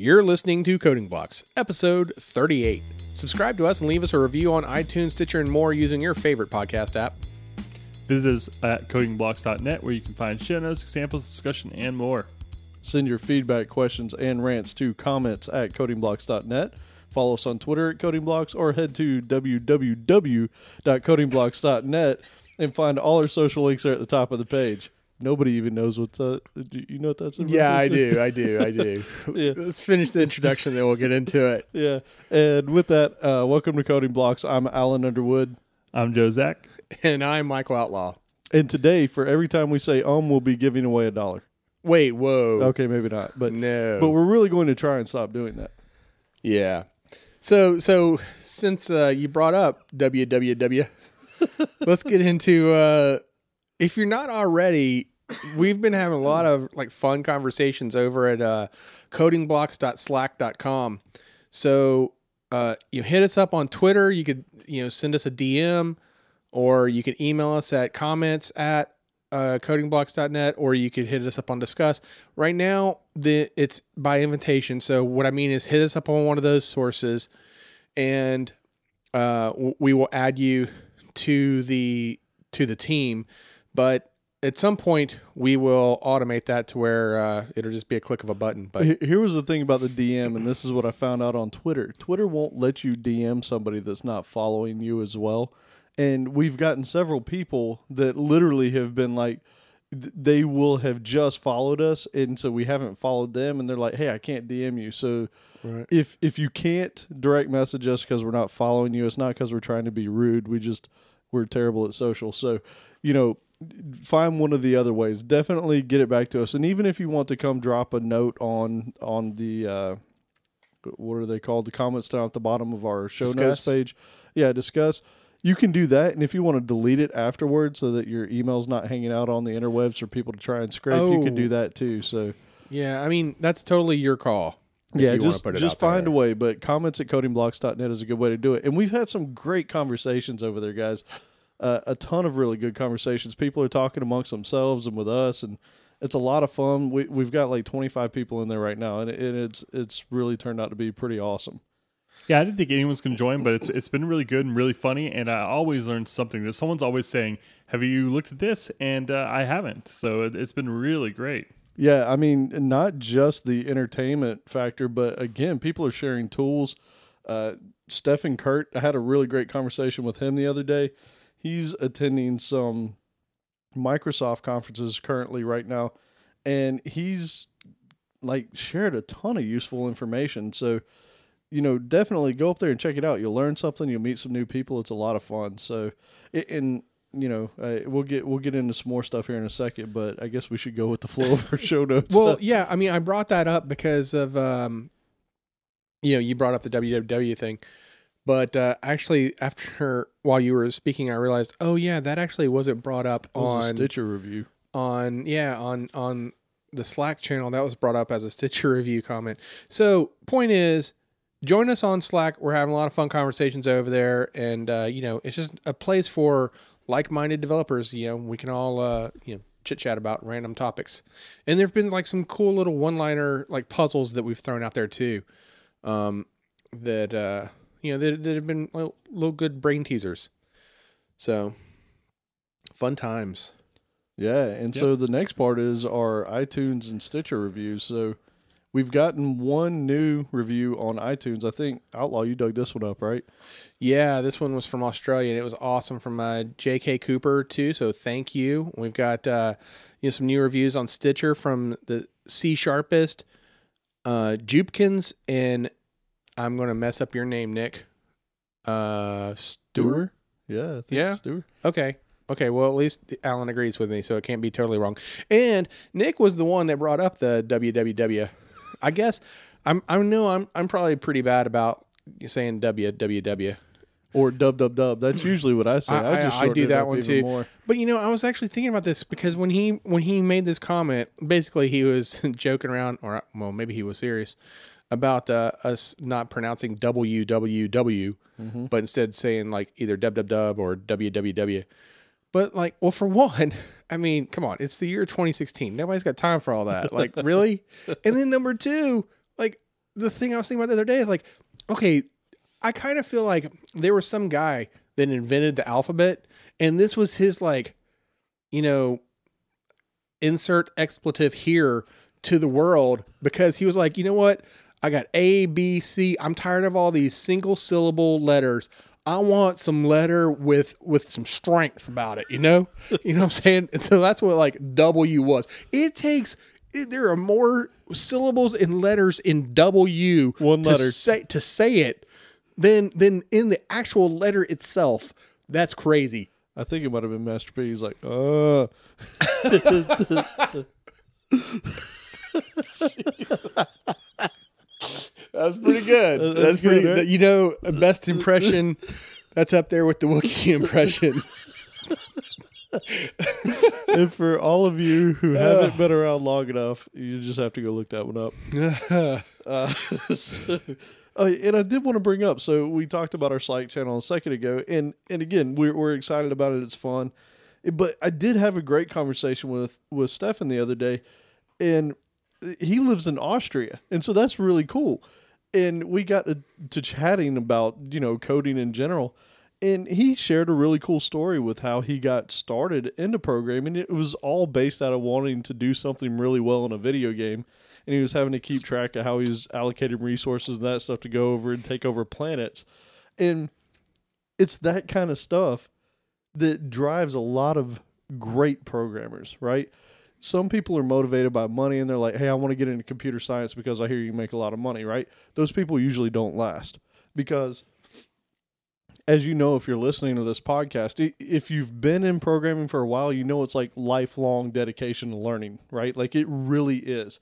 You're listening to Coding Blocks, episode 38. Subscribe to us and leave us a review on iTunes, Stitcher, and more using your favorite podcast app. Visit us at codingblocks.net where you can find show notes, examples, discussion, and more. Send your feedback, questions, and rants to comments at codingblocks.net. Follow us on Twitter at codingblocks or head to www.codingblocks.net and find all our social links there at the top of the page. Nobody even knows what's uh, do you know what that's Yeah, I do. I do. I do. Yeah. Let's finish the introduction, then we'll get into it. Yeah. And with that, uh, welcome to Coding Blocks. I'm Alan Underwood. I'm Joe Zack. And I'm Michael Outlaw. And today, for every time we say um, we'll be giving away a dollar. Wait, whoa. Okay, maybe not. But No. but we're really going to try and stop doing that. Yeah. So so since uh, you brought up www, let's get into uh, if you're not already. We've been having a lot of like fun conversations over at uh, codingblocks.slack.com. So uh, you hit us up on Twitter. You could you know send us a DM, or you can email us at comments at uh, codingblocks.net, or you could hit us up on Disqus. Right now, the it's by invitation. So what I mean is, hit us up on one of those sources, and uh, we will add you to the to the team. But at some point, we will automate that to where uh, it'll just be a click of a button. But Here- was the thing about the DM, and this is what I found out on Twitter. Twitter won't let you DM somebody that's not following you as well. And we've gotten several people that literally have been like, they will have just followed us, and so we haven't followed them, and they're like, "Hey, I can't DM you." So Right. if if you can't direct message us because we're not following you, it's not because we're trying to be rude. We just we're terrible at social. So you know, find one of the other ways. Definitely get it back to us. And even if you want to come drop a note on on the uh, what are they called? The comments down at the bottom of our show notes page. Yeah, Disqus. You can do that, and if you want to delete it afterwards, so that your email's not hanging out on the interwebs for people to try and scrape, you Oh. can do that too. So yeah, I mean that's totally your call. yeah, you just just out there. find a way. But comments at codingblocks.net is a good way to do it. And we've had some great conversations over there, guys. Uh, a ton of really good conversations. People are talking amongst themselves and with us, and it's a lot of fun. We we've got like 25 people in there right now, and, it, and it's it's really turned out to be pretty awesome. Yeah, I didn't think anyone's going to join, but it's it's been really good and really funny. And I always learn something that someone's always saying, "Have you looked at this?" And uh, I haven't. So it, it's been really great. Yeah, I mean, not just the entertainment factor, but again, people are sharing tools. Uh, Stephen Kurt, I had a really great conversation with him the other day. He's attending some Microsoft conferences currently right now, and he's like shared a ton of useful information. So, you know, definitely go up there and check it out. You'll learn something. You'll meet some new people. It's a lot of fun. So, and you know, uh, we'll get we'll get into some more stuff here in a second, but I guess we should go with the flow of our show notes. Well, yeah, I mean, I brought that up because of, um, you know, you brought up the WWW thing, but uh, actually, after while you were speaking, I realized, oh yeah, that actually wasn't brought up was on Stitcher review. on yeah on on the Slack channel. That was brought up as a Stitcher review comment. So, point is, join us on Slack. We're having a lot of fun conversations over there, and uh, you know, it's just a place for like-minded developers. You know, we can all uh, you know chit chat about random topics, and there've been like some cool little one-liner like puzzles that we've thrown out there too. Um, that uh, you know that, that have been little, little good brain teasers. So, fun times. Yeah, and so the next part is our iTunes and Stitcher reviews. So we've gotten one new review on iTunes. I think Outlaw, you dug this one up, right? Yeah, this one was from Australia, and it was awesome from uh, J.K. Cooper too. So thank you. We've got uh, you know some new reviews on Stitcher from the C Sharpest, uh, Jupkins, and I'm going to mess up your name, Nick. Uh, Stewart. Yeah, I think Yeah. Stewart. Okay. Okay. Well, at least Alan agrees with me, so it can't be totally wrong. And Nick was the one that brought up the WWW. I guess I'm. I know I'm. I'm probably pretty bad about saying WWW. Or dub dub dub. That's usually what I say. I- I, just I- do that one too. More. But you know, I was actually thinking about this because when he when he made this comment, basically he was joking around, or well, maybe he was serious about uh, us not pronouncing WWW, but instead saying like either dub or WWW. But like, well, for one, I mean, come on, it's the year 2016. Nobody's got time for all that. Like, really? And then number two, like, the thing I was thinking about the other day is like, okay, I kind of feel like there was some guy that invented the alphabet, and this was his like, you know, insert expletive here to the world because he was like, you know what? I got A, B, C. I'm tired of all these single syllable letters. I want some letter with with some strength about it, you know? you know what I'm saying? And so that's what like W was. It takes it, there are more syllables and letters in W One letter to letter. say to say it than than in the actual letter itself. That's crazy. I think it might have been Master P. He's like, uh, That was pretty good. That's That's, good, right? You know, best impression. That's up there with the Wookiee impression. and for all of you who haven't been around long enough, you just have to go look that one up. Uh, so, oh, and I did want to bring up. So we talked about our Slack channel a second ago, and and again, we're we're excited about it. It's fun, but I did have a great conversation with with Stefan the other day, and he lives in Austria, and so that's really cool. And we got to, chatting about you know coding in general, and he shared a really cool story with how he got started into programming. It was all based out of wanting to do something really well in a video game, and he was having to keep track of how he was allocating resources and that stuff to go over and take over planets, and it's that kind of stuff that drives a lot of great programmers, right? Some people are motivated by money and they're like, hey, I want to get into computer science because I hear you make a lot of money, right? Those people usually don't last because, as you know, if you're listening to this podcast, if you've been in programming for a while, you know it's like lifelong dedication to learning, right? Like it really is.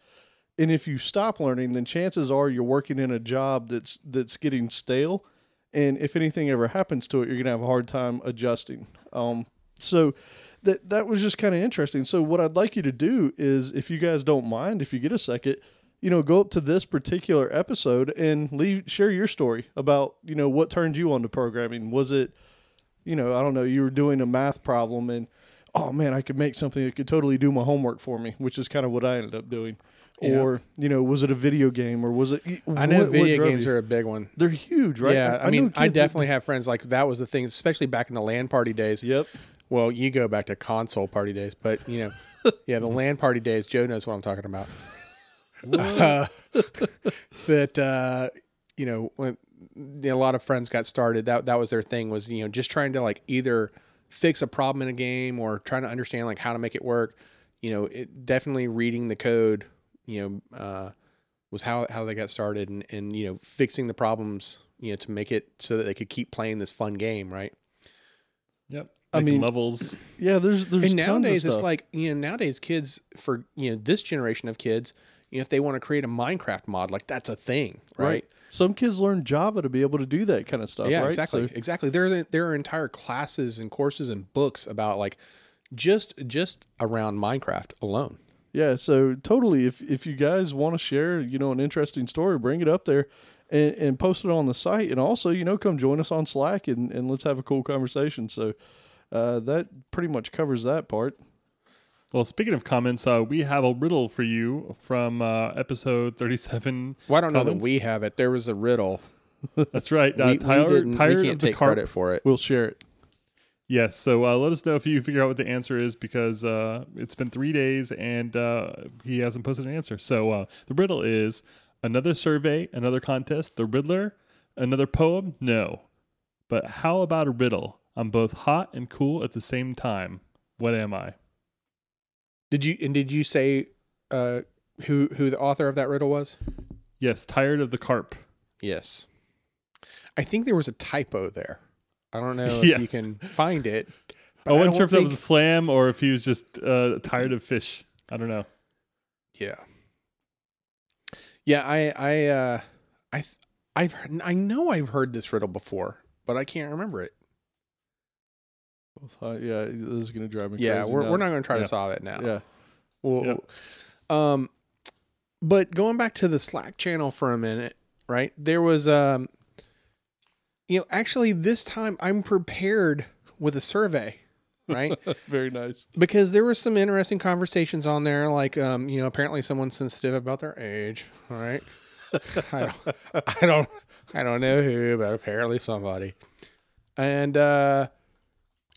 And if you stop learning, then chances are you're working in a job that's that's getting stale and if anything ever happens to it, you're gonna have a hard time adjusting. Um, so that that was just kind of interesting. So what I'd like you to do is, if you guys don't mind, if you get a second, you know, go up to this particular episode and leave share your story about you know what turned you on to programming. Was it, you know, I don't know, you were doing a math problem and oh man, I could make something that could totally do my homework for me, which is kind of what I ended up doing. Yeah. Or you know, was it a video game or was it? I know video games are a big one. they're huge, right? Yeah, I, know mean, I that- definitely have friends like that was the thing, especially back in the LAN party days. Yep. Well, you go back to console party days, but you know, yeah, the LAN party days. Joe knows what I'm talking about. Uh, that uh, you know, when a lot of friends got started, that that was their thing was you know just trying to like either fix a problem in a game or trying to understand like how to make it work. You know, it definitely reading the code. You know, uh, was how how they got started and and you know fixing the problems. You know, to make it so that they could keep playing this fun game, right? Yep. I mean- levels. Yeah, there's there's and tons of nowadays it's like you know nowadays kids for you know this generation of kids you know if they want to create a minecraft mod like that's a thing right, Some kids learn Java to be able to do that kind of stuff. yeah right? exactly So- exactly there there are entire classes and courses and books about like just just around minecraft alone yeah, so totally. If if you guys want to share, you know, an interesting story, bring it up there, and, and post it on the site, and also, you know, come join us on Slack and and let's have a cool conversation. So. Uh, that pretty much covers that part. Well, speaking of comments, uh, we have a riddle for you from uh, episode 37. well i don't know that we have it there was a riddle That's right. Uh, we, we tired, didn't- we can't of the take carp. credit for it We'll share it. Yes. So uh, let us know if you figure out what the answer is because uh, it's been three days and uh, he hasn't posted an answer. So uh, the riddle is another survey, another contest, the Riddler, another poem. No. But how about a riddle? I'm both hot and cool at the same time. What am I? did you and did you say uh who who the author of that riddle was Yes, tired of the carp. Yes. I think there was a typo there. I don't know Yeah. if you can find it. I wasn't sure if that was a slam or if he was just uh, tired of fish. I don't know. Yeah. Yeah, I I uh I th- I've heard, I know I've heard this riddle before, but I can't remember it. Uh, yeah, this is gonna drive me Yeah, crazy. we're now. we're not going to try Yeah. to solve it now. Yeah, Well, um, but going back to the Slack channel for a minute, right? There was um, you know, actually this time I'm prepared with a survey, right? very nice. because there were some interesting conversations on there like um you know apparently someone's sensitive about their age all right I don't, I don't, I don't know who, but apparently somebody. And uh,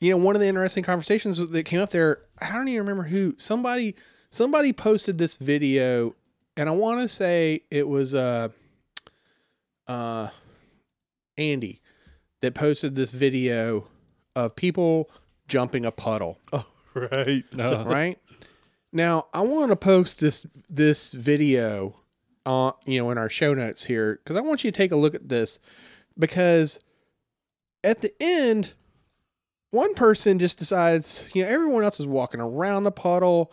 you know, one of the interesting conversations that came up there, I don't even remember who. Somebody, somebody posted this video, and I want to say it was uh, uh, Andy that posted this video of people jumping a puddle Oh, right. No. right? Now I want to post this this video, uh, you know, in our show notes here because I want you to take a look at this because at the end, one person just decides, you know, everyone else is walking around the puddle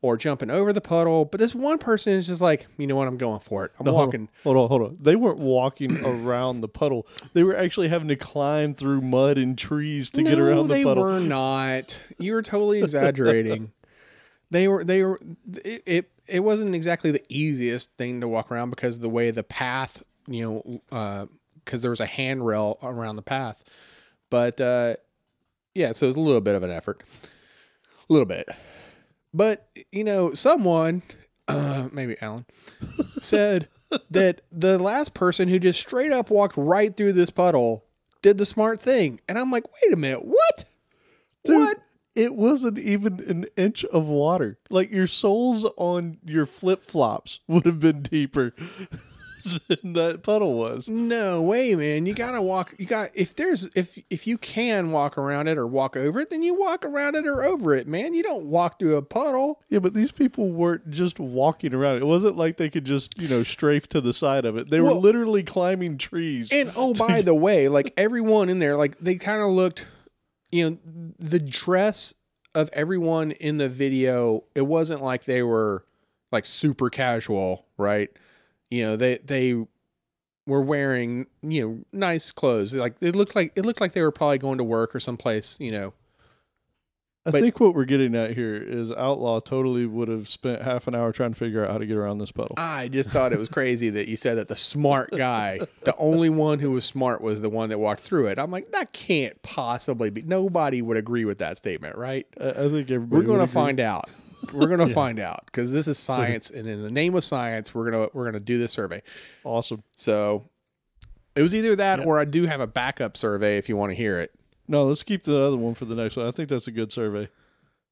or jumping over the puddle, but this one person is just like, you know what, I'm going for it. I'm No, hold on, walking. Hold on, hold on. They weren't walking around the puddle. They were actually having to climb through mud and trees to get around the puddle. they were not. You were totally exaggerating. they were. They were. It, it. It wasn't exactly the easiest thing to walk around because of the way the path. You know, because there was a handrail around the path. But uh, yeah, so it was a little bit of an effort, a little bit. But you know, someone, uh, maybe Alan, said that the last person who just straight up walked right through this puddle did the smart thing. And I'm like, wait a minute, what? Dude, What? It wasn't even an inch of water. Like your soles on your flip flops would have been deeper than that puddle was. No way, man. You gotta walk. You got if there's if if you can walk around it or walk over it, then you walk around it or over it, man. You don't walk through a puddle. Yeah, but these people weren't just walking around. It wasn't like they could just, you know, strafe to the side of it. They were literally climbing trees. And oh, by the way, like everyone in there, like they kind of looked, you know, the dress of everyone in the video. It wasn't like they were like super casual, right? You know, they they were wearing you know nice clothes. Like it looked like it looked like they were probably going to work or someplace. You know, I but- think what we're getting at here is Outlaw totally would have spent half an hour trying to figure out how to get around this puddle. I just thought it was crazy that you said that the smart guy, the only one who was smart, was the one that walked through it. I'm like, that can't possibly be. Nobody would agree with that statement, right? I, I think everybody. We're going to find out. We're going to find out because this is science, and in the name of science, we're gonna we're gonna do this survey. Awesome. So it was either that Yeah. or I do have a backup survey if you want to hear it. No, let's keep the other one for the next one. I think that's a good survey.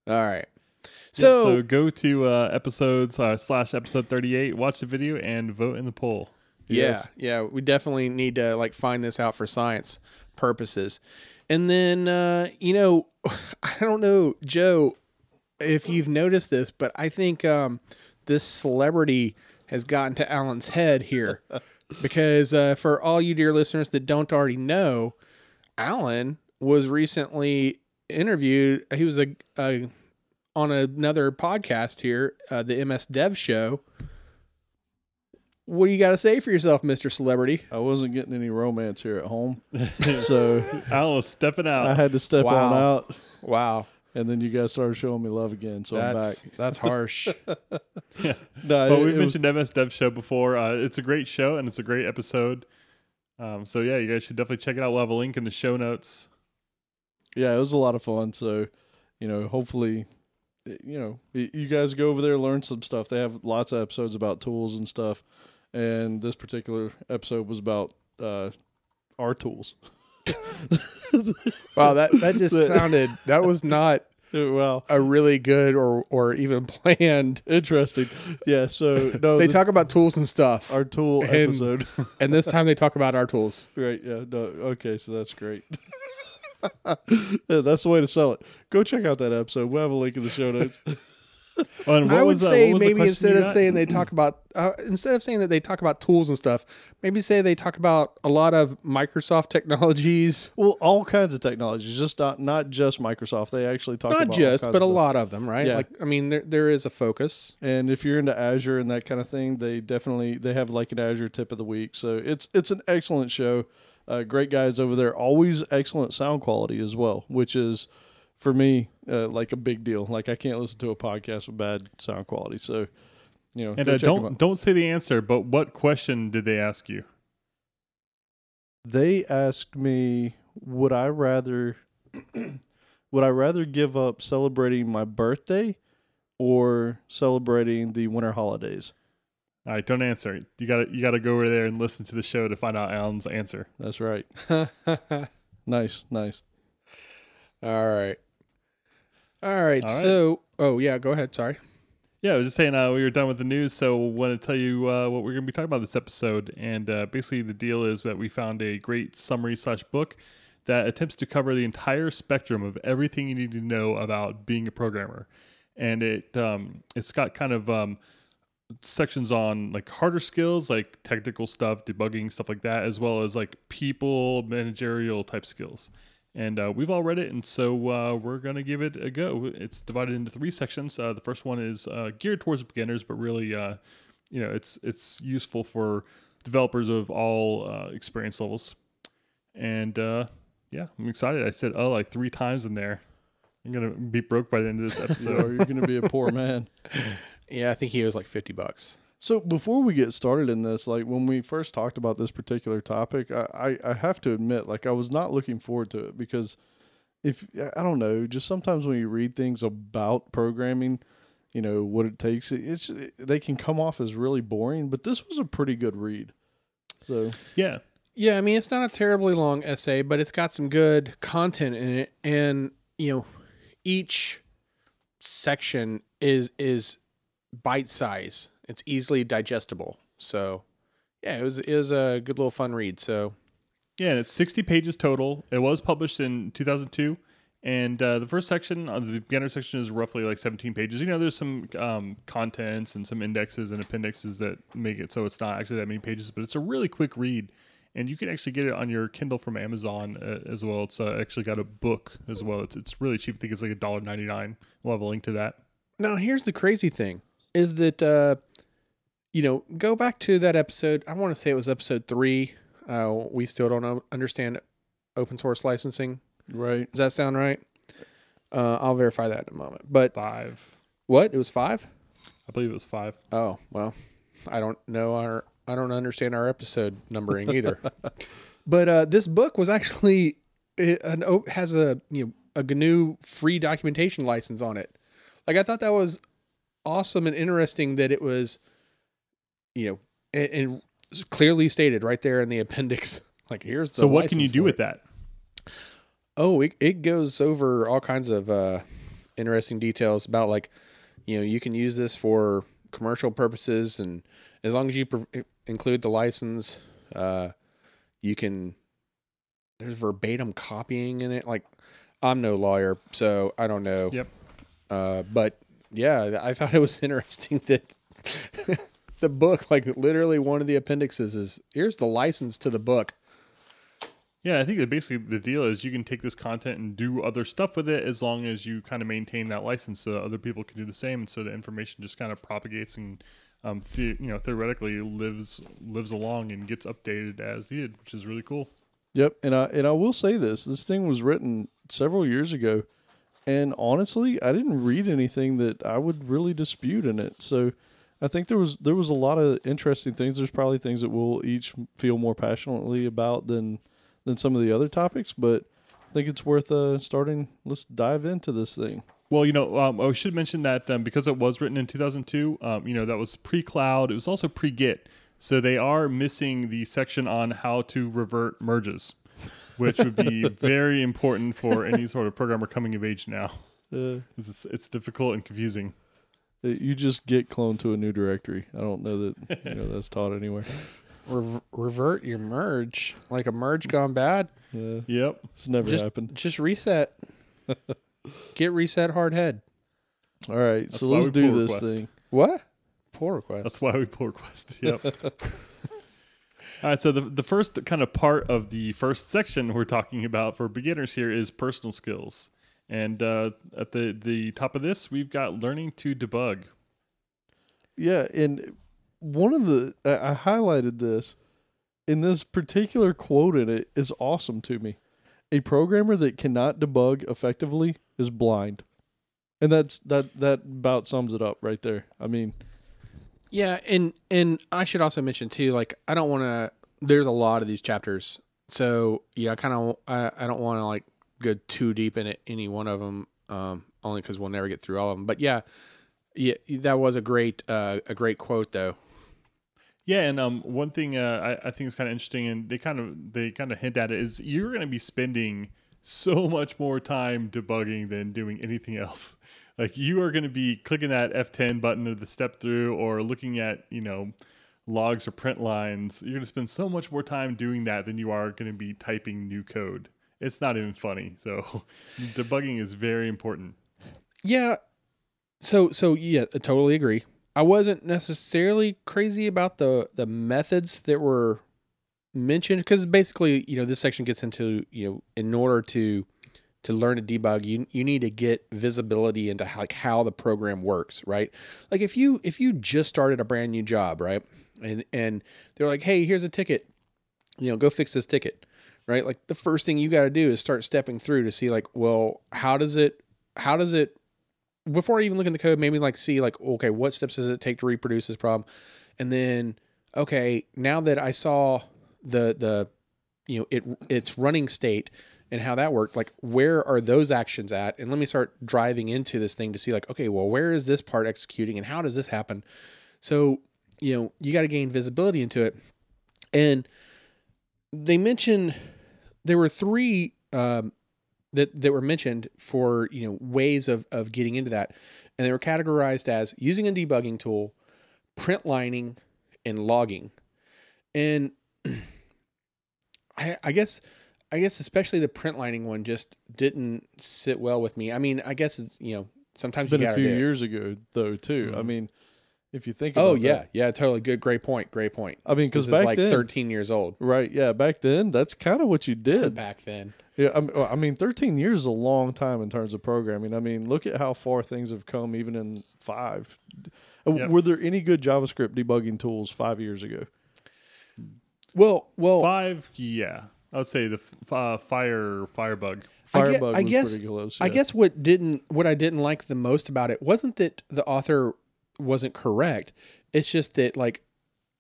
All right. Yeah, So, so go to uh, episodes uh, slash episode 38, watch the video, and vote in the poll. Yeah, yeah, we definitely need to like find this out for science purposes. And then uh, you know, I don't know, Joe, if you've noticed this, but I think um this celebrity has gotten to Alan's head here. because uh, for all you dear listeners that don't already know, Alan was recently interviewed. He was a, a on another podcast here, uh, the MS Dev Show. What do you got to say for yourself, Mister Celebrity? I wasn't getting any romance here at home, so Alan was stepping out. I had to step Wow. on out. Wow, And then you guys started showing me love again, so that's I'm back. that's harsh. yeah. No, But it- we've it was- mentioned MS Dev Show before. Uh, it's a great show and it's a great episode. Um, so yeah, you guys should definitely check it out. We'll have a link in the show notes. yeah, it was a lot of fun. So, you know, hopefully, you know, you guys go over there, learn some stuff. They have lots of episodes about tools and stuff, and this particular episode was about uh, our tools. wow, that that just sounded that was not Well, a really good or or even planned. interesting. Yeah. So no, They this- talk about tools and stuff, our tool and- episode. and this time they talk about our tools. Right. Yeah. No. Okay. So that's great. Yeah, that's the way to sell it. Go check out that episode. We'll have a link in the show notes. I would say maybe instead of saying they talk about uh, instead of saying that they talk about tools and stuff, maybe say they talk about a lot of Microsoft technologies. well, all kinds of technologies, just not not just Microsoft. They actually talk Not just, but a stuff. lot of them, right? Yeah. Like I mean, there there is a focus. And if you're into Azure and that kind of thing, they definitely they have like an Azure tip of the week. So it's it's an excellent show. Uh, great guys over there. Always excellent sound quality as well, which is for me uh, like a big deal. Like I can't listen to a podcast with bad sound quality. So you know, And go uh, don't don't say the answer, but what question did they ask you? they asked me, would I rather would I rather give up celebrating my birthday or celebrating the winter holidays? All right, don't answer. You got you got to go over there and listen to the show to find out Alan's answer. That's right. nice, nice. All right. All right. All right. So, oh yeah, go ahead. Sorry. Yeah, I was just saying uh, we were done with the news, so want to tell you uh, what we're going to be talking about this episode. And uh, basically, the deal is that we found a great summary slash book that attempts to cover the entire spectrum of everything you need to know about being a programmer. And it um, it's got kind of um, sections on like harder skills, like technical stuff, debugging stuff like that, as well as like people managerial type skills. And uh, we've all read it, and so uh, we're gonna give it a go. It's divided into three sections. Uh, the first one is uh, geared towards beginners, but really, uh, you know, it's it's useful for developers of all uh, experience levels. And uh, yeah, I'm excited. I said oh like three times in there. I'm gonna be broke by the end of this episode. So you're going to be a poor man. Yeah, I think he owes like fifty bucks. So before we get started in this, like when we first talked about this particular topic, I, I, I have to admit, like I was not looking forward to it because if I don't know, just sometimes when you read things about programming, you know what it takes, it's they can come off as really boring. But this was a pretty good read. So yeah, Yeah, I mean it's not a terribly long essay, but it's got some good content in it, and you know, each section is is bite size. It's easily digestible. So, yeah, it was it was a good little fun read. So, Yeah, and it's 60 pages total. It was published in 2002. And uh, the first section, uh, the beginner section, is roughly like 17 pages. You know, there's some um, contents and some indexes and appendixes that make it so it's not actually that many pages, but it's a really quick read. And you can actually get it on your Kindle from Amazon uh, as well. It's uh, actually got a book as well. It's, it's really cheap. I think it's like $1.99. We'll have a link to that. now here's the crazy thing: is that uh, you know, go back to that episode. I want to say it was episode three. Uh, we still don't understand open source licensing. right, Does that sound right? Uh, I'll verify that in a moment. But Five. what? It was five. I believe it was five. Oh well, I don't know our I don't understand our episode numbering either. but uh, this book was actually it, an has a you know a GNU free documentation license on it. Like I thought that was awesome and interesting that it was, you know, and, and clearly stated right there in the appendix. Like here's the. So, what can you do with it. that? Oh, it, it goes over all kinds of uh, interesting details about like, you know, you can use this for commercial purposes, and as long as you include the license, uh, you can. There's verbatim copying in it. Like, I'm no lawyer, so I don't know. Yep. Uh, but yeah, I thought it was interesting that the book, like, literally one of the appendixes is here's the license to the book. Yeah, I think that basically the deal is you can take this content and do other stuff with it as long as you kind of maintain that license so that other people can do the same, and so the information just kind of propagates and um, the, you know theoretically lives lives along and gets updated as needed, which is really cool. Yep, and I and I will say this: this thing was written several years ago, and honestly, I didn't read anything that I would really dispute in it. So, I think there was there was a lot of interesting things. There's probably things that we'll each feel more passionately about than than some of the other topics, but I think it's worth uh, starting. Let's dive into this thing. Well, you know, um, I should mention that um, because it was written in 2002, um, you know, that was pre-cloud. It was also pre-Git, so they are missing the section on how to revert merges, which would be very important for any sort of programmer coming of age now. Uh, It's, it's difficult and confusing. You just get cloned to a new directory. I don't know that you know that's taught anywhere. Rev- revert your merge, like a merge gone bad. Yeah, Yep. it's never Just- happened. Just reset. Git reset hard head. All right, That's so let's do this request. thing. What? Pull request. That's why we pull request. Yep. All right. So the the first kind of part of the first section we're talking about for beginners here is personal skills, and uh, at the the top of this we've got learning to debug. Yeah, and one of the I I highlighted this, In this particular quote in it is awesome to me. A programmer that cannot debug effectively is blind, and that's that that about sums it up right there. I mean, Yeah, and and I should also mention too, like I don't want to. There's a lot of these chapters, so yeah, I kind of I, I don't want to like go too deep in it, any one of them, um, only because we'll never get through all of them. But yeah, yeah, that was a great uh, a great quote though. Yeah, and um, one thing uh, I, I think is kind of interesting, and they kind of they kind of hint at it is you're going to be spending so much more time debugging than doing anything else. Like you are going to be clicking that F10 button of the step through, or looking at you know logs or print lines. You're going to spend so much more time doing that than you are going to be typing new code. It's not even funny. So debugging is very important. Yeah. So so yeah, I totally agree. I wasn't necessarily crazy about the the methods that were mentioned because basically, you know, this section gets into you know, in order to to learn to debug, you you need to get visibility into how, like how the program works, right? Like if you if you just started a brand new job, right, and and they're like, hey, here's a ticket, you know, go fix this ticket, right? Like the first thing you got to do is start stepping through to see like, well, how does it how does it before I even look in the code, maybe like see like, okay, what steps does it take to reproduce this problem? And then, okay, now that I saw the the you know it its running state and how that worked, like where are those actions at? And let me start driving into this thing to see like, okay, well, where is this part executing and how does this happen? So, you know, you got to gain visibility into it. And they mentioned there were three um, that that were mentioned for you know ways of of getting into that, and they were categorized as using a debugging tool, print lining, and logging. And I, I guess I guess especially the print lining one just didn't sit well with me. I mean, I guess it's you know sometimes It's been you a few do it. years ago though too. I Mhm. mean, if you think about Oh that- yeah, yeah, totally good, great point, great point. I mean, because This is back like then, 13 years old right? Yeah, back then, that's kind of what you did. back then. Yeah, I mean, I mean, 13 years is a long time in terms of programming. I mean, look at how far things have come, even in five. Uh, Yep. Were there any good JavaScript debugging tools five years ago? Well, well, Five, yeah, I would say the f- uh, fire firebug. I gue- Firebug I was guess- pretty close. I guess what didn't what I didn't like the most about it wasn't that the author wasn't correct. It's just that like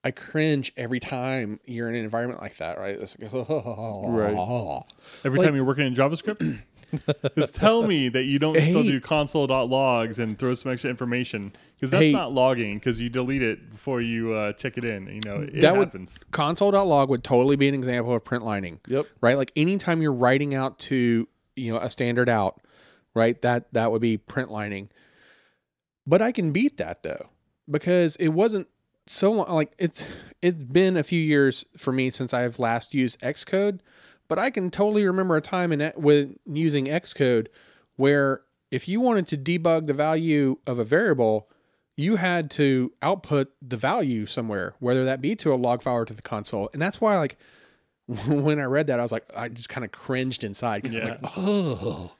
I cringe every time you're in an environment like that, right? It's like, Right. Every Like- time you're working in JavaScript, just tell me that you don't still Hey. do console.logs and throw some extra information because that's Hey. not logging because you delete it before you uh, check it in. You know, it That would- happens. Console.log would totally be an example of print lining, Yep. right? Like anytime you're writing out to, you know, a standard out, right? That that would be print lining. But I can beat that though because it wasn't so long like it's it's been a few years for me since I've last used Xcode, but I can totally remember a time in with using Xcode where if you wanted to debug the value of a variable, you had to output the value somewhere, whether that be to a log file or to the console. And that's why like when I read that, I was like, I just kind of cringed inside because I'm like, oh,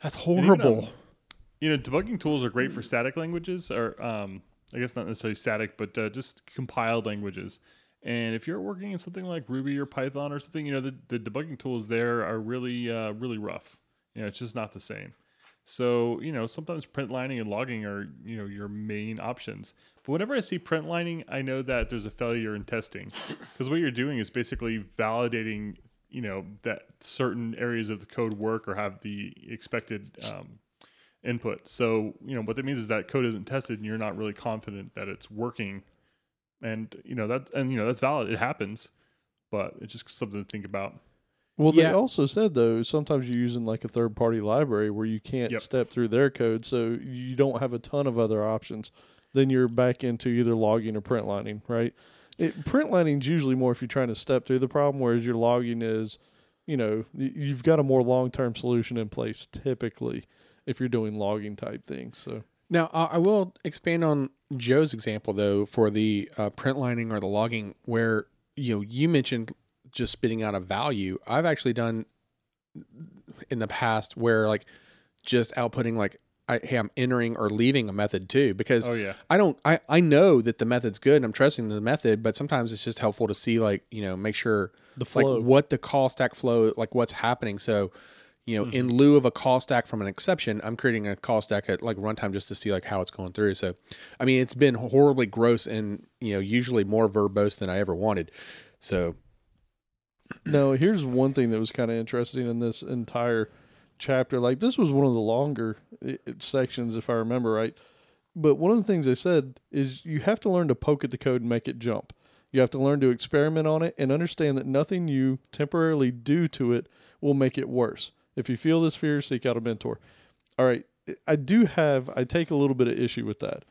that's horrible. You know, debugging tools are great for static languages, or um, I guess not necessarily static, but uh, just compiled languages. And if you're working in something like Ruby or Python or something, you know, the, the debugging tools there are really, uh, really rough. You know, it's just not the same. So, you know, sometimes print lining and logging are, you know, your main options. But whenever I see print lining, I know that there's a failure in testing. Because what you're doing is basically validating, you know, that certain areas of the code work or have the expected um, input. So, you know, what that means is that code isn't tested and you're not really confident that it's working. And, you know, that, and, you know, that's valid. It happens, but it's just something to think about. Well, Yeah. they also said though sometimes you're using like a third party library where you can't Yep. step through their code, so you don't have a ton of other options. Then you're back into either logging or print lining, right? It, print lining is usually more if you're trying to step through the problem, whereas your logging is, you know, you've got a more long term solution in place typically if you're doing logging type things. So Now, I I will expand on Joe's example though for the uh, print lining or the logging, where you know you mentioned just spitting out a value. I've actually done in the past where like just outputting like, I, hey, I'm entering or leaving a method too because Oh, yeah. I don't I, I know that the method's good and I'm trusting the method, but sometimes it's just helpful to see like, you know, make sure the flow. like what the call stack flow like what's happening. So, you know, in mm-hmm. lieu of a call stack from an exception, I'm creating a call stack at like runtime just to see like how it's going through. So, I mean, it's been horribly gross and you know usually more verbose than I ever wanted. So, No, here's one thing that was kind of interesting in this entire chapter. Like this was one of the longer sections, if I remember right. But one of the things they said is you have to learn to poke at the code and make it jump. You have to learn to experiment on it and understand that nothing you temporarily do to it will make it worse. If you feel this fear, seek out a mentor. All right, I do have, I take a little bit of issue with that.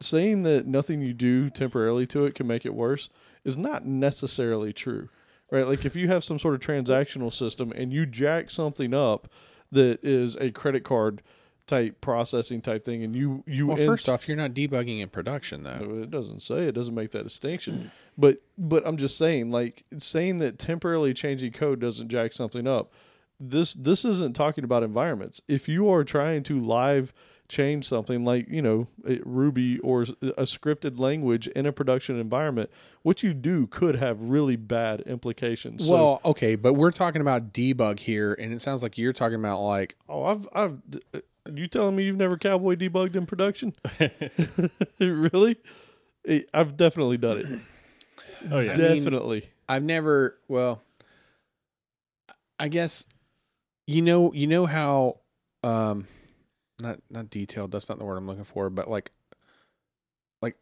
Saying that nothing you do temporarily to it can make it worse is not necessarily true, right? Like if you have some sort of transactional system and you jack something up that is a credit card type processing type thing, and you you Well, first off, you're not debugging in production though. it doesn't say it doesn't make that distinction but but i'm just saying like saying that temporarily changing code doesn't jack something up this this isn't talking about environments. If you are trying to live change something like you know ruby or a scripted language in a production environment what you do could have really bad implications. So- well, okay, but we're talking about debug here, and it sounds like you're talking about like oh i've i've uh, you telling me you've never cowboy debugged in production? Really? I've definitely done it. Oh yeah. mean- definitely. I've never. Well, I guess you know you know how um not not detailed. That's not the word I'm looking for, but like like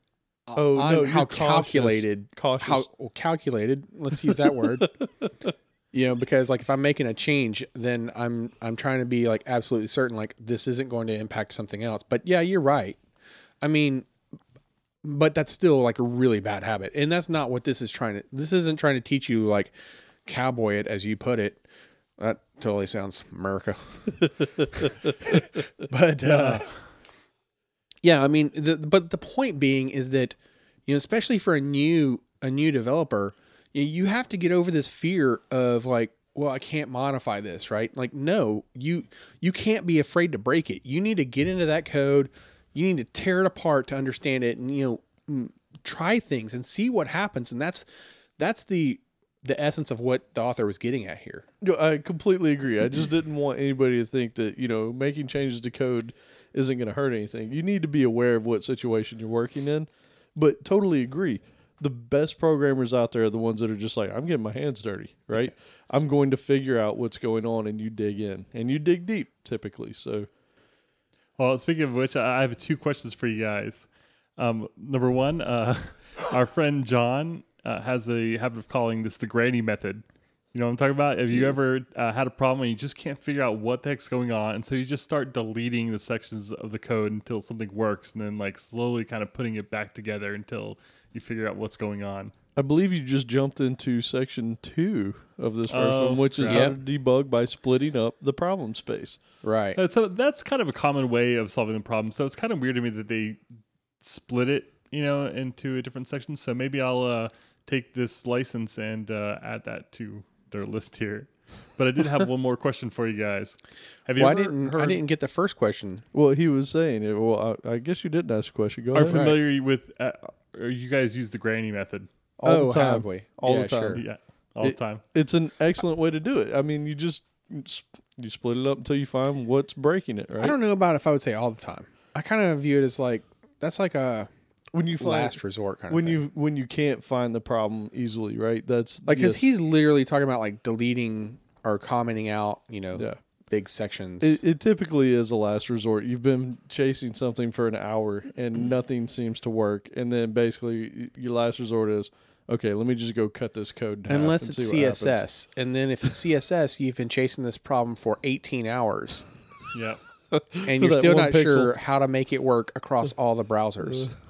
Oh, on no, how cautious. calculated cautious how well, calculated. Let's use that word. You know, because like if I'm making a change, then I'm I'm trying to be like absolutely certain like this isn't going to impact something else. But yeah, you're right. I mean, but that's still like a really bad habit, and that's not what this is trying to. This isn't trying to teach you like cowboy it as you put it. That totally sounds America. but uh, yeah, I mean, the, but the point being is that you know, especially for a new a new developer, you, you have to get over this fear of like, well, I can't modify this, right? Like, no, you you can't be afraid to break it. You need to get into that code. You need to tear it apart to understand it, and you know, try things and see what happens. And that's that's the the essence of what the author was getting at here. I completely agree. I just didn't want anybody to think that, you know, making changes to code isn't going to hurt anything. You need to be aware of what situation you're working in, but totally agree. The best programmers out there are the ones that are just like, I'm getting my hands dirty, right? I'm going to figure out what's going on and you dig in and you dig deep typically. So, Well, speaking of which, I I have two questions for you guys. Um, number one, uh, our friend John uh, has a habit of calling this the granny method. You know what I'm talking about? Have you ever uh, had a problem and you just can't figure out what the heck's going on, and so you just start deleting the sections of the code until something works, and then like slowly kind of putting it back together until you figure out what's going on. I believe you just jumped into section two of this first Oh, one, which is crap. how to debug by splitting up the problem space. Right. Uh, so that's kind of a common way of solving the problem. So it's kind of weird to me that they split it, you know, into a different section. So maybe I'll uh, take this license and uh, add that to their list here. But I did have one more question for you guys. Have you Well, I didn't. heard, I didn't get the first question. Well, he was saying it. Well, I, I guess you didn't ask a question. Go are ahead. familiar with? Uh, or you guys use the granny method? All oh, the time. have we? All Yeah, the time. sure. Yeah, all the time. It's an excellent way to do it. I mean, you just you split it up until you find what's breaking it, right? I don't know about if I would say all the time. I kind of view it as like that's like a when you find last resort kind of when thing. you when you can't find the problem easily, right? That's like because yes. he's literally talking about like deleting or commenting out, you know, yeah. big sections. It, it typically is a last resort. You've been chasing something for an hour and nothing seems to work, and then basically your last resort is okay. Let me just go cut this code in half Unless and it's see what happens. CSS, and then if it's CSS, you've been chasing this problem for 18 hours, Yeah. and you're still not pixel. sure how to make it work across all the browsers.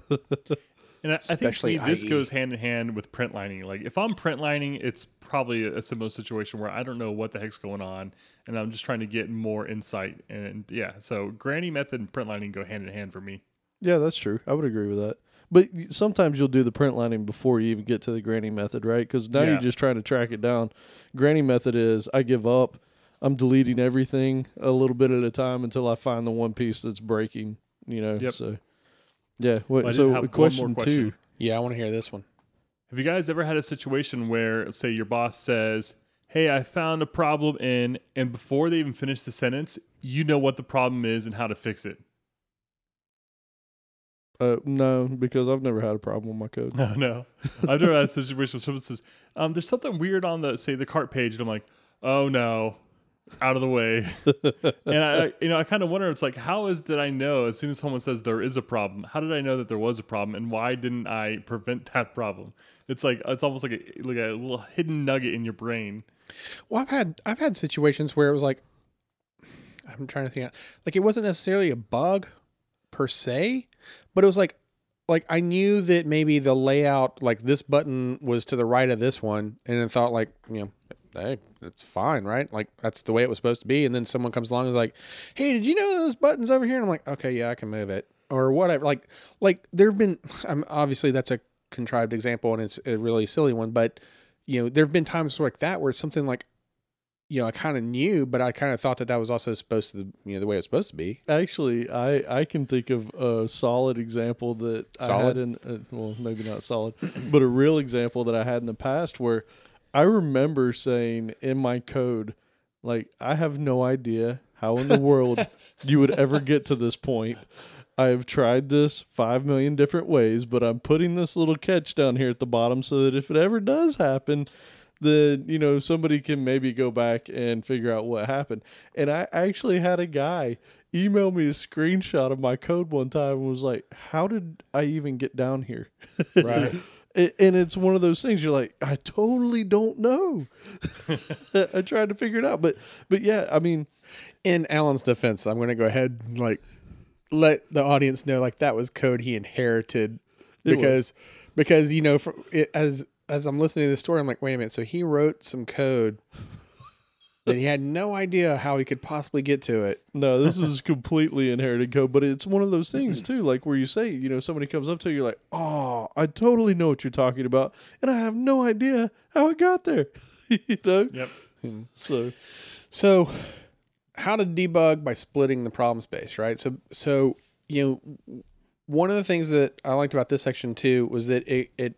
And I, I think me, this goes hand in hand with print lining. Like if I'm print lining, it's probably a, a similar situation where I don't know what the heck's going on, and I'm just trying to get more insight. And yeah, so granny method and print lining go hand in hand for me. Yeah, that's true. I would agree with that. But sometimes you'll do the print lining before you even get to the granny method, right? Because now Yeah. you're just trying to track it down. Granny method is I give up. I'm deleting everything a little bit at a time until I find the one piece that's breaking. You know. Yep. So yeah. What, I did so have one question, more question. two. Yeah, I want to hear this one. Have you guys ever had a situation where, say, your boss says, "Hey, I found a problem in," and before they even finish the sentence, you know what the problem is and how to fix it? Uh, no, because I've never had a problem with my code. No, no. I've never had a situation where someone says, um, "There's something weird on the say the cart page," and I'm like, "Oh no." Out of the way. and I, you know, I kind of wonder. It's like, how is did I know as soon as someone says there is a problem? How did I know that there was a problem, and why didn't I prevent that problem? It's like it's almost like a like a little hidden nugget in your brain. Well, I've had I've had situations where it was like I'm trying to think like it wasn't necessarily a bug per se, but it was like like I knew that maybe the layout like this button was to the right of this one and I thought like, you know, hey, that's fine, right? Like that's the way it was supposed to be and then someone comes along and is like, "Hey, did you know those button's over here?" And I'm like, "Okay, yeah, I can move it." Or whatever. Like like there've been I'm obviously that's a contrived example and it's a really silly one, but you know, there've been times like that where it's something like you know, I kind of knew, but I kind of thought that that was also supposed to, you know, the way it's supposed to be. Actually, I I can think of a solid example that I Solid? had in uh, well, maybe not solid, but a real example that I had in the past where I remember saying in my code, like, I have no idea how in the world you would ever get to this point. I have tried this five million different ways, but I'm putting this little catch down here at the bottom so that if it ever does happen, then you know somebody can maybe go back and figure out what happened. And I actually had a guy email me a screenshot of my code one time and was like, "How did I even get down here?" Right. And it's one of those things you're like, I totally don't know. I tried to figure it out, but but yeah, I mean, In Alan's defense, I'm going to go ahead and like let the audience know like that was code he inherited because because you know for, it, as as I'm listening to the story, I'm like, wait a minute. So he wrote some code that he had no idea how he could possibly get to it. no, this was completely inherited code, but it's one of those things too, like where you say, you know, somebody comes up to you, you're like, oh, I totally know what you're talking about, and I have no idea how it got there. you know, Yep. so So, how to debug by splitting the problem space, right? So, so you know, one of the things that I liked about this section too was that it, it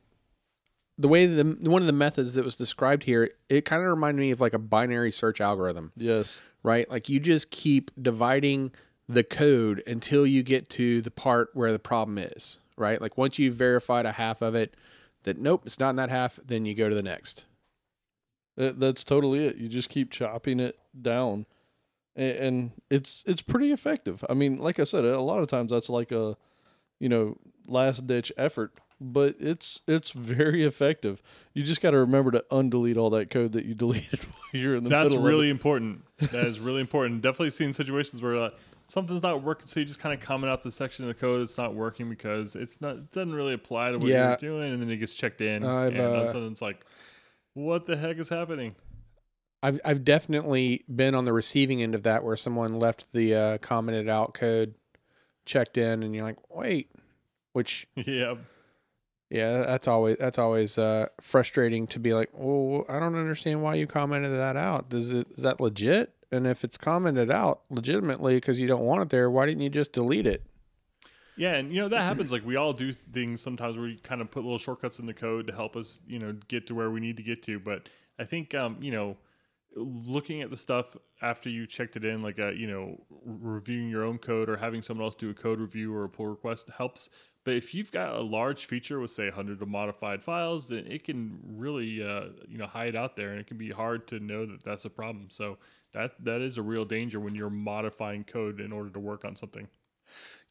the way the one of the methods that was described here, it kind of reminded me of like a binary search algorithm, yes, right? Like you just keep dividing the code until you get to the part where the problem is, right? Like once you've verified a half of it, that nope, it's not in that half, then you go to the next. That's totally it. You just keep chopping it down, and, it's it's pretty effective. I mean, like I said, a lot of times that's like a, you know, last ditch effort, but it's it's very effective. You just got to remember to undelete all that code that you deleted while you're in the That's middle. really of important. That is really important. Definitely seen situations where uh, something's not working, so you just kind of comment out the section of the code that's not working because it's not it doesn't really apply to what Yeah. you're doing, and then it gets checked in, I've, and uh, it's like, what the heck is happening? I've I've definitely been on the receiving end of that where someone left the uh, commented out code checked in and you're like, wait, which yeah, yeah, that's always that's always uh, frustrating to be like, well, I don't understand why you commented that out. Is it is that legit? And if it's commented out legitimately because you don't want it there, why didn't you just delete it? Yeah, and you know that happens. Like we all do things sometimes where we kind of put little shortcuts in the code to help us, you know, get to where we need to get to. But I think, um, you know, looking at the stuff after you checked it in, like uh, you know, reviewing your own code or having someone else do a code review or a pull request helps. But if you've got a large feature with say 100 of modified files, then it can really, uh, you know, hide out there, and it can be hard to know that that's a problem. So that that is a real danger when you're modifying code in order to work on something.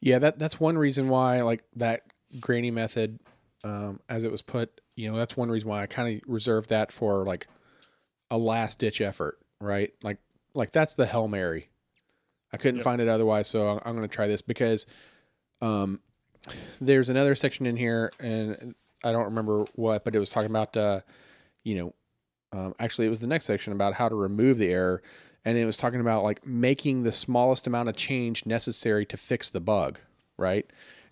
Yeah, that that's one reason why like that granny method, um, as it was put, you know, that's one reason why I kind of reserved that for like a last ditch effort, right? Like like that's the hell mary. I couldn't Yep. find it otherwise, so I'm, I'm going to try this because, um, there's another section in here, and I don't remember what, but it was talking about, uh, you know, um, actually it was the next section about how to remove the error, and it was talking about like making the smallest amount of change necessary to fix the bug, right?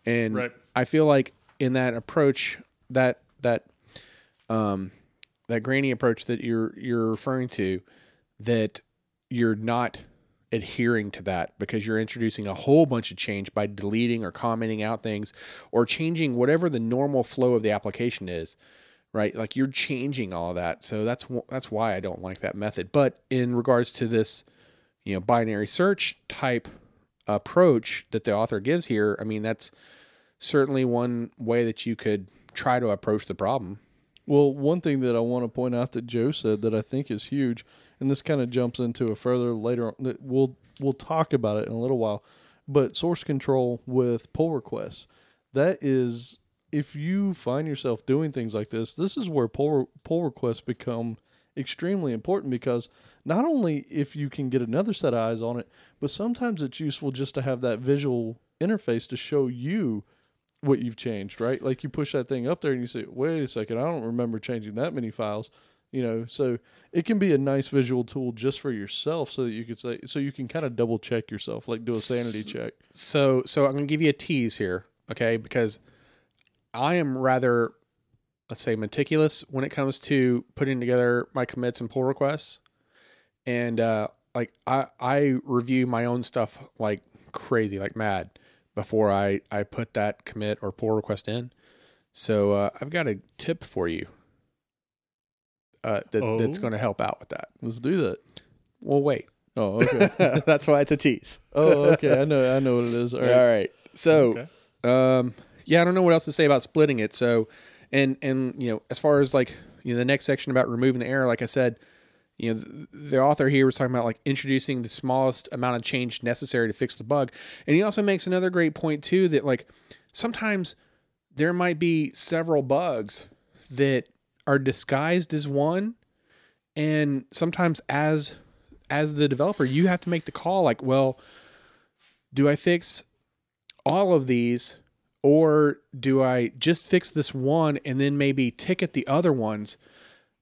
And Right. I feel like in that approach, that that um that granny approach that you're you're referring to, that you're not adhering to that because you're introducing a whole bunch of change by deleting or commenting out things or changing whatever the normal flow of the application is right? Like you're changing all that. So that's that's why I don't like that method. But in regards to this you know binary search type approach that the author gives here I mean that's certainly one way that you could try to approach the problem. Well, one thing that I want to point out that Joe said that I think is huge and this kind of jumps into a further later. We'll we'll talk about it in a little while, but source control with pull requests. That is, if you find yourself doing things like this, this is where pull pull requests become extremely important because not only if you can get another set of eyes on it, but sometimes it's useful just to have that visual interface to show you what you've changed, right? Like you push that thing up there and you say, wait a second, I don't remember changing that many files. You know, so it can be a nice visual tool just for yourself so that you could say so you can kind of double check yourself, like do a sanity check. So so I'm gonna give you a tease here, okay? Because I am rather let's say meticulous when it comes to putting together my commits and pull requests. And uh like I I review my own stuff like crazy, like mad before I I put that commit or pull request in. So uh, I've got a tip for you uh, that, that's Oh. going to help out with that. Let's do that. Well, wait. Oh, okay. that's why it's a tease. oh, okay. I know. I know what it is. All All right. right. So Okay. um yeah i don't know what else to say about splitting it so and and you know as far as like you know the next section about removing the error like i said you know the, the author here was talking about like introducing the smallest amount of change necessary to fix the bug and he also makes another great point too that like sometimes there might be several bugs that are disguised as one. And sometimes as as the developer you have to make the call like well do i fix all of these or do I just fix this one and then maybe ticket the other ones?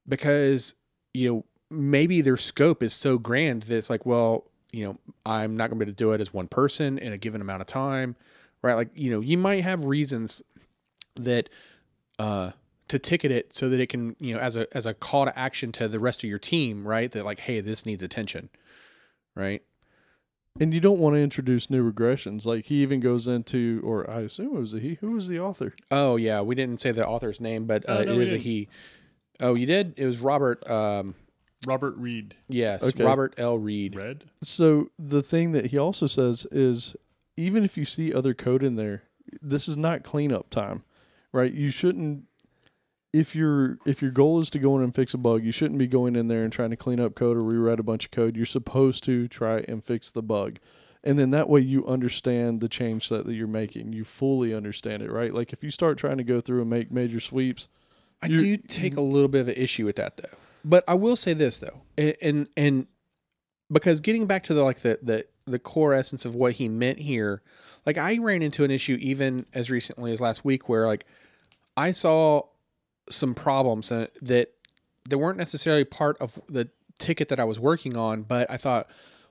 Because you know maybe their scope is so grand that it's like well you know I'm not going to be able to do it as one person in a given amount of time right? Like you know you might have reasons that uh to ticket it so that it can you know as a as a call to action to the rest of your team right that like hey this needs attention right And you don't want to introduce new regressions. Like he even goes into, or I assume it was a he. Who was the author? Oh yeah, we didn't say the author's name, but uh, Oh, no, it we is a he. Oh, you did? It was Robert. Um, Robert Read. yes, Okay. Robert L. Read. Red. So the thing that he also says is, even if you see other code in there, this is not cleanup time, right? You shouldn't. If your if your goal is to go in and fix a bug, you shouldn't be going in there and trying to clean up code or rewrite a bunch of code. You're supposed to try and fix the bug. And then that way you understand the change set that you're making. You fully understand it, right? Like if you start trying to go through and make major sweeps, I do take a little bit of an issue with that though. But I will say this though, and and, and because getting back to the like the, the the core essence of what he meant here, like I ran into an issue even as recently as last week where like I saw some problems that that weren't necessarily part of the ticket that I was working on, but I thought,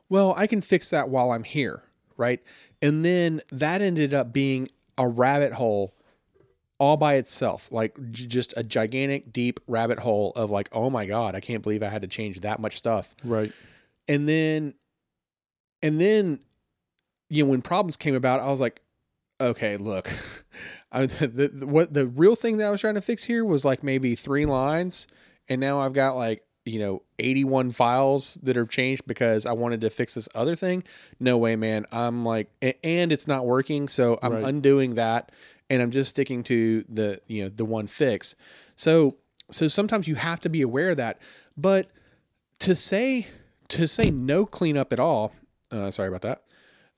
well, I can fix that while I'm here, right? And then that ended up being a rabbit hole all by itself, like j- just a gigantic, deep rabbit hole of like, oh my god, I can't believe I had to change that much stuff. right? And then, and then, you know, when problems came about, I was like, okay, look, I, the, the, what the real thing that I was trying to fix here was like maybe three lines, and now I've got like you know 81 files that have changed because I wanted to fix this other thing. No way, man. I'm like, and it's not working, so I'm Right. undoing that, and I'm just sticking to the you know the one fix. So so sometimes you have to be aware of that, but to say to say no cleanup at all. Uh, sorry about that.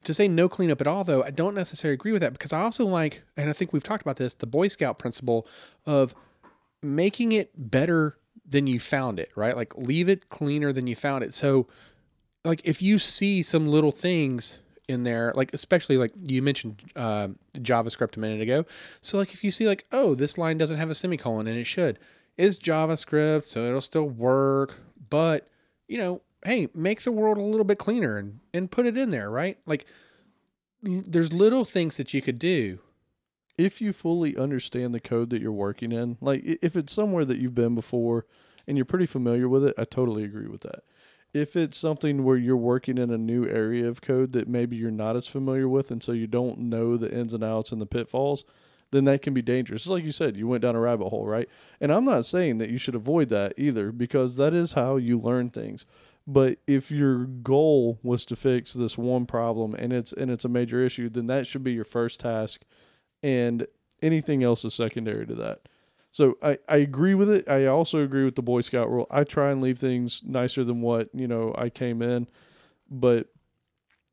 To say no cleanup at all, though, I don't necessarily agree with that because I also like, and I think we've talked about this, the Boy Scout principle of making it better than you found it, right? Like leave it cleaner than you found it. So, like if you see some little things in there, like especially like you mentioned uh, JavaScript a minute ago. So like if you see like, oh, this line doesn't have a semicolon and it should, is JavaScript, so it'll still work, but you know, hey, make the world a little bit cleaner and and put it in there, right? Like there's little things that you could do. if you fully understand the code that you're working in, like if it's somewhere that you've been before and you're pretty familiar with it, I totally agree with that. If it's something where you're working in a new area of code that maybe you're not as familiar with and so you don't know the ins and outs and the pitfalls, then that can be dangerous. It's like you said, you went down a rabbit hole, right? And I'm not saying that you should avoid that either because that is how you learn things. But if your goal was to fix this one problem and it's and it's a major issue, then that should be your first task and anything else is secondary to that. So I, I agree with it. I also agree with the Boy Scout rule. I try and leave things nicer than what, you know, I came in. But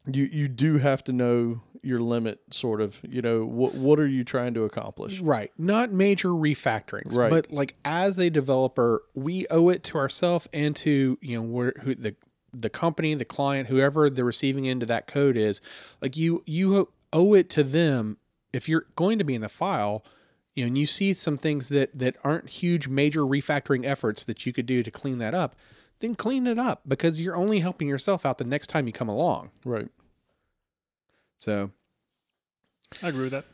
you you do have to know your limit sort of. You know, what what are you trying to accomplish? Right. Not major refactorings, Right. but like as a developer, we owe it to ourselves and to, you know, where who the the company, the client, whoever the receiving end of that code is, like you you owe it to them if you're going to be in the file, you know, and you see some things that that aren't huge major refactoring efforts that you could do to clean that up, then clean it up because you're only helping yourself out the next time you come along. Right. So, I agree with that.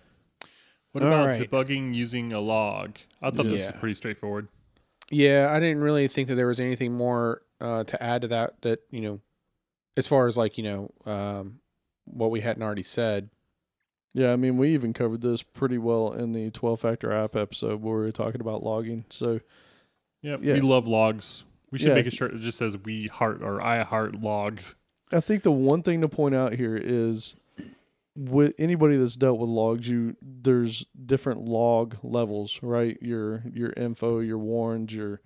What All about right. debugging using a log? I thought this was pretty straightforward. Yeah, I didn't really think that there was anything more uh, to add to that. That you know, as far as like you know, um, what we hadn't already said. Yeah, I mean, we even covered this pretty well in the 12 factor app episode where we were talking about logging. So, Yep. Yeah. We love logs. We should Yeah. make a shirt that just says we heart or I heart logs. I think the one thing to point out here is with anybody that's dealt with logs, you there's different log levels, right? Your your info, your warns, your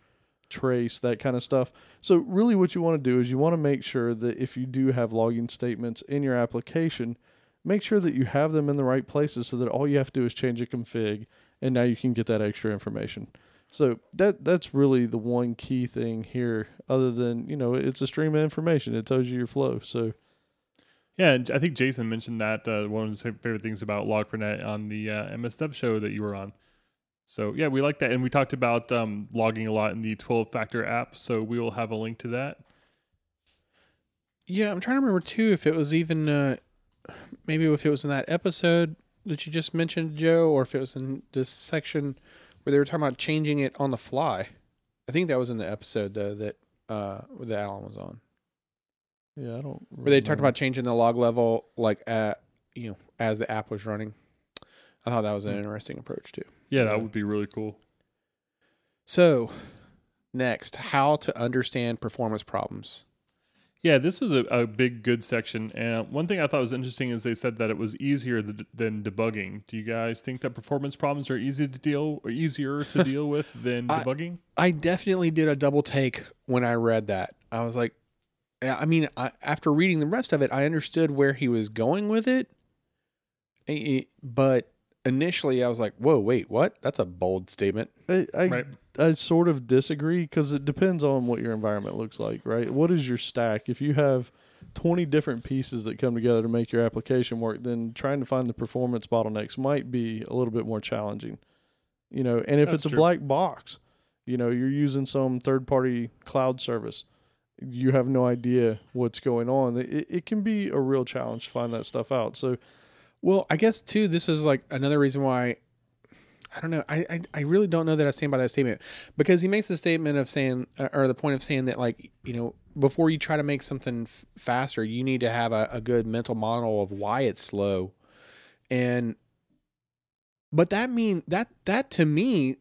trace, that kind of stuff. So really what you want to do is you want to make sure that if you do have logging statements in your application, make sure that you have them in the right places so that all you have to do is change a config and now you can get that extra information. So that that's really the one key thing here other than, you know, it's a stream of information. It tells you your flow. So Yeah, and I think Jason mentioned that uh, one of his favorite things about Log4net on the uh, MS Dev show that you were on. So yeah, we like that, and we talked about um, logging a lot in the 12-factor app. So we will have a link to that. Yeah, I'm trying to remember too if it was even uh, maybe if it was in that episode that you just mentioned, Joe, or if it was in this section where they were talking about changing it on the fly. I think that was in the episode though that uh, that Alan was on. yeah, I don't where they talked about changing the log level like at you know as the app was running i thought that was an Hmm. interesting approach too Yeah, Yeah. that would be really cool. so next how to understand performance problems Yeah, this was a, a big good section, and one thing I thought was interesting is they said that it was easier th- than debugging. Do you guys think that performance problems are easy to deal or easier to deal with than I- debugging? i definitely did a double take when i read that i was like i mean I, after reading the rest of it i understood where he was going with it Eh, eh, but initially i was like whoa wait what that's a bold statement I, I, Right. I sort of disagree because it depends on what your environment looks like, right? What is your stack? If you have 20 different pieces that come together to make your application work, then trying to find the performance bottlenecks might be a little bit more challenging. You know, and if That's it's a black box, you know, you're using some third party cloud service, you have no idea what's going on. It, it can be a real challenge to find that stuff out. So, Well, I guess too, this is like another reason why I don't know. I, I, I really don't know that I stand by that statement because he makes the statement of saying, uh, or the point of saying that, like, you know, before you try to make something f- faster, you need to have a, a good mental model of why it's slow. And, but that mean that, that to me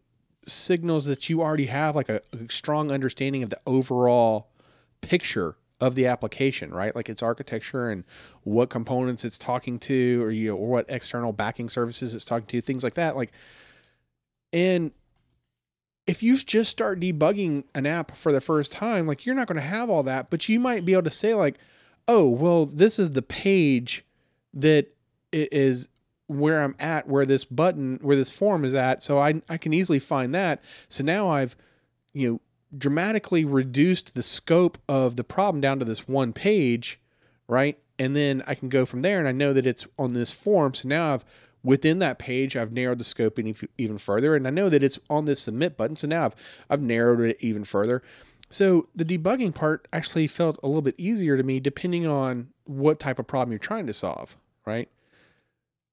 signals that you already have like a, a strong understanding of the overall picture of the application, right? Like its architecture and what components it's talking to, or you know, or what external backing services it's talking to, things like that. Like, and if you just start debugging an app for the first time, like you're not going to have all that, but you might be able to say like, oh, well, this is the page that is where I'm at, where this button, where this form is at. So I I can easily find that. So now I've, you know, dramatically reduced the scope of the problem down to this one page, right? And then I can go from there and I know that it's on this form. So now I've within that page I've narrowed the scope even further and I know that it's on this submit button. So now I've I've narrowed it even further. So the debugging part actually felt a little bit easier to me depending on what type of problem you're trying to solve, right?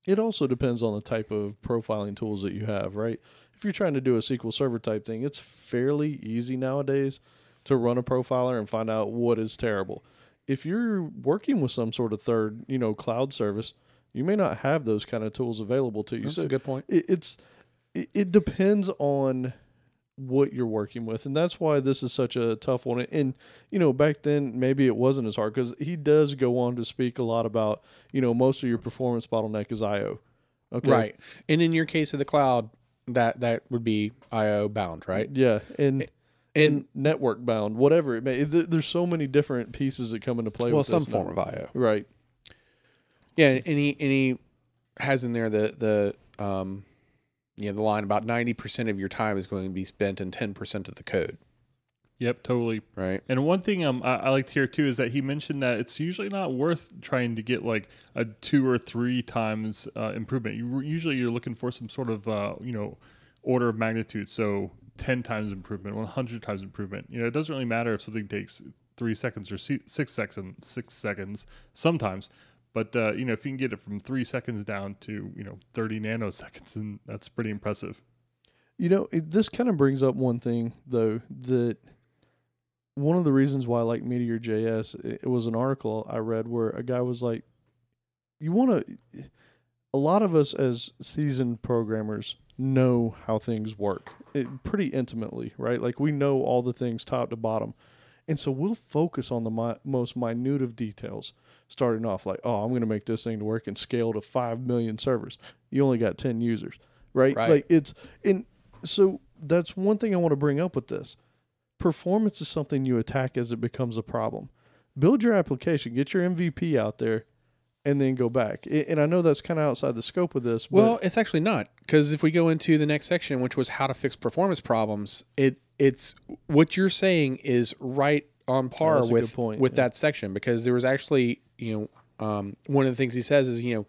It also depends on the type of profiling tools that you have, right? If you're trying to do a SQL Server type thing, it's fairly easy nowadays to run a profiler and find out what is terrible. If you're working with some sort of third, you know, cloud service, you may not have those kind of tools available to you. That's so a good point. it, it's it, it depends on what you're working with and that's why this is such a tough one and you know back then maybe it wasn't as hard because he does go on to speak a lot about you know most of your performance bottleneck is io okay Right. And in your case of the cloud, that that would be IO bound, right? Yeah, and And and network bound, whatever it may. There's so many different pieces that come into play. well, some form now. of IO. right. Yeah, and he and he has in there the the um, you know, the line about ninety percent of your time is going to be spent in ten percent of the code, Yep, totally. right? And one thing um, I, I liked here too is that he mentioned that it's usually not worth trying to get like a two or three times uh, improvement. You usually you're looking for some sort of uh, you know order of magnitude. So ten times improvement, one hundred times improvement. You know, it doesn't really matter if something takes three seconds or six seconds, six seconds sometimes. But uh, you know, if you can get it from three seconds down to you know thirty nanoseconds, and that's pretty impressive. You know, it, this kind of brings up one thing though that one of the reasons why I like Meteor JS it, it was an article I read where a guy was like, "You want to." A lot of us as seasoned programmers know how things work it, pretty intimately, right? Like we know all the things top to bottom, and so we'll focus on the mi- most minute of details. Starting off like, "Oh, I'm going to make this thing to work and scale to five million servers." You only got ten users, right? Right. Like it's and so that's one thing I want to bring up with this. Performance is something you attack as it becomes a problem. Build your application, get your MVP out there, and then go back. And I know that's kind of outside the scope of this. But Well, it's actually not because if we go into the next section, which was how to fix performance problems, it it's what you're saying is right on par with point, with yeah. that section because there was actually you know um, one of the things he says is you know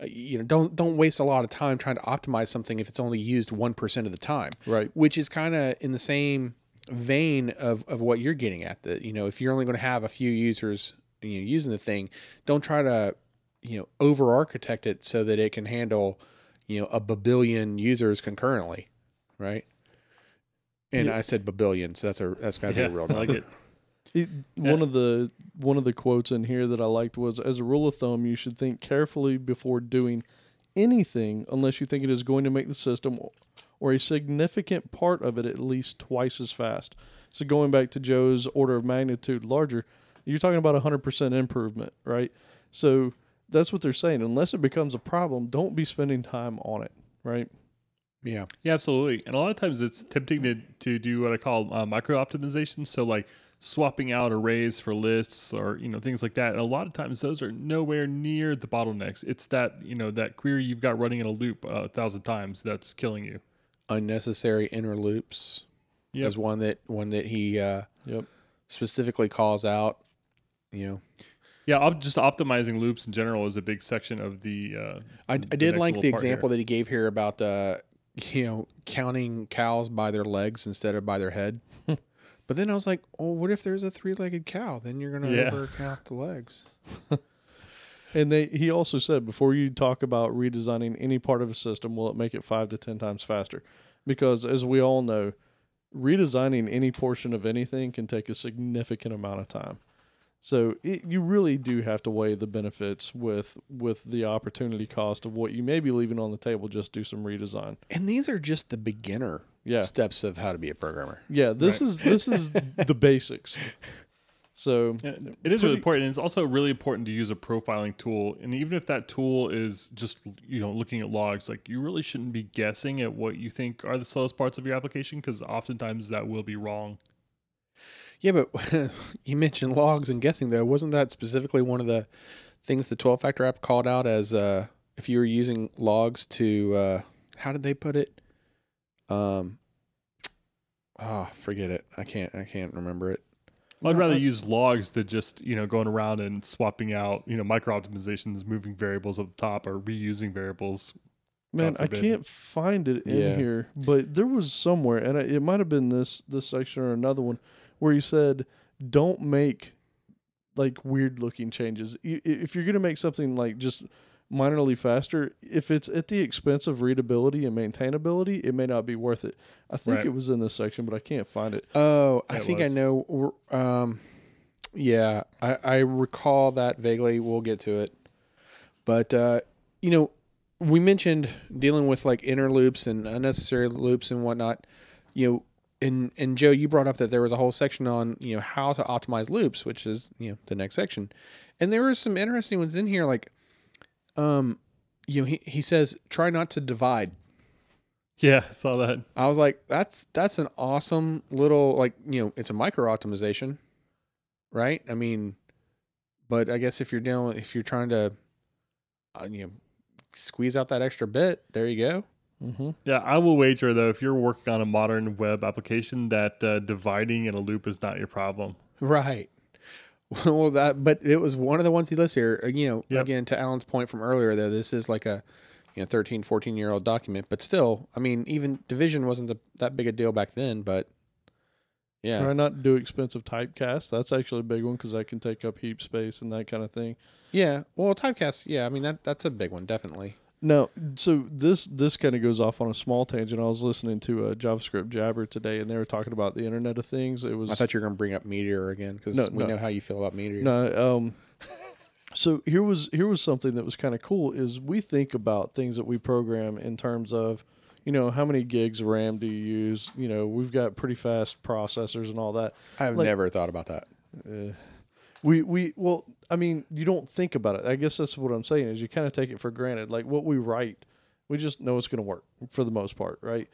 uh, you know don't don't waste a lot of time trying to optimize something if it's only used one percent of the time, Right. Which is kind of in the same vein of of what you're getting at. That you know if you're only going to have a few users you know using the thing, don't try to you know over architect it so that it can handle you know a babillion users concurrently right and Yeah. i said babillion so that's a that's got to Yeah, be a real I like number it. It, one of the one of the quotes in here that I liked was as a rule of thumb, you should think carefully before doing anything unless you think it is going to make the system or a significant part of it at least twice as fast. So going back to Joe's order of magnitude larger, you're talking about a 100% improvement, right? So that's what they're saying. Unless it becomes a problem, don't be spending time on it, right? Yeah Yeah, absolutely. And a lot of times it's tempting to, to do what I call uh, micro optimization. So like swapping out arrays for lists or you know things like that. And a lot of times those are nowhere near the bottlenecks. It's that you know that query you've got running in a loop uh, a thousand times that's killing you. unnecessary inner loops Yep. is one that one that he uh Yep. specifically calls out you know Yeah, op- just optimizing loops in general is a big section of the. Uh, I, I the did next like the example here. that he gave here about uh you know counting cows by their legs instead of by their head but then i was like oh what if there's a three-legged cow then you're gonna Yeah. overcount the legs And they he also said before you talk about redesigning any part of a system, will it make it five to ten times faster? Because as we all know, redesigning any portion of anything can take a significant amount of time. So it, you really do have to weigh the benefits with with the opportunity cost of what you may be leaving on the table. Just do some redesign. and these are just the beginner Yeah, steps of how to be a programmer yeah. This is this is the basics. So Yeah, it is really important. And it's also really important to use a profiling tool. And even if that tool is just you know looking at logs, like you really shouldn't be guessing at what you think are the slowest parts of your application because oftentimes that will be wrong. Yeah, but you mentioned logs and guessing though. Wasn't that specifically one of the things the 12 factor app called out as uh, if you were using logs to uh, how did they put it? Um, oh, forget it. I can't. I can't remember it. I'd rather I- use logs than just you know going around and swapping out you know micro optimizations, moving variables at the top, or reusing variables. Man, I can't find it in Yeah. here, but there was somewhere, and I- it might have been this this section or another one, where you said, "Don't make like weird looking changes. If you're gonna make something like just minorly faster, if it's at the expense of readability and maintainability, it may not be worth it." I think Right. it was in this section, but I can't find it. Oh, I It think I know. Um, yeah, I, I recall that vaguely. We'll get to it, but uh, you know, we mentioned dealing with like inner loops and unnecessary loops and whatnot. You know, and and Joe, you brought up that there was a whole section on you know how to optimize loops, which is you know the next section, and there were some interesting ones in here. Like, um, you know, he he says try not to divide. Yeah, I saw that. I was like, that's that's an awesome little like you know it's a micro optimization, right? I mean, but I guess if you're dealing if you're trying to, uh, you know, squeeze out that extra bit, there you go. Mm-hmm. Yeah, I will wager though, if you're working on a modern web application, that uh, dividing in a loop is not your problem. Right. Well, that but it was one of the ones he lists here. Uh, You know, Yep. again to Alan's point from earlier, though, this is like a you know 13, 14 year old document, but still, I mean, even division wasn't the, that big a deal back then. But yeah, Try not to do expensive typecast. That's actually a big one because that can take up heap space and that kind of thing. yeah. Well, typecast, yeah. I mean that that's a big one, definitely. No, so this this kind of goes off on a small tangent. I was listening to a JavaScript Jabber today, and they were talking about the Internet of Things. It was I thought you were going to bring up Meteor again because No, we no. know how you feel about Meteor. No, um, so here was here was something that was kind of cool. Is we think about things that we program in terms of, you know, how many gigs of RAM do you use? You know, we've got pretty fast processors and all that. I've like- never thought about that. Uh, we we well, I mean, you don't think about it. I guess that's what I'm saying is you kind of take it for granted. Like what we write, we just know it's going to work for the most part, right?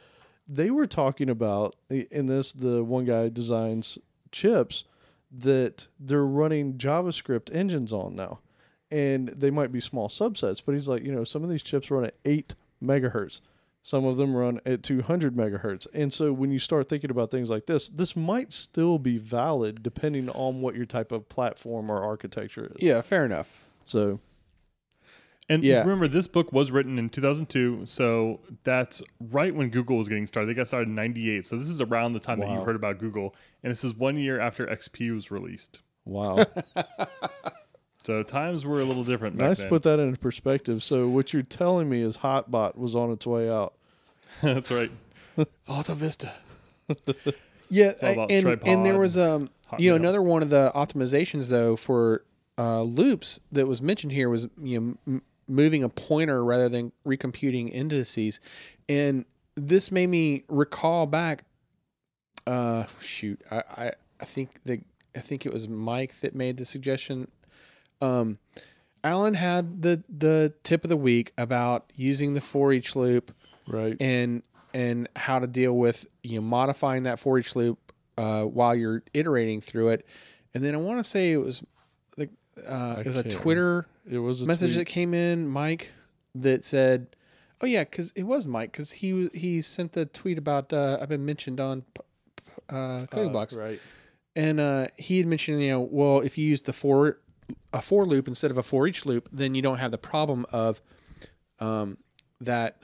They were talking about in this the one guy designs chips that they're running JavaScript engines on now, and they might be small subsets. But he's like, you know, some of these chips run at eight megahertz. Some of them run at 200 megahertz. And so when you start thinking about things like this, this might still be valid depending on what your type of platform or architecture is. Yeah, fair enough. So, And Yeah. remember, this book was written in 2002, so that's right when Google was getting started. They got started in 98, so this is around the time that you heard about Google. And this is one year after XP was released. wow. So times were a little different back nice to put that into perspective. So, what you're telling me is Hotbot was on its way out. that's right. Alta Vista. yeah, all about and and there was um you know meal. another one of the optimizations though for uh, loops that was mentioned here was you know m- moving a pointer rather than recomputing indices, and this made me recall back. Uh, shoot, I I, I think the I think it was Mike that made the suggestion. Um, Alan had the the tip of the week about using the for each loop Right. and and how to deal with you know modifying that for each loop uh, while you're iterating through it. And then I want to say it was like uh, it was a Twitter It was a message tweet. that came in, Mike, that said, "Oh yeah, because it was Mike because he he sent the tweet about uh, I've been mentioned on uh, coding Uh, blocks, Right. and uh, he had mentioned you know well if you use the for a for loop instead of a for each loop, then you don't have the problem of um, that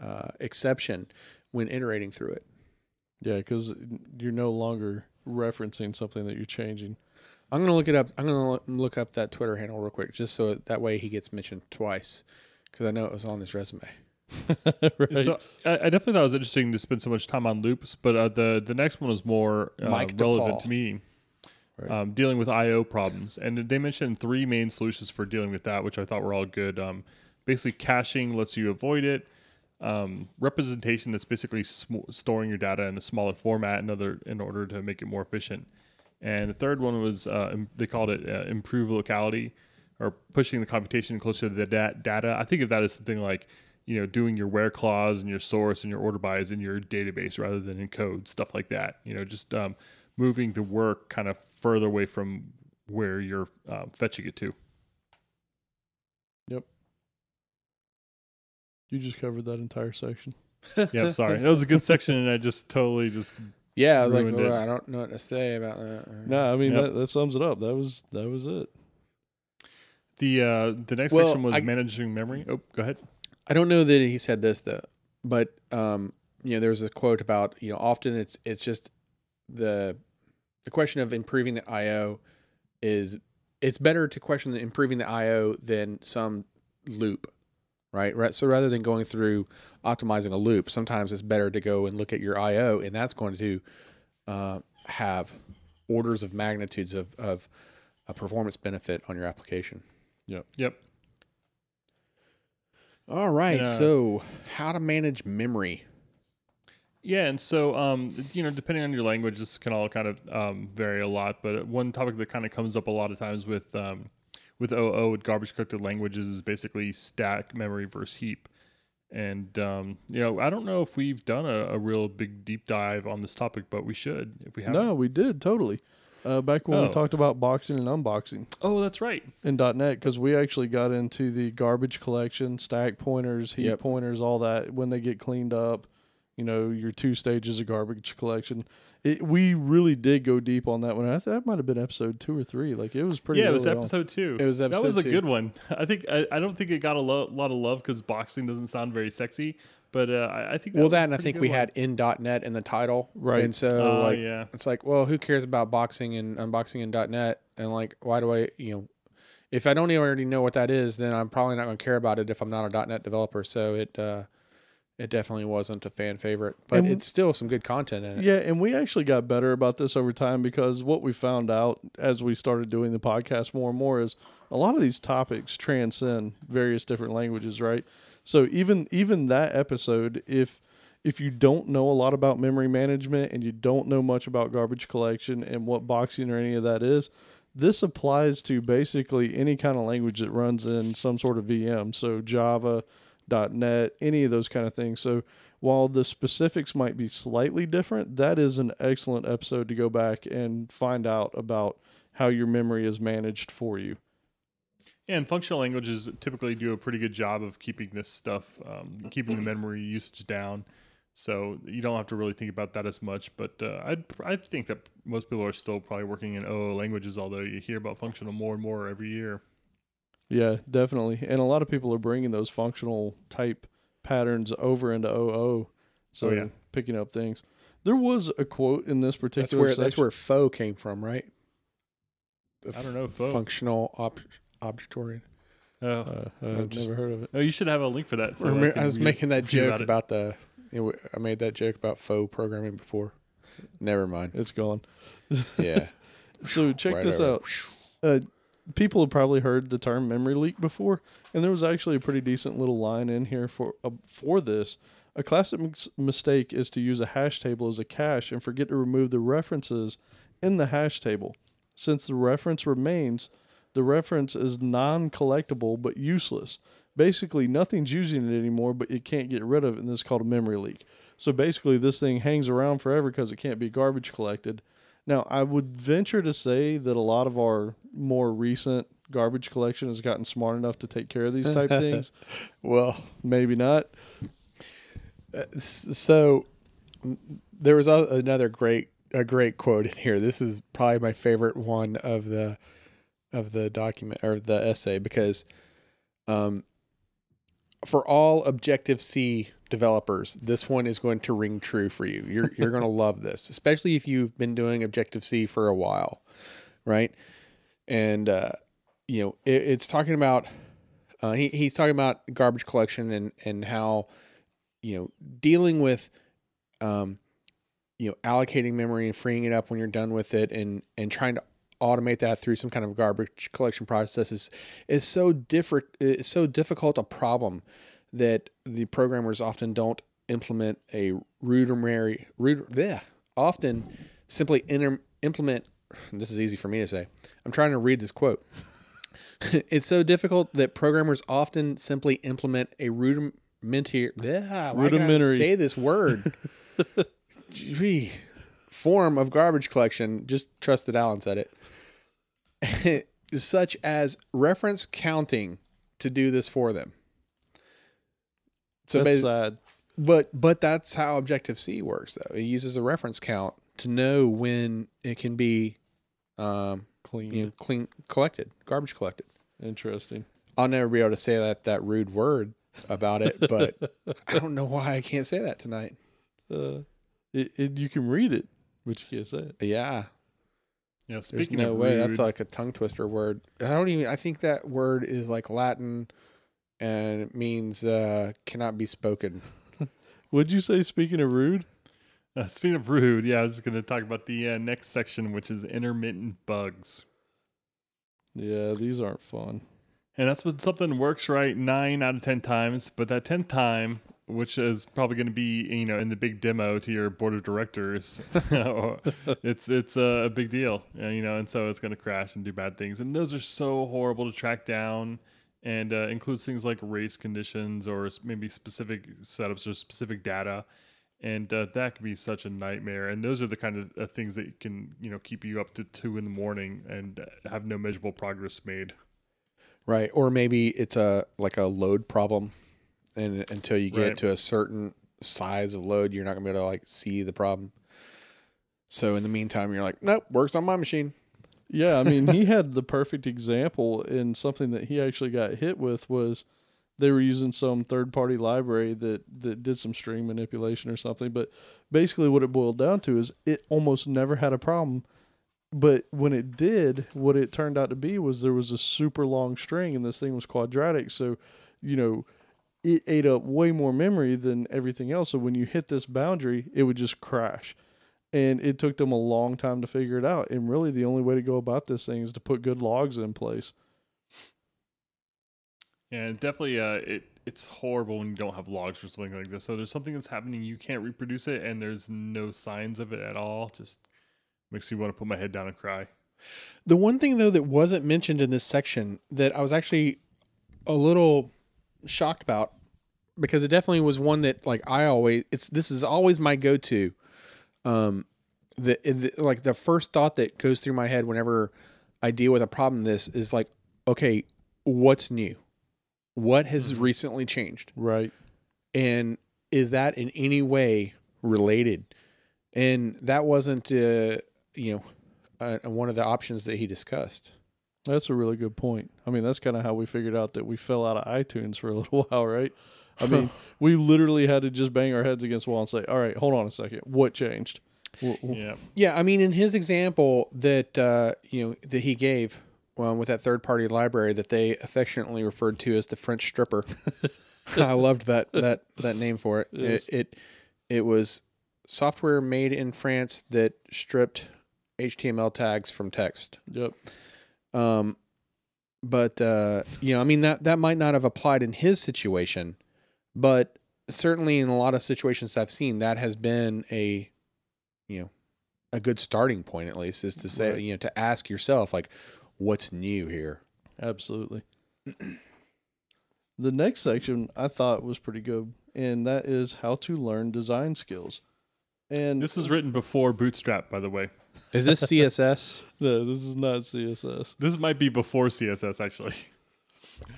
uh, exception when iterating through it. Yeah, because you're no longer referencing something that you're changing. I'm gonna look it up. I'm gonna look up that Twitter handle real quick, just so that way he gets mentioned twice, because I know it was on his resume. right. So I, I definitely thought it was interesting to spend so much time on loops, but uh, the the next one was more uh, Mike relevant DePaul. to me. Right. Um, dealing with I/O problems, and they mentioned three main solutions for dealing with that, which I thought were all good. Um, basically, caching lets you avoid it. Um, representation that's basically sm- storing your data in a smaller format in other in order to make it more efficient. And the third one was uh, im- they called it uh, improve locality or pushing the computation closer to the da- data. I think of that as something like you know doing your where clause and your source and your order bys in your database rather than in code stuff like that. You know, just um, moving the work kind of further away from where you're uh, fetching it to. Yep. You just covered that entire section. Yeah, I'm sorry, that was a good section, and I just totally just Yeah, I was like, Ruined "Oh. I don't know what to say about that. No, I mean Yep. that, that sums it up. That was that was it. the uh, the next Well, section was I- managing memory. Oh, go ahead. I don't know that he said this though, but um, you know, there was a quote about you know, often it's it's just the the question of improving the I/O is it's better to question improving the I/O than some loop, right? Right. So rather than going through optimizing a loop, sometimes it's better to go and look at your I/O, and that's going to uh, have orders of magnitudes of of a performance benefit on your application. Yep. Yep. All right. And, uh, so how to manage memory. Yeah, and so um, you know, depending on your language, this can all kind of um, vary a lot. But one topic that kind of comes up a lot of times with um, with OO with garbage collected languages is basically stack memory versus heap. And um, you know, I don't know if we've done a, a real big deep dive on this topic, but we should if we have. No, we did totally. Uh, back when Oh. we talked about boxing and unboxing Oh, that's right. in .NET, because we actually got into the garbage collection, stack pointers, heap Yep. pointers, all that when they get cleaned up. You know, your two stages of garbage collection. It, we really did go deep on that one. I th- that might have been episode two or three. Like it was pretty. yeah, it was early on. episode two. It was episode. that was episode a two. good one. I think I, I don't think it got a lo- lot of love because boxing doesn't sound very sexy, but uh, I, I think that well, that and I think we one. had in .NET in the title, Right. And so Oh, like yeah. it's like, well, who cares about boxing and unboxing in .NET? And like, why do I, you know, if I don't already know what that is, then I'm probably not going to care about it if I'm not a .NET developer. So it, uh, it definitely wasn't a fan favorite, but And- it's still some good content in it. Yeah, and we actually got better about this over time because what we found out as we started doing the podcast more and more is a lot of these topics transcend various different languages, right? So even even that episode, if if you don't know a lot about memory management and you don't know much about garbage collection and what boxing or any of that is, this applies to basically any kind of language that runs in some sort of VM. So Java, .NET, any of those kind of things. So while the specifics might be slightly different, that is an excellent episode to go back and find out about how your memory is managed for you. And functional languages typically do a pretty good job of keeping this stuff, um, keeping the memory usage down. So you don't have to really think about that as much. But uh, I I think that most people are still probably working in OO languages, although you hear about functional more and more every year. Yeah, definitely. And a lot of people are bringing those functional type patterns over into OO. So Oh, yeah. picking up things. There was a quote in this particular. That's where that's where faux came from, right? The I don't know, faux. Functional ob- object oriented. Oh, uh, I'm I've just- never heard of it. oh, you should have a link for that. So Remember- can I was read- making that joke it. about, the. it w- I made that joke about faux programming before. Never mind. It's gone. Yeah. So check Right this over. out. Uh, people have probably heard the term memory leak before, and there was actually a pretty decent little line in here for uh, for this. A classic mis- mistake is to use a hash table as a cache and forget to remove the references in the hash table. Since the reference remains, the reference is non-collectible but useless. Basically, nothing's using it anymore, but you can't get rid of it, and this is called a memory leak. So basically, this thing hangs around forever because it can't be garbage collected. Now, I would venture to say that a lot of our more recent garbage collection has gotten smart enough to take care of these type things. Well, Maybe not. uh, so there was a, another great a great quote in here. This is probably my favorite one of the of the document or the essay because um for all Objective C developers, this one is going to ring true for you. You're you're going to love this, especially if you've been doing Objective C for a while, right? And uh, you know, it, it's talking about uh, he, he's talking about garbage collection and and how you know dealing with um you know allocating memory and freeing it up when you're done with it and and trying to automate that through some kind of garbage collection process is is so different it's so difficult a problem that the programmers often don't implement a rudimentary yeah, often simply inter, implement this is easy for me to say i'm trying to read this quote. It's so difficult that programmers often simply implement a rudimentary yeah, why can't I Rudimentary. say this word? Gee, form of garbage collection. Just trust that alan said it such as reference counting to do this for them so That's sad. but but that's how Objective C works though. It uses a reference count to know when it can be um Clean. you know clean collected, garbage collected. Interesting. I'll never be able to say that that rude word about it, but I don't know why I can't say that tonight. Uh, it, it, you can read it, but you can't say it. Yeah. Yeah, There's speaking no of way rude, that's like a tongue twister word. I don't even I think that word is like Latin and it means uh cannot be spoken. What'd you say? Speaking of rude, uh, speaking of rude, yeah, I was just going to talk about the uh, next section, which is intermittent bugs. yeah, these aren't fun. And that's when something works right nine out of ten times, but that tenth time, which is probably going to be you know in the big demo to your board of directors, it's it's a, big deal, uh, you know, and so it's going to crash and do bad things, and those are so horrible to track down. and uh, includes things like race conditions or maybe specific setups or specific data. And uh, that can be such a nightmare. And those are the kind of uh, things that can, you know, keep you up to two in the morning and uh, have no measurable progress made. Right. Or maybe it's a like a load problem and until you get Right. to a certain size of load, you're not gonna be able to like see the problem. So in the meantime, you're like, nope, works on my machine. Yeah, I mean, he had the perfect example in something that he actually got hit with was they were using some third party library that that did some string manipulation or something, but basically what it boiled down to is it almost never had a problem. But when it did, what it turned out to be was there was a super long string and this thing was quadratic, so you know, it ate up way more memory than everything else. So when you hit this boundary, it would just crash and it took them a long time to figure it out and really the only way to go about this thing is to put good logs in place And definitely, uh, it it's horrible when you don't have logs or something like this. So there's something that's happening, you can't reproduce it, and there's no signs of it at all. Just makes me want to put my head down and cry. The one thing though that wasn't mentioned in this section that I was actually a little shocked about because it definitely was one that like I always it's this is always my go-to. Um the, the like the first thought that goes through my head whenever I deal with a problem this is like okay what's new? What has recently changed? Right. And is that in any way related? And that wasn't uh, you know uh, one of the options that he discussed that's a really good point i mean that's kind of how we figured out that we fell out of itunes for a little while right i mean we literally had to just bang our heads against the wall and say all right hold on a second what changed Wh- wh- Yeah. Yeah, I mean, in his example that uh, you know that he gave well, with that third party library that they affectionately referred to as the French stripper, I loved that that that name for it. Yes. It, it it was software made in France that stripped HTML tags from text. yep Um, but uh, you know, I mean that that might not have applied in his situation, but certainly in a lot of situations I've seen, that has been a, you know, a good starting point at least is to say, Right. you know, to ask yourself like, what's new here? Absolutely. the next section I thought was pretty good, and that is how to learn design skills. And This is written before Bootstrap, by the way. Is this CSS? no, this is not CSS. This might be before CSS, actually.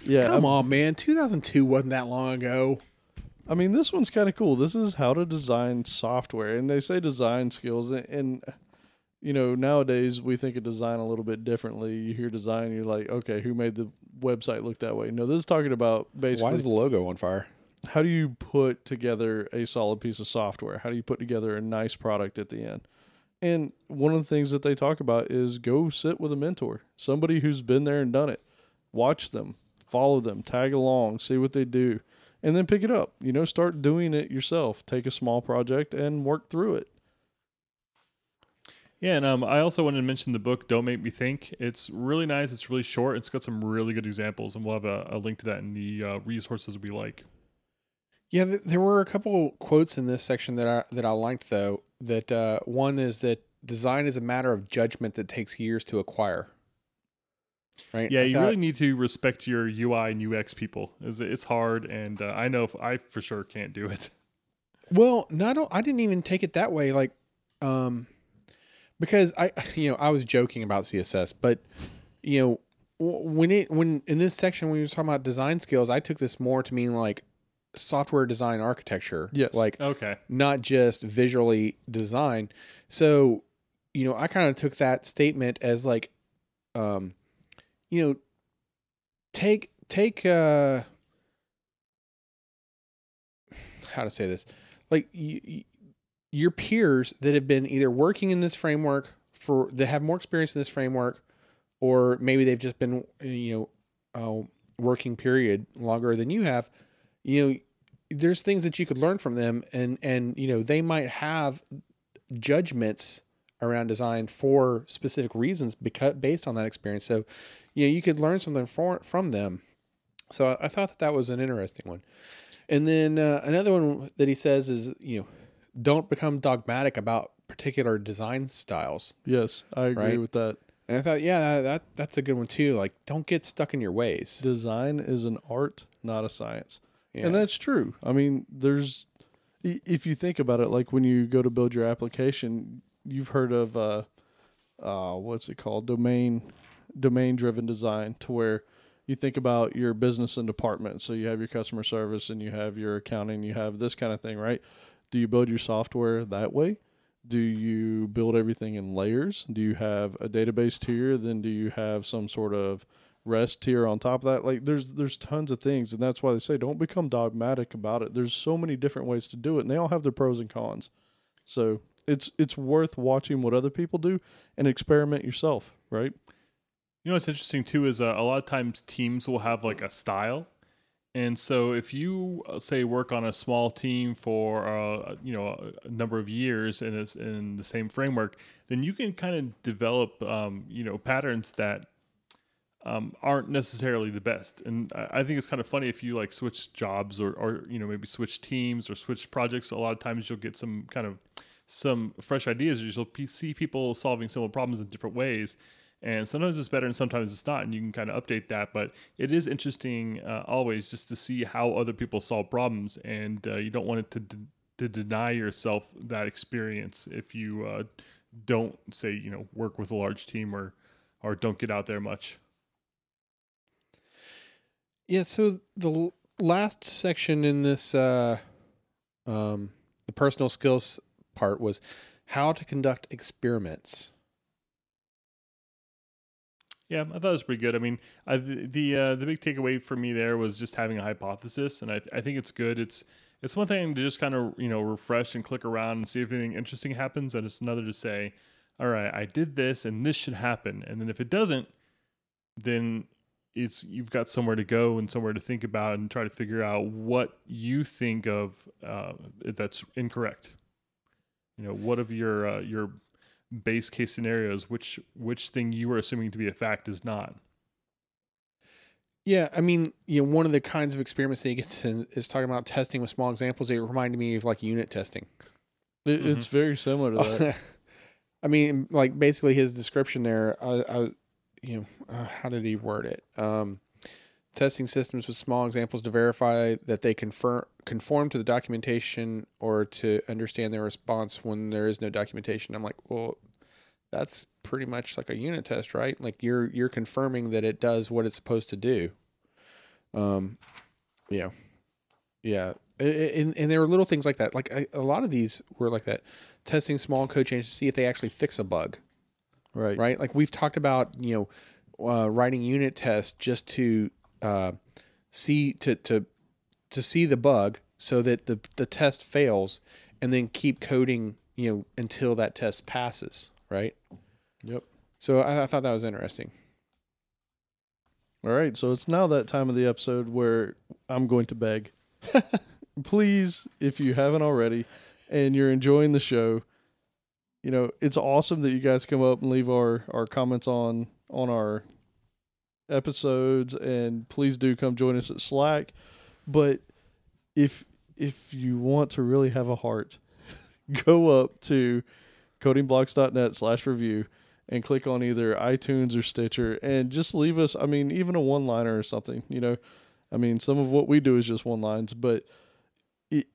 Yeah, Come I'm- on, man! 2002 wasn't that long ago. I mean, this one's kind of cool. This is how to design software, and they say design skills, and, and you know nowadays we think of design a little bit differently. You hear design, you're like, okay, who made the website look that way? No, this is talking about basically Why is the logo on fire? how do you put together a solid piece of software? How do you put together a nice product at the end? And one of the things that they talk about is go sit with a mentor, somebody who's been there and done it. Watch them, follow them, tag along, see what they do, and then pick it up. You know, start doing it yourself. Take a small project and work through it. Yeah, and um, I also wanted to mention the book "Don't Make Me Think." It's really nice. It's really short. It's got some really good examples, and we'll have a, a link to that in the uh, resources we like. Yeah, th- there were a couple quotes in this section that I that I liked though. That uh, one is that design is a matter of judgment that takes years to acquire. Right? Yeah, I you thought- really need to respect your UI and UX people. It's, it's hard, and uh, I know if I for sure can't do it. Well, not I didn't even take it that way. Like, um, because I, you know, I was joking about CSS, but you know, when it when in this section when we were talking about design skills, I took this more to mean like software design architecture. Yes. Like Okay. not just visually design. So, you know, I kind of took that statement as like, um, you know, take take uh, how to say this, like y- y- your peers that have been either working in this framework for that have more experience in this framework, or maybe they've just been you know, uh, working period longer than you have. You know, there's things that you could learn from them and and you know they might have judgments around design for specific reasons because based on that experience so you know you could learn something for, from them so I, I thought that that was an interesting one and then uh, another one that he says is you know don't become dogmatic about particular design styles Yes, I agree Right. with that. And I thought, yeah, that, that that's a good one too. Like, don't get stuck in your ways. Design is an art, not a science. Yeah. And that's true. I mean, there's if you think about it, like when you go to build your application, you've heard of uh, uh, what's it called, domain domain driven design, to where you think about your business and department. So you have your customer service and you have your accounting, you have this kind of thing, right? Do you build your software that way? Do you build everything in layers? Do you have a database tier? Then do you have some sort of rest tier on top of that? Like there's there's tons of things, and that's why they say don't become dogmatic about it. There's so many different ways to do it, and they all have their pros and cons. So it's it's worth watching what other people do and experiment yourself, right? You know what's interesting too is uh, a lot of times teams will have like a style, and so if you uh, say work on a small team for uh, you know a number of years and it's in the same framework, then you can kind of develop um, you know patterns that um, aren't necessarily the best. And I, think it's kind of funny if you like switch jobs or or you know maybe switch teams or switch projects. A lot of times you'll get some kind of some fresh ideas. You'll see people solving similar problems in different ways and sometimes it's better and sometimes it's not and you can kind of update that but it is interesting uh, always just to see how other people solve problems and uh, you don't want it to, d- to deny yourself that experience if you uh, don't say you know work with a large team or or don't get out there much Yeah, so the last section in this uh um the personal skills part was how to conduct experiments. Yeah, I thought it was pretty good. I mean, I, the uh, the big takeaway for me there was just having a hypothesis, and I I think it's good. It's it's one thing to just kind of you know refresh and click around and see if anything interesting happens, and it's another to say, all right, I did this, and this should happen, and then if it doesn't, then it's you've got somewhere to go and somewhere to think about and try to figure out what you think of uh, that's incorrect. You know, what of your uh, your base case scenarios, which which thing you are assuming to be a fact is not. Yeah, I mean, you know, one of the kinds of experiments that he gets in is talking about testing with small examples. It reminded me of like unit testing. It, It's very similar to that. I mean, like basically his description there. I, I you know, uh, how did he word it? Um, testing systems with small examples to verify that they conform conform to the documentation or to understand their response when there is no documentation. I'm like, well, that's pretty much like a unit test, right? Like you're you're confirming that it does what it's supposed to do. Um, yeah, yeah, and and there were little things like that. Like a lot of these were like that, testing small code changes to see if they actually fix a bug right. right? Like we've talked about, you know, uh, writing unit tests just to uh, see to to to see the bug so that the the test fails, and then keep coding, you know, until that test passes, right? Yep. So I, I thought that was interesting. All right, so it's now that time of the episode where I'm going to beg. Please, if you haven't already and you're enjoying the show, you know, it's awesome that you guys come up and leave our, our comments on on our episodes and please do come join us at Slack. But if if you want to really have a heart, go up to codingblocks.net slash review and click on either iTunes or Stitcher and just leave us, I mean, even a one liner or something, you know. I mean, some of what we do is just one lines, but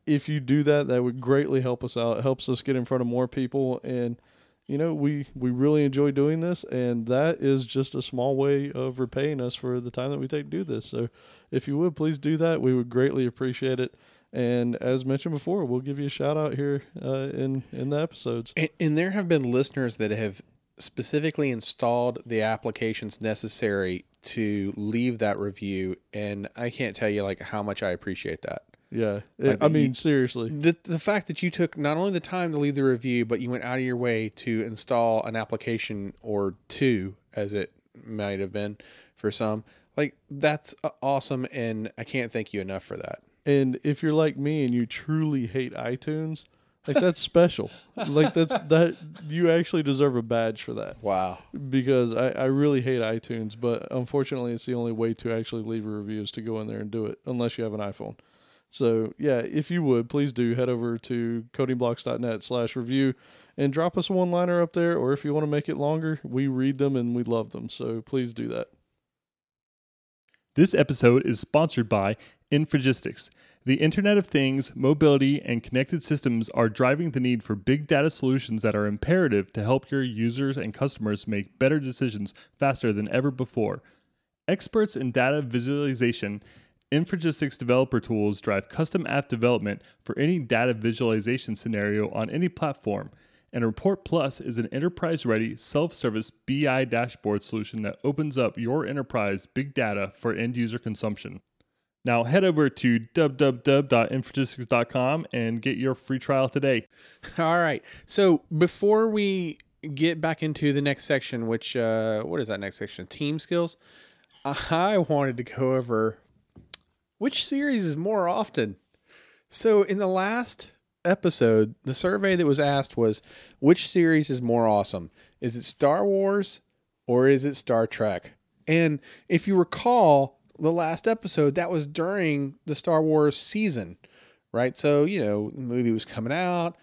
if you do that, that would greatly help us out. It helps us get in front of more people. And, you know, we, we really enjoy doing this. And that is just a small way of repaying us for the time that we take to do this. So if you would, please do that. We would greatly appreciate it. And as mentioned before, we'll give you a shout out here uh, in, in the episodes. And, and there have been listeners that have specifically installed the applications necessary to leave that review, and I can't tell you like how much I appreciate that. Yeah. Like I mean, you- seriously. The the fact that you took not only the time to leave the review, but you went out of your way to install an application or two, as it might have been for some, like that's awesome, and I can't thank you enough for that. And if you're like me and you truly hate iTunes, like that's special. Like that's that you actually deserve a badge for that Wow. because I, I really hate iTunes, but unfortunately it's the only way to actually leave a review is to go in there and do it unless you have an iPhone. So yeah, if you would, please do head over to codingblocks.net slash review and drop us a one liner up there. Or if you want to make it longer, we read them and we love them. So please do that. This episode is sponsored by Infragistics. The Internet of Things, mobility, and connected systems are driving the need for big data solutions that are imperative to help your users and customers make better decisions faster than ever before. Experts in data visualization, Infragistics developer tools drive custom app development for any data visualization scenario on any platform. And ReportPlus is an enterprise ready self service BI dashboard solution that opens up your enterprise big data for end user consumption. Now head over to www.infragistics.com and get your free trial today. All right. So before we get back into the next section, which uh, what is that next section? Team skills. I wanted to go over which series is more often. So in the last episode, the survey that was asked was which series is more awesome? Is it Star Wars or is it Star Trek? And if you recall, the last episode that was during the Star Wars season, right? So, you know, the movie was coming out,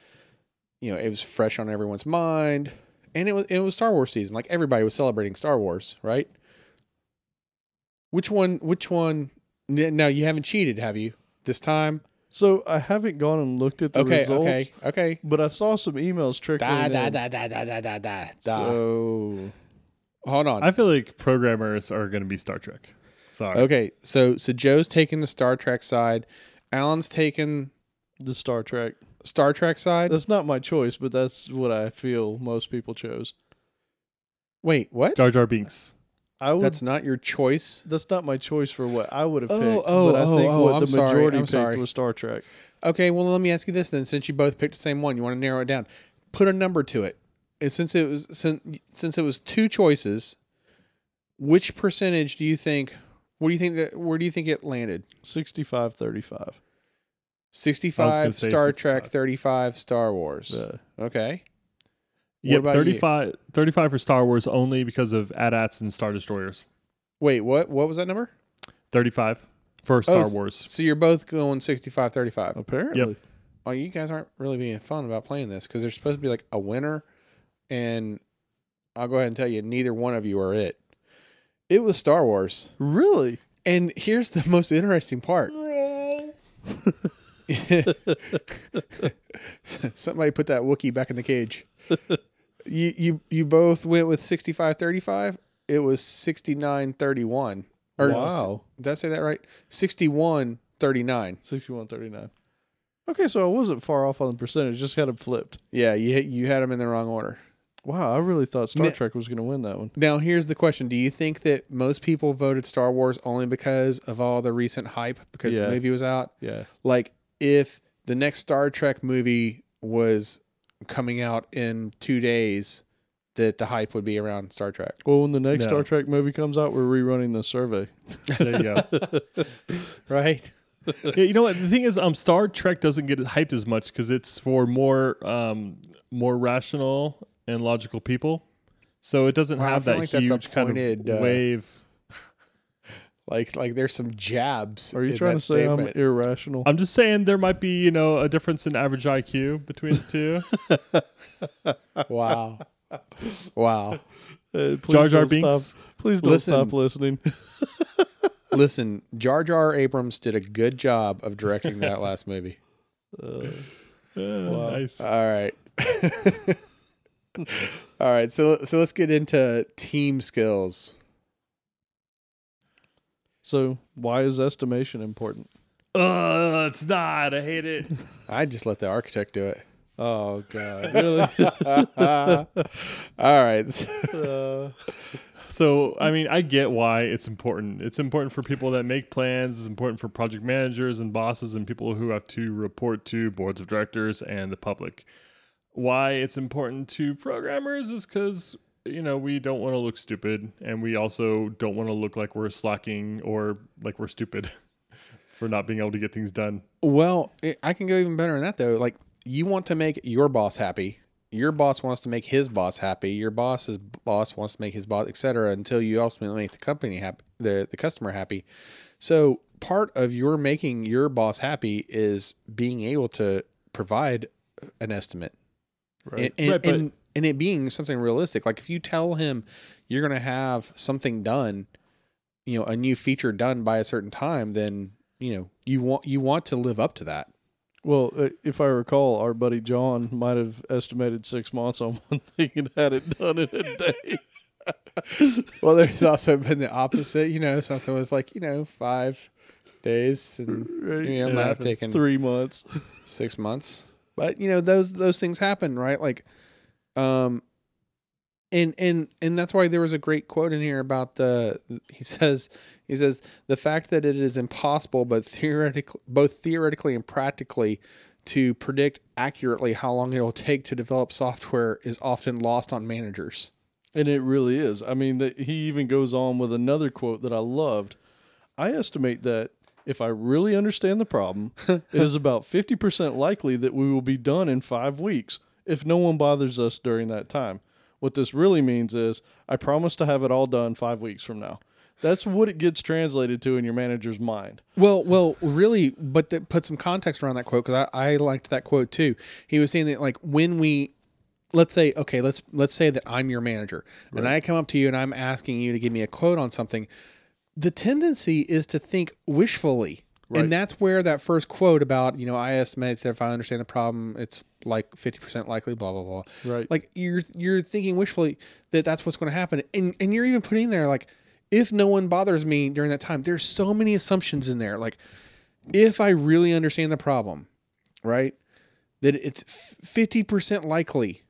you know, it was fresh on everyone's mind, and it was it was Star Wars season. Like everybody was celebrating Star Wars, right? Which one which one now you haven't cheated, have you? This time? So I haven't gone and looked at the Okay, results. okay, okay. But I saw some emails trickling Da da in. da da da da da da. da. So Hold on. I feel like programmers are going to be Star Trek. Sorry. Okay, so so Joe's taking the Star Trek side, Allen's taking the Star Trek. Star Trek side. That's not my choice, but that's what I feel most people chose. Wait, what? Jar Jar Binks. I would. That's not your choice. That's not my choice for what I would have Oh, picked. oh, but I oh, think oh, what I'm the sorry, majority I'm picked sorry. was Star Trek. Okay, well let me ask you this then. Since you both picked the same one, you want to narrow it down. Put a number to it. And since it was since, since it was two choices, which percentage do you think? What do you think that? Where do you think it landed? 65 35. I was gonna Sixty-five say Star 65. Trek, thirty-five Star Wars. Yeah. Okay. Yep, about 35, 35 for Star Wars only because of AT-ATs and Star Destroyers. Wait, what? What was that number? 35 for oh, Star s- Wars. So you're both going 65 35. Apparently. Oh, you guys aren't really being fun about playing this because there's supposed to be like a winner. And I'll go ahead and tell you, neither one of you are it. It was Star Wars. Really? And here's the most interesting part. Somebody put that Wookiee back in the cage. You you you both went with 65 35. It was 69 31. Or Wow. Did I say that right? 61 39. 61 39. Okay, so I wasn't far off on the percentage, just had it flipped. Yeah, you you had them in the wrong order. Wow, I really thought Star Ne- Trek was going to win that one. Now, here's the question: Do you think that most people voted Star Wars only because of all the recent hype because Yeah. the movie was out? Yeah. Like, if the next Star Trek movie was coming out in two days, that the hype would be around Star Trek. Well, when the next No. Star Trek movie comes out, we're rerunning the survey. There you go. Right? yeah, you know what? The thing is, um, Star Trek doesn't get hyped as much because it's for more, um, more rational and logical people. So it doesn't Wow, I have feel that like that's a huge kind pointed, of uh, wave. Like, like there's some jabs. Are you in trying that to say I'm irrational? I'm just saying there might be, you know, a difference in average IQ between the two. wow, wow. Uh, Jar Jar Binks. Stop. Please don't Listen. stop listening. Listen, Jar Jar Abrams did a good job of directing that last movie. Uh, Uh, Nice. All right. All right. So so let's get into team skills. So, why is estimation important? Uh, it's not. I hate it. I just let the architect do it. Oh God, really? All right. uh, So, I mean, I get why it's important. It's important for people that make plans. It's important for project managers and bosses and people who have to report to boards of directors and the public. Why it's important to programmers is because, you know, we don't want to look stupid and we also don't want to look like we're slacking or like we're stupid for not being able to get things done. Well, eh, I can go even better than that though. Like you want to make your boss happy. Your boss wants to make his boss happy. Your boss's boss wants to make his boss, etc. Until you ultimately make the company happy, the the customer happy. So part of your making your boss happy is being able to provide an estimate. Right. And, and, Right, but- and, and it being something realistic. Like if you tell him you're going to have something done, you know, a new feature done by a certain time, then you know you want you want to live up to that. Well, uh, if I recall, our buddy John might have estimated six months on one thing and had it done in a day. Well, there's also been the opposite. You know, something was like you know five days, and Right. you know, It might have taken Three months. six months. But you know those those things happen, right? Like, um, and and and that's why there was a great quote in here about the. He says he says the fact that it is impossible, but theoretically, both theoretically and practically, to predict accurately how long it will take to develop software is often lost on managers. And it really is. I mean, that he even goes on with another quote that I loved. I estimate that if I really understand the problem, it is about 50% likely that we will be done in five weeks if no one bothers us during that time. What this really means is I promise to have it all done five weeks from now. That's what it gets translated to in your manager's mind. Well, well, really, but to put some context around that quote because I, I liked that quote too. He was saying that like when we, let's say, okay, let's let's say that I'm your manager and I come up to you and I'm asking you to give me a quote on something. The tendency is to think wishfully, Right. and that's where that first quote about you know I estimate that if I understand the problem, it's like fifty percent likely, blah blah blah. Right. Like you're you're thinking wishfully that that's what's going to happen, and and you're even putting there like if no one bothers me during that time, there's so many assumptions in there. Like if I really understand the problem, right, that it's fifty percent likely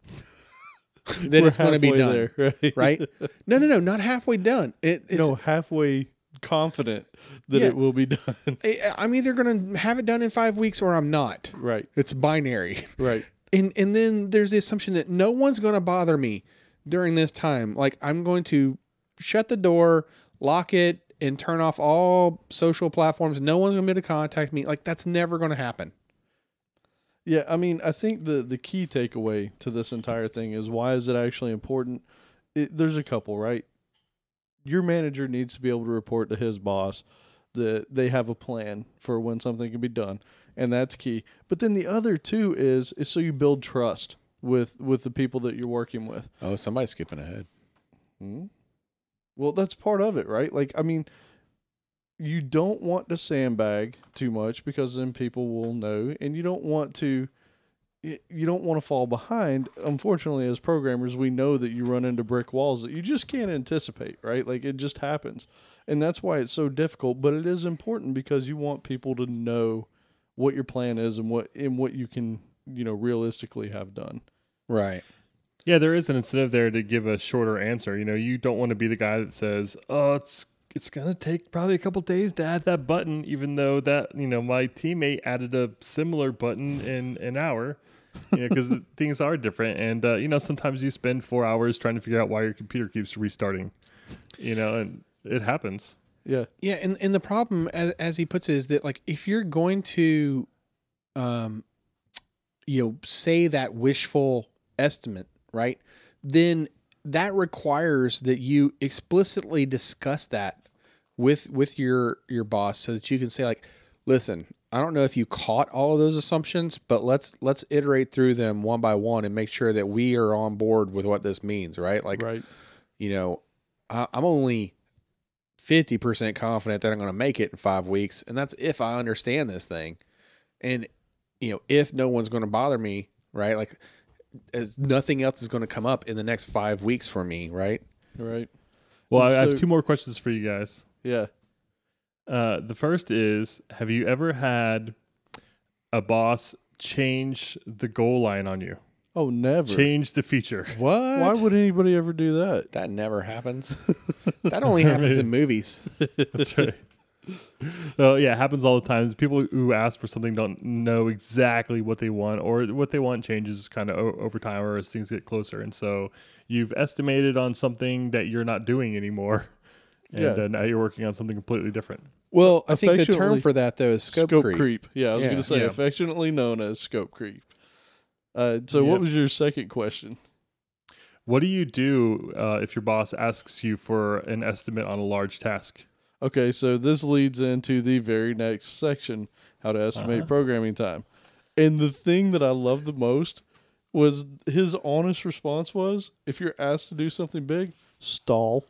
that We're it's going to be done, there, right? right? No, no, no, not halfway done. It, it's, no, halfway confident that Yeah. it will be done. I- I'm either going to have it done in five weeks or I'm not. right. It's binary. Right. and and then there's the assumption that no one's going to bother me during this time like i'm going to shut the door lock it and turn off all social platforms no one's going to be able to contact me like that's never going to happen Yeah, I mean, I think the the key takeaway to this entire thing is why is it actually important? It, there's a couple, right? Your manager needs to be able to report to his boss that they have a plan for when something can be done, and that's key. But then the other two is is so you build trust with with the people that you're working with. oh somebody's skipping ahead Hmm? Well, that's part of it, right? Like, I mean, you don't want to sandbag too much because then people will know, and you don't want to. Y- You don't want to fall behind. Unfortunately, as programmers, we know that you run into brick walls that you just can't anticipate, right? Like it just happens, and that's why it's so difficult. But it is important because you want people to know what your plan is and what and what you can, you know, realistically have done. right Yeah, there is an incentive there to give a shorter answer. You know, you don't want to be the guy that says, "Oh, it's it's gonna take probably a couple days to add that button," even though that you know my teammate added a similar button in an hour. You know, because things are different, and uh, you know sometimes you spend four hours trying to figure out why your computer keeps restarting. You know, and it happens. Yeah, yeah and, and the problem as, as he puts it is that like if you're going to um you know say that wishful estimate right then that requires that you explicitly discuss that with with your your boss so that you can say like listen i don't know if you caught all of those assumptions but let's let's iterate through them one by one and make sure that we are on board with what this means right like right. you know I, i'm only 50% confident that i'm going to make it in five weeks and that's if i understand this thing and you know if no one's going to bother me right like as nothing else is going to come up in the next five weeks for me right Right. Well, I, I have two more questions for you guys. Yeah. Uh, the first is Have you ever had a boss change the goal line on you? Oh, never. Change the feature. what Why would anybody ever do that? that never happens that only happens in movies That's right. Oh yeah, it happens all the time. People who ask for something don't know exactly what they want, or what they want changes kind of o- over time, or as things get closer. And so you've estimated on something that you're not doing anymore, and Yeah. uh, now you're working on something completely different. Well i think the term for that though is scope, creep. Yeah, I was Yeah. going to say Yeah. affectionately known as scope creep. Uh, so, Yeah. what was your second question? What do you do uh, if your boss asks you for an estimate on a large task? Okay, so this leads into the very next section: how to estimate Uh-huh. programming time. And the thing that I love the most was his honest response was, if you're asked to do something big, stall.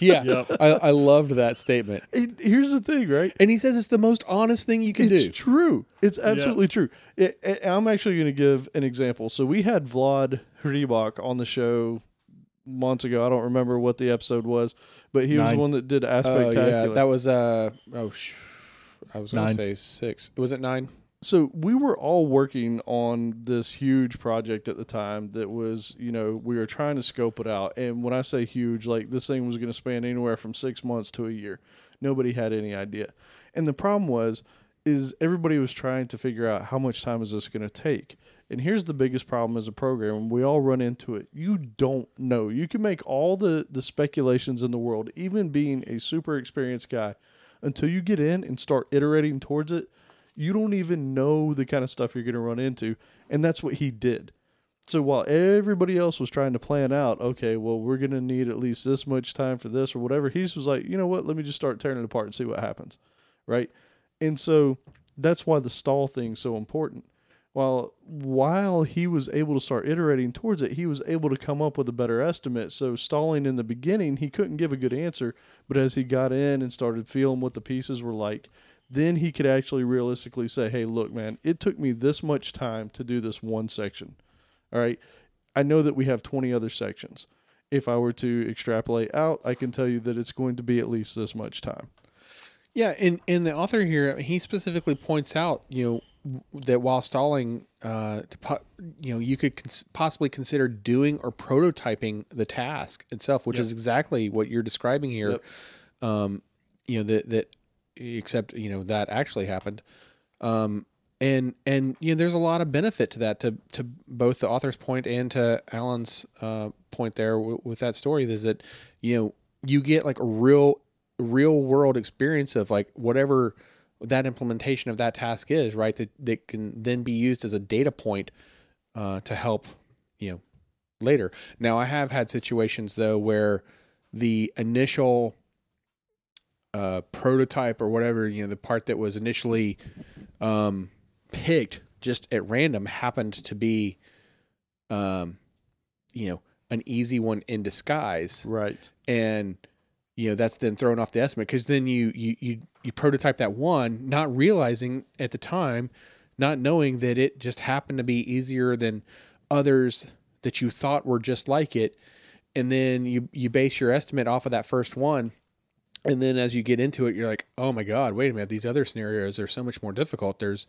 Yeah, Yep. I, I loved that statement. And here's the thing, right? And he says it's the most honest thing you can it's do. It's true. It's absolutely true. It, it- I'm actually going to give an example. So we had Vlad Hribak on the show months ago. I don't remember what the episode was, but he was the one that did Aspect. Oh yeah, that was uh oh, sh- I was gonna say six. Was it nine? So we were all working on this huge project at the time that was you know we were trying to scope it out. And when i say huge like this thing was going to span anywhere from six months to a year. Nobody had any idea. And the problem was is everybody was trying to figure out how much time is this going to take. And here's the biggest problem as a program we all run into it. You don't know. You can make all the the speculations in the world even being a super experienced guy until you get in and start iterating towards it you don't even know the kind of stuff you're going to run into. And that's what he did. So while everybody else was trying to plan out, okay, well, we're going to need at least this much time for this or whatever, he was like, you know what? Let me just start tearing it apart and see what happens. Right. And so that's why the stall thing's so important. While while he was able to start iterating towards it, he was able to come up with a better estimate. So stalling in the beginning, he couldn't give a good answer, but as he got in and started feeling what the pieces were like, then he could actually realistically say, "Hey, look, man, it took me this much time to do this one section. All right, I know that we have 20 other sections. If I were to extrapolate out, I can tell you that it's going to be at least this much time." Yeah, and and the author here he specifically points out, you know, that while stalling, uh, you know, you could cons- possibly consider doing or prototyping the task itself, which Yep. is exactly what you're describing here. Yep. Um, you know that that except you know that actually happened. Um, and and you know, there's a lot of benefit to that to to both the author's point and to Alan's uh, point there w- with that story is that you know you get like a real real world experience of like whatever that implementation of that task is right that, that can then be used as a data point uh, to help you know later now i have had situations though where the initial uh, prototype or whatever you know the part that was initially um, picked just at random happened to be um, you know an easy one in disguise Right. and you know that's then thrown off the estimate because then you you you you prototype that one not realizing at the time not knowing that it just happened to be easier than others that you thought were just like it and then you you base your estimate off of that first one and then as you get into it you're like oh my god wait a minute these other scenarios are so much more difficult there's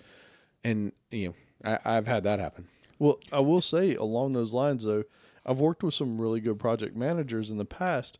and you know I, i've had that happen Well, I will say along those lines though, I've worked with some really good project managers in the past,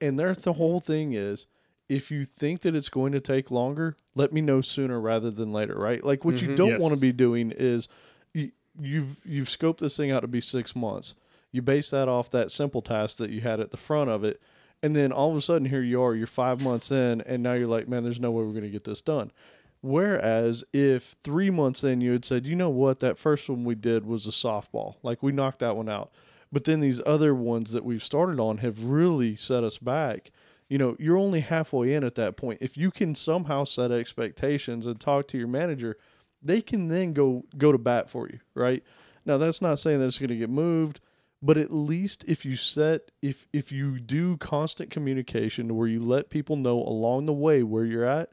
and their the whole thing is if you think that it's going to take longer, let me know sooner rather than later, right? Like what you mm-hmm. don't Yes. want to be doing is you, you've you've scoped this thing out to be 6 months. You base that off that simple task that you had at the front of it, and then all of a sudden here you are, you're 5 months in and now you're like, man, there's no way we're going to get this done. Whereas if three months in you had said, you know what, that first one we did was a softball, like we knocked that one out. But then these other ones that we've started on have really set us back. You know, you're only halfway in at that point. If you can somehow set expectations and talk to your manager, they can then go go to bat for you, right? Now that's not saying that it's going to get moved, but at least if you set if if you do constant communication where you let people know along the way where you're at,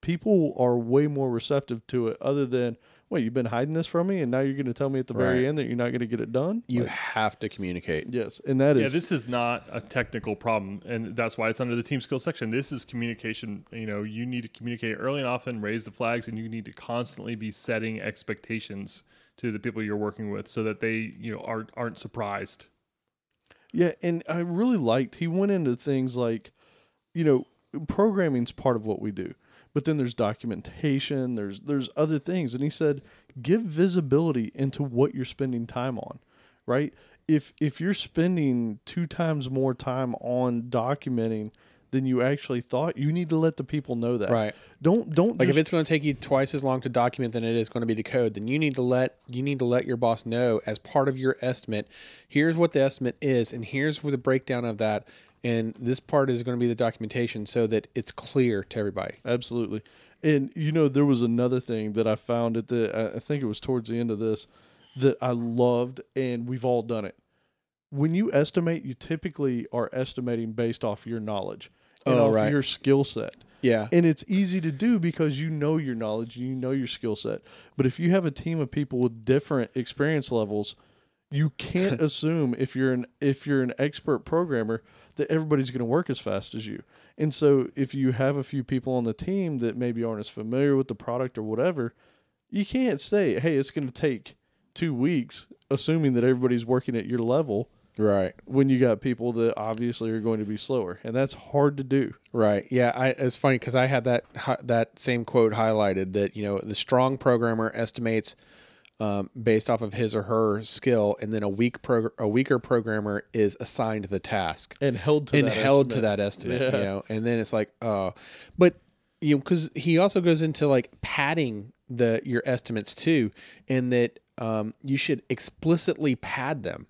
people are way more receptive to it other than wait you've been hiding this from me and now you're going to tell me at the very Right. end that you're not going to get it done you Like, have to communicate yes and that Yeah, is this is not a technical problem, and that's why it's under the team skills section. This is communication. You know, you need to communicate early and often, raise the flags, and you need to constantly be setting expectations to the people you're working with, so that they, you know, aren't aren't surprised. Yeah, and I really liked he went into things like, you know, programming's part of what we do. But then there's documentation, there's there's other things. And he said, give visibility into what you're spending time on. Right? If if you're spending two times more time on documenting than you actually thought, you need to let the people know that. Right. Don't don't like if it's going to take you twice as long to document than it is going to be to code then you need to let you need to let your boss know as part of your estimate here's what the estimate is and here's where the breakdown of that and this part is going to be the documentation so that it's clear to everybody Absolutely. And you know, there was another thing that I found at the I think it was towards the end of this that I loved, and we've all done it. When you estimate, you typically are estimating based off your knowledge and Oh, off right. your skill set. Yeah. And it's easy to do because you know your knowledge, you know your skill set. But if you have a team of people with different experience levels, you can't assume if you're an if you're an expert programmer that everybody's going to work as fast as you. And so if you have a few people on the team that maybe aren't as familiar with the product or whatever, you can't say, "Hey, it's going to take 2 weeks," assuming that everybody's working at your level Right. when you got people that obviously are going to be slower. And that's hard to do. Right. Yeah. I, it's funny because I had that that same quote highlighted that you know the strong programmer estimates um, based off of his or her skill, and then a weak prog- a weaker programmer is assigned the task And held to and that held to estimate. that estimate. Yeah. You know, and then it's like, oh, but you know, because he also goes into like padding the your estimates too, and that um, you should explicitly pad them.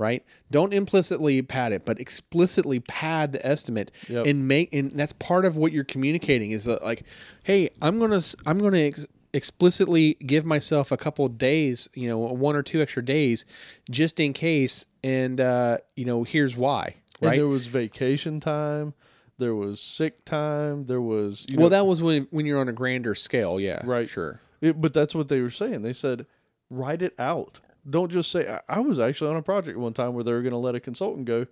Right. Don't implicitly pad it, but explicitly pad the estimate Yep. and make and that's part of what you're communicating is that like, hey, I'm gonna I'm gonna ex- explicitly give myself a couple of days, you know, one or two extra days, just in case, and uh, you know, here's why. And Right. there was vacation time. There was sick time. There was you well, know, that was when when you're on a grander scale, yeah. Right. Sure. it- but that's what they were saying. They said, write it out. Don't just say. I, I was actually on a project one time where they were going to let a consultant go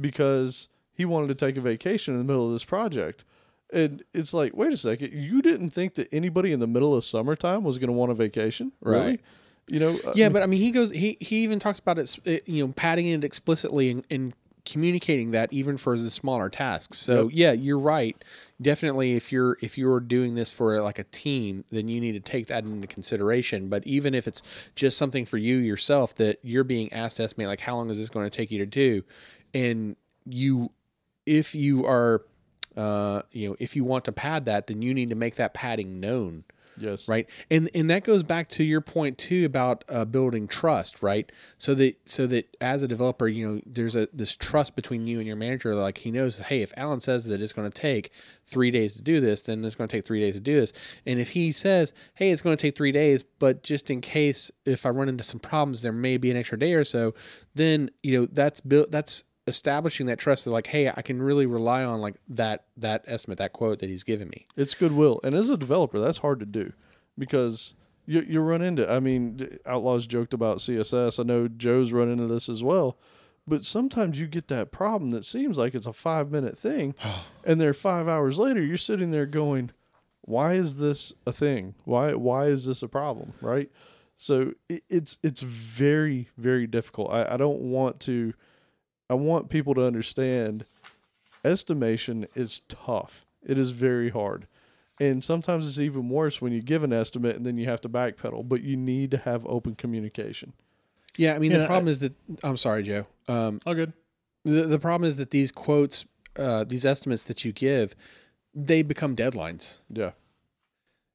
because he wanted to take a vacation in the middle of this project. And it's like, wait a second, you didn't think that anybody in the middle of summertime was going to want a vacation, really? Right. You know, Yeah, but I mean, he goes. He he even talks about it. it, You know, padding it explicitly and, and communicating that even for the smaller tasks. So Yep. yeah, you're right. Definitely, if you're if you're doing this for like a team, then you need to take that into consideration. But even if it's just something for you yourself that you're being asked to estimate, like how long is this going to take you to do, and you, if you are, uh, you know, if you want to pad that, then you need to make that padding known yes, right? And and that goes back to your point too about uh, building trust right? So that so that as a developer you know there's a this trust between you and your manager. Like he knows hey if allen says that it's going to take three days to do this then it's going to take three days to do this. And if he says hey it's going to take three days but just in case if i run into some problems there may be an extra day or so then you know that's built that's establishing that trust that like hey i can really rely on like that that estimate that quote that he's given me It's goodwill, and as a developer, that's hard to do because you you run into. I mean, Outlaws joked about CSS. I know Joe's run into this as well. But sometimes you get that problem that seems like it's a five minute thing, and then five hours later, you're sitting there going, "Why is this a thing? Why why is this a problem?" Right? So it, it's it's very very difficult. I, I don't want to. I want people to understand estimation is tough. It is very hard. And sometimes it's even worse when you give an estimate and then you have to backpedal, but you need to have open communication. Yeah, I mean Yeah, the problem I- is that I'm sorry, Joe. Um, All good. the the problem is that these quotes, uh, these estimates that you give, they become deadlines. Yeah.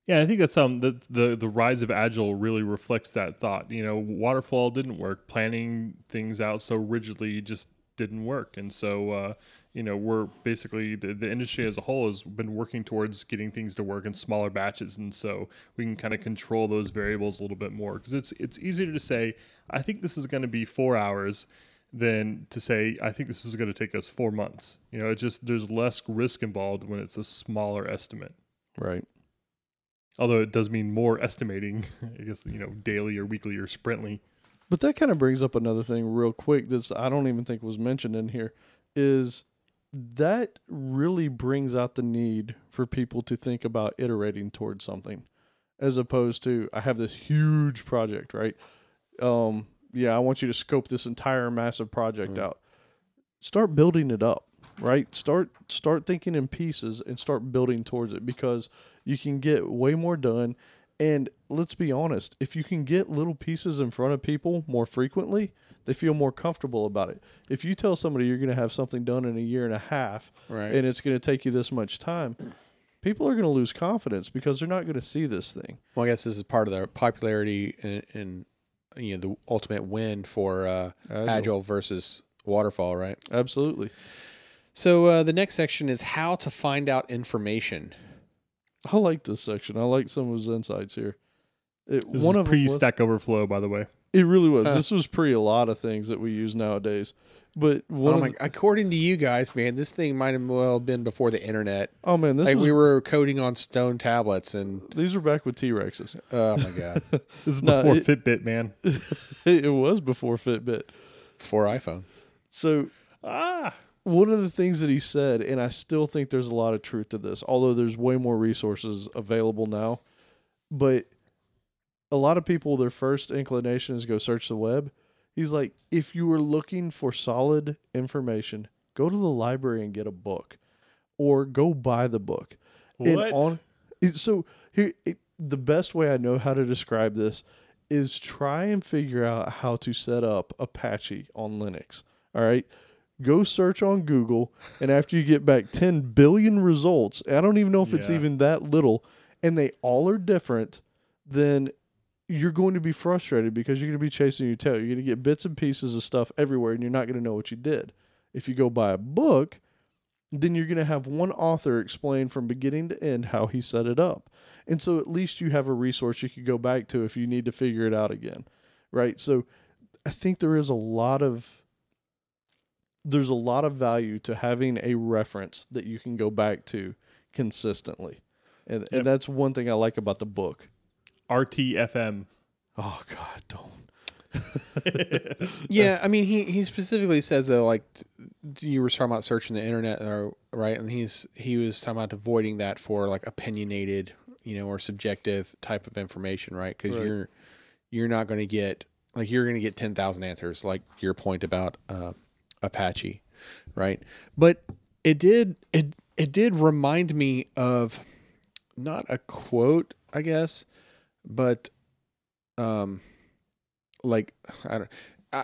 Yeah, I think that's um the, the the rise of agile really reflects that thought. You know, waterfall didn't work. Planning things out so rigidly just didn't work, and so uh, you know we're basically the, the industry as a whole has been working towards getting things to work in smaller batches, and so we can kind of control those variables a little bit more. Because it's it's easier to say I think this is going to be four hours than to say I think this is going to take us four months. You know, it just there's less risk involved when it's a smaller estimate. Right. although it does mean more estimating i guess you know daily or weekly or sprintly But that kind of brings up another thing real quick that's I don't even think was mentioned in here is that really brings out the need for people to think about iterating towards something as opposed to I have this huge project, right? Um yeah, I want you to scope this entire massive project out. Start building it up, right? Start start thinking in pieces and start building towards it because you can get way more done and let's be honest, if you can get little pieces in front of people more frequently, they feel more comfortable about it. If you tell somebody you're going to have something done in a year and a half Right. and it's going to take you this much time, people are going to lose confidence because they're not going to see this thing. Well, I guess this is part of the popularity and, and you know the ultimate win for uh, Agile. agile. versus waterfall, right? Absolutely. So uh, the next section is how to find out information. I like this section. I like some of his insights here. It, this one is of them pre was- stack overflow by the way It really was. Huh. This was pre a lot of things that we use nowadays. But one Oh of my, the, according to you guys, man, this thing might have well been before the internet. oh man, this like was we were coding on stone tablets, and these were back with T Rexes. oh my god, This is No, before it- Fitbit, man. it was before Fitbit. before iPhone. So Ah, one of the things that he said, and I still think there's a lot of truth to this, although there's way more resources available now. But a lot of people, their first inclination is go search the web. He's like, if you were looking for solid information, go to the library and get a book, or go buy the book. And what? on so here, it, the best way I know how to describe this is try and figure out how to set up Apache on Linux. All right. Go search on Google, and after you get back 10 billion results, I don't even know if it's even that little, and they all are different, then you're going to be frustrated because you're going to be chasing your tail. You're going to get bits and pieces of stuff everywhere, and you're not going to know what you did. If you go buy a book, then you're going to have one author explain from beginning to end how he set it up. And so at least you have a resource you could go back to if you need to figure it out again. Right? So I think there is a lot of there's a lot of value to having a reference that you can go back to consistently. And Yep. and that's one thing I like about the book. RTFM. Oh god, don't. Yeah, I mean, he he specifically says that like you were talking about searching the internet, or right, and he's he was talking about avoiding that for like opinionated, you know, or subjective type of information, right? Because Right. you're you're not going to get like you're going to get ten thousand answers, like your point about uh, Apache, right? But it did it it did remind me of not a quote, I guess, but um like I don't uh,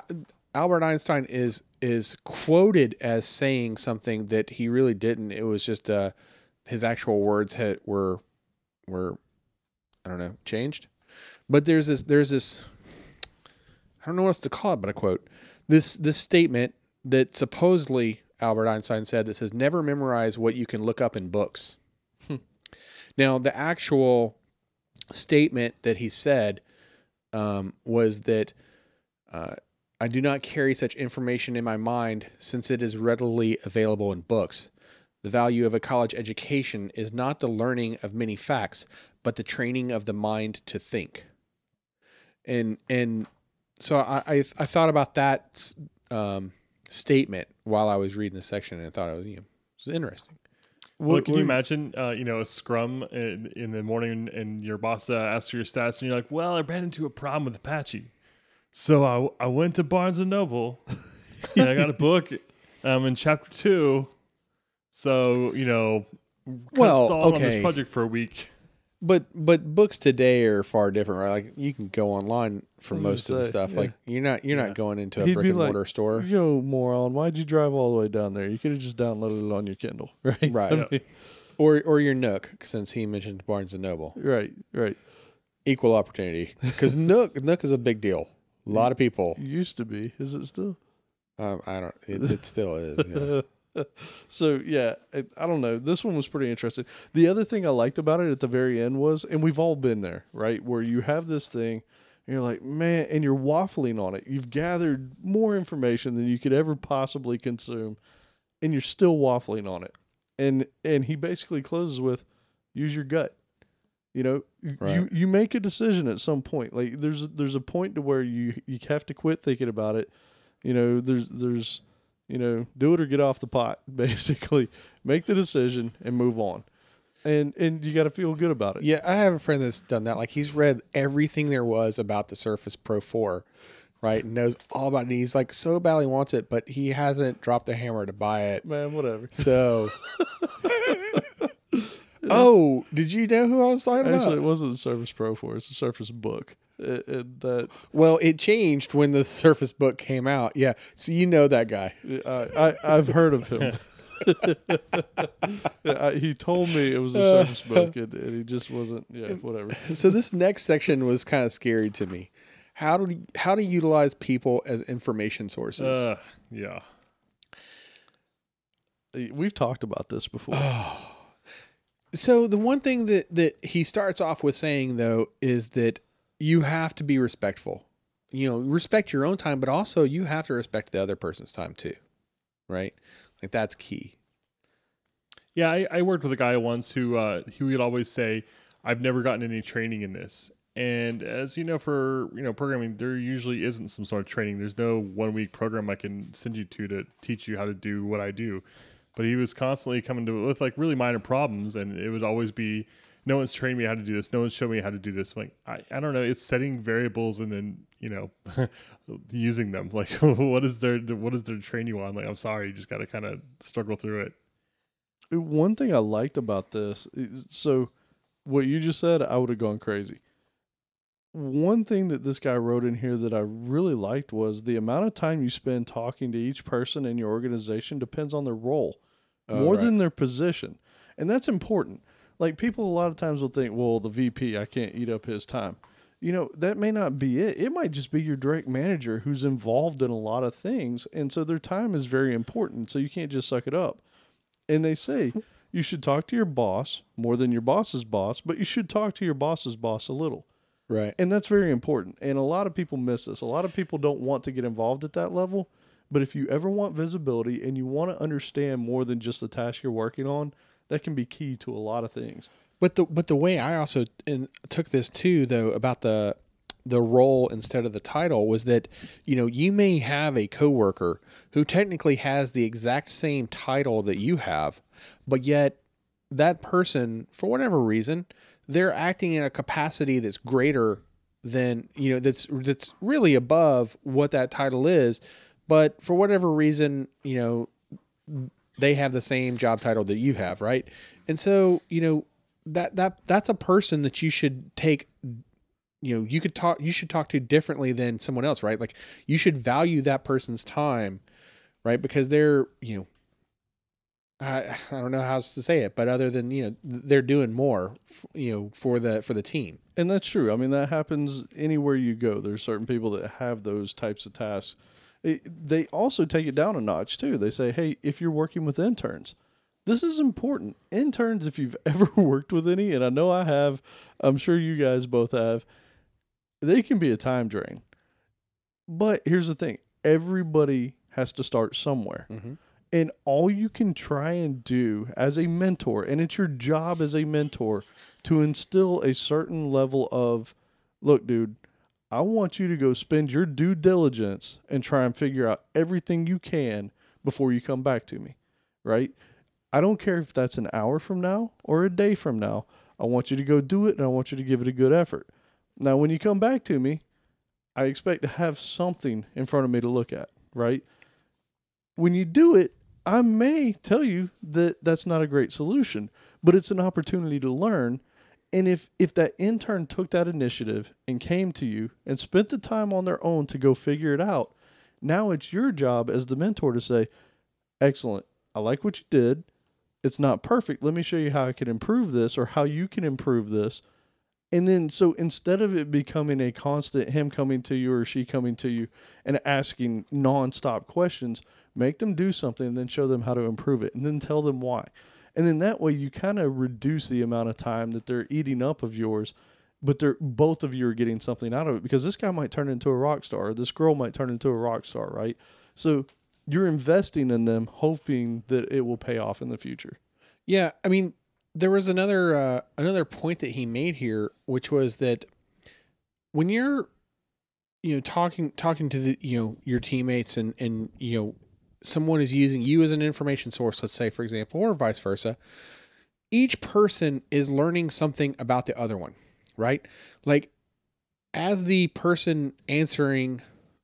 Albert Einstein is is quoted as saying something that he really didn't. It was just uh his actual words had were were I don't know changed. But there's this there's this I don't know what else to call it, but a quote this this statement that supposedly Albert Einstein said that says never memorize what you can look up in books. now the actual statement that he said um, was that uh, I do not carry such information in my mind since it is readily available in books. The value of a college education is not the learning of many facts, but the training of the mind to think. And and so I I, I thought about that um, statement while I was reading the section, and I thought it was you know, it was interesting. Well, can you imagine, uh, you know, a scrum in, in the morning and your boss uh, asks for your stats and you're like, well, I ran into a problem with Apache. So I, I went to Barnes and Noble and I got a book. I'm in chapter two. So, you know, Well, stalled on okay. this project for a week. But but books today are far different, right? Like you can go online for most of the say, stuff. yeah. Like you're not you're Yeah. not going into a He'd brick and like, mortar store, Yo, moron, why'd you drive all the way down there? You could have just downloaded it on your Kindle, right? Right. I Yeah. mean, or or your Nook, since he mentioned Barnes and Noble. right, right. Equal opportunity, because Nook Nook is a big deal. A lot of people. Used to be. Is it still? Um, I don't. It, it still is. yeah. so yeah, I don't know. This one was pretty interesting. The other thing I liked about it at the very end was, and we've all been there, right? Where you have this thing, and you're like, man, and you're waffling on it. You've gathered more information than you could ever possibly consume, and you're still waffling on it. And and he basically closes with, use your gut. You know, you you make a decision at some point. Like there's there's a point to where you you have to quit thinking about it. You know, there's there's you know, do it or get off the pot. Basically, make the decision and move on. And and you got to feel good about it. yeah, I have a friend that's done that. Like he's read everything there was about the Surface Pro Four, right? And knows all about it. He's like so badly wants it, but he hasn't dropped the hammer to buy it. Man, whatever. So. oh, did you know who I was talking about? Actually, it wasn't the Surface Pro 4. It's the Surface Book. It, it, that Well, it changed when the Surface Book came out. Yeah, so you know that guy. I, I I've heard of him. I, he told me it was a Uh. Book, and, and he just wasn't. Yeah, whatever. So this next section was kind of scary to me. How to how to utilize people as information sources. Uh, yeah. We've talked about this before. so the one thing that that he starts off with saying though is that you have to be respectful. you know, respect your own time, but also you have to respect the other person's time too. Right? Like that's key. Yeah, I, I worked with a guy once who uh, he would always say, "I've never gotten any training in this." And as you know, for you know programming, there usually isn't some sort of training. There's no one week program I can send you to to teach you how to do what I do. But he was constantly coming to with like really minor problems, and it would always be, "No one's trained me how to do this. No one's showed me how to do this." I'm like I, I don't know. It's setting variables and then you know using them. Like what is there? What is there to train you on? Like I'm sorry, you just got to kind of struggle through it. One thing I liked about this is so what you just said, I would have gone crazy. One thing that this guy wrote in here that I really liked was the amount of time you spend talking to each person in your organization depends on their role Oh, more right. than their position. And that's important. Like people a lot of times will think, well, the VP, I can't eat up his time. You know, that may not be it. It might just be your direct manager who's involved in a lot of things. And so their time is very important. So you can't just suck it up. And they say you should talk to your boss more than your boss's boss, but you should talk to your boss's boss a little. Right. And that's very important. And a lot of people miss this. A lot of people don't want to get involved at that level. But if you ever want visibility and you want to understand more than just the task you're working on, that can be key to a lot of things. But the but the way I also in, took this too though about the the role instead of the title was that you know you may have a coworker who technically has the exact same title that you have, but yet that person for whatever reason they're acting in a capacity that's greater than you know that's that's really above what that title is, but for whatever reason you know they have the same job title that you have, right? And so, you know, that that that's a person that you should take you know, you could talk you should talk to differently than someone else, right? Like you should value that person's time, right? Because they're, you know, I, I don't know how else to say it, but other than, you know, they're doing more, you know, for the for the team. And that's true. I mean, that happens anywhere you go. There's certain people that have those types of tasks. It, they also take it down a notch too. They say, hey, if you're working with interns, this is important. Interns, if you've ever worked with any, and I know I have, I'm sure you guys both have, they can be a time drain. But here's the thing everybody has to start somewhere. Mm-hmm. And all you can try and do as a mentor, and it's your job as a mentor to instill a certain level of look, dude, I want you to go spend your due diligence and try and figure out everything you can before you come back to me, right? I don't care if that's an hour from now or a day from now. I want you to go do it and I want you to give it a good effort. Now, when you come back to me, I expect to have something in front of me to look at, right? When you do it, I may tell you that that's not a great solution, but it's an opportunity to learn. And if if that intern took that initiative and came to you and spent the time on their own to go figure it out, now it's your job as the mentor to say, "Excellent. I like what you did. It's not perfect. Let me show you how I can improve this or how you can improve this." And then so instead of it becoming a constant him coming to you or she coming to you and asking nonstop questions, make them do something and then show them how to improve it and then tell them why. And then that way you kind of reduce the amount of time that they're eating up of yours, but they're both of you are getting something out of it because this guy might turn into a rock star, this girl might turn into a rock star, right? So you're investing in them hoping that it will pay off in the future. Yeah, I mean, there was another uh, another point that he made here, which was that when you're, you know, talking talking to the you know your teammates and and you know someone is using you as an information source, let's say for example, or vice versa, each person is learning something about the other one, right? Like as the person answering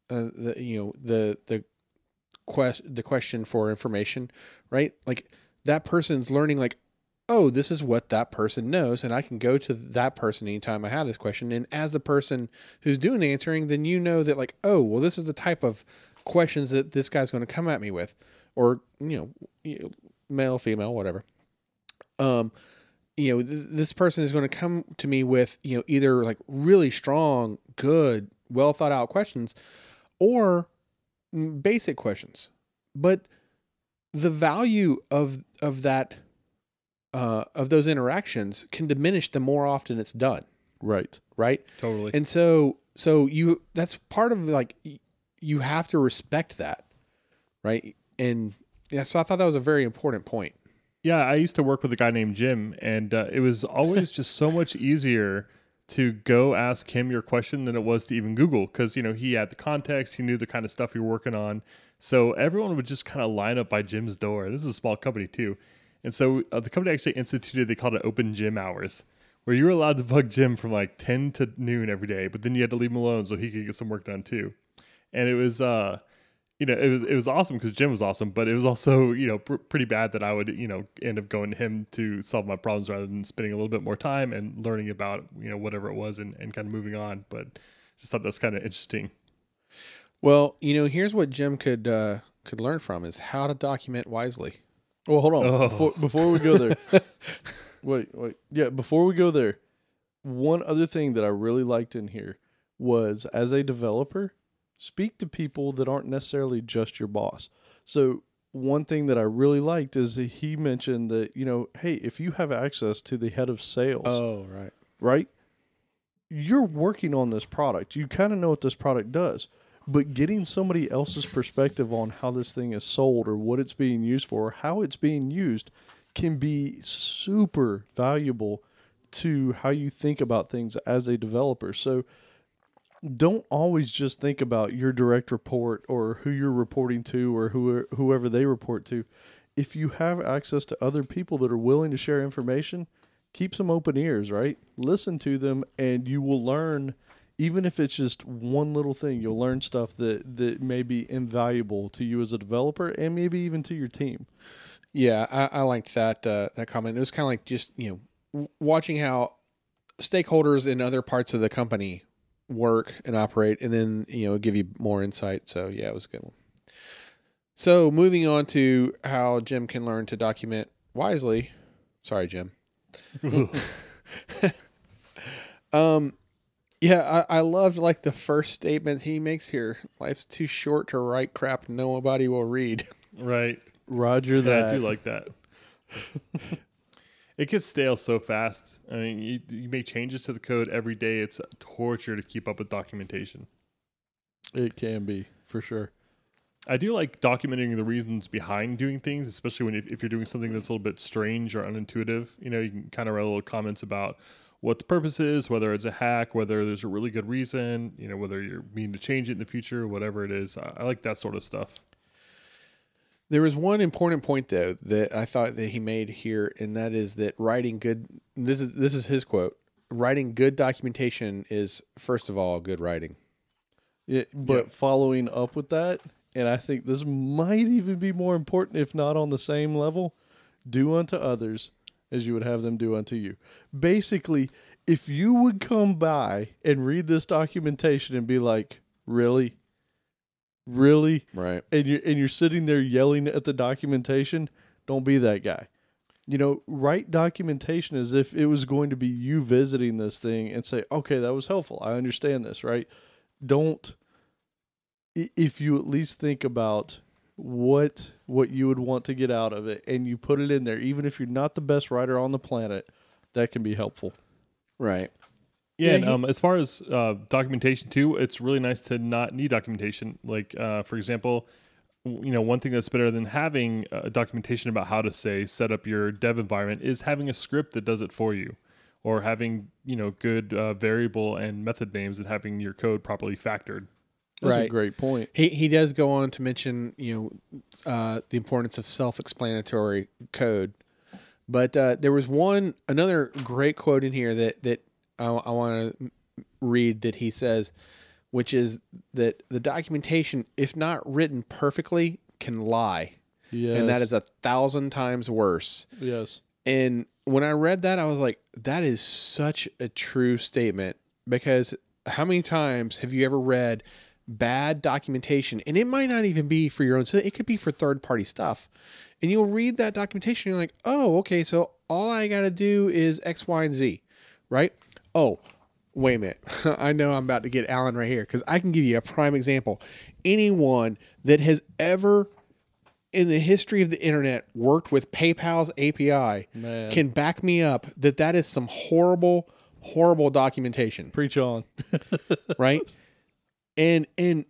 uh, the you know the the quest the question for information, right? Like that person's learning like oh this is what that person knows and i can go to that person anytime i have this question and as the person who's doing the answering then you know that like oh well this is the type of questions that this guy's going to come at me with or you know, male female whatever um you know th- this person is going to come to me with you know either like really strong good well thought out questions or mm, basic questions but the value of of that uh, of those interactions can diminish the more often it's done Right. right Totally. and so so you that's part of like you have to respect that, right? And yeah, so I thought that was a very important point. Yeah, I used to work with a guy named Jim, and uh, it was always just so much easier to go ask him your question than it was to even Google because you know he had the context, he knew the kind of stuff you're working on, so everyone would just kind of line up by Jim's door. This is a small company too, and so uh, the company actually instituted they called it open gym hours, where you were allowed to bug Jim from like ten to noon every day, but then you had to leave him alone so he could get some work done too, and it was. uh you know, it was it was awesome because Jim was awesome, but it was also you know pr- pretty bad that I would you know end up going to him to solve my problems rather than spending a little bit more time and learning about you know whatever it was and, and kind of moving on. But just thought that was kind of interesting. Well, you know, here's what Jim could uh, could learn from is how to document wisely. Well, hold on. Oh. Before, before we go there, wait, wait. Yeah, before we go there, one other thing that I really liked in here was as a developer, speak to people that aren't necessarily just your boss. So, one thing that I really liked is that he mentioned that, you know, hey, if you have access to the head of sales, Oh, right. right? You're working on this product. You kind of know what this product does, but getting somebody else's perspective on how this thing is sold or what it's being used for, or how it's being used, can be super valuable to how you think about things as a developer. So don't always just think about your direct report or who you're reporting to or who, whoever they report to. If you have access to other people that are willing to share information, keep some open ears, right? Listen to them and you will learn even if it's just one little thing, you'll learn stuff that that may be invaluable to you as a developer and maybe even to your team. Yeah, I, I liked that uh, that comment. It was kind of like just you know watching how stakeholders in other parts of the company work and operate, and then you know give you more insight. So yeah, it was a good one. So moving on to how Jim can learn to document wisely. Sorry, Jim. um, yeah, I, I loved like the first statement he makes here. Life's too short to write crap nobody will read. Right. Roger Yeah, that. I do like that. it gets stale so fast. I mean, you, you make changes to the code every day. It's torture to keep up with documentation. it can be for sure. I do like documenting the reasons behind doing things, especially when if, if you're doing something that's a little bit strange or unintuitive. You know, you can kind of write little comments about what the purpose is, whether it's a hack, whether there's a really good reason, you know, whether you're meaning to change it in the future, whatever it is. I, I like that sort of stuff. There was one important point though that I thought that he made here, and that is that writing good. This is this is his quote. Writing good documentation is first of all good writing. Yeah, but following up with that, and I think this might even be more important, if not on the same level, do unto others as you would have them do unto you. Basically, if you would come by and read this documentation and be like, really? Really? Right. And you're and you're sitting there yelling at the documentation, don't be that guy. You know, write documentation as if it was going to be you visiting this thing and say, okay, that was helpful. I understand this, right? Don't if you at least think about what what you would want to get out of it and you put it in there even if you're not the best writer on the planet that can be helpful Right. Yeah, Yeah, and he- um, as far as uh, documentation too, it's really nice to not need documentation. Like, uh, for example, you know, one thing that's better than having a documentation about how to say set up your dev environment is having a script that does it for you, or having you know good uh, variable and method names and having your code properly factored. that's a Right. great point He he does go on to mention you know uh, the importance of self-explanatory code, but uh, there was one another great quote in here that that I, I want to read that he says, which is that the documentation, if not written perfectly, can lie, yes and that is a thousand times worse. yes And when I read that, I was like, that is such a true statement because how many times have you ever read bad documentation? And it might not even be for your own, so it could be for third party stuff. And you'll read that documentation, and you're like, oh, okay, so all I got to do is X, Y, and Z, right? Oh, wait a minute. I know I'm about to get Allen right here because I can give you a prime example. Anyone that has ever in the history of the internet worked with PayPal's API Man. can back me up that that is some horrible, horrible documentation, Preach on. right? and and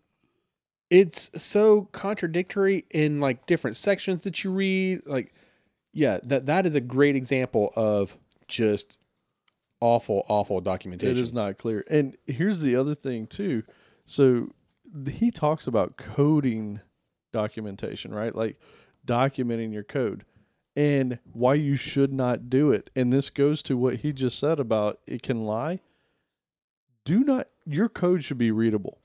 it's so contradictory in like different sections that you read. Like, yeah, that that is a great example of just awful, awful documentation. It is not clear. And here's the other thing too. So he talks about coding documentation, right? Like documenting your code and why you should not do it. And this goes to what he just said about it can lie. Do not your code should be readable.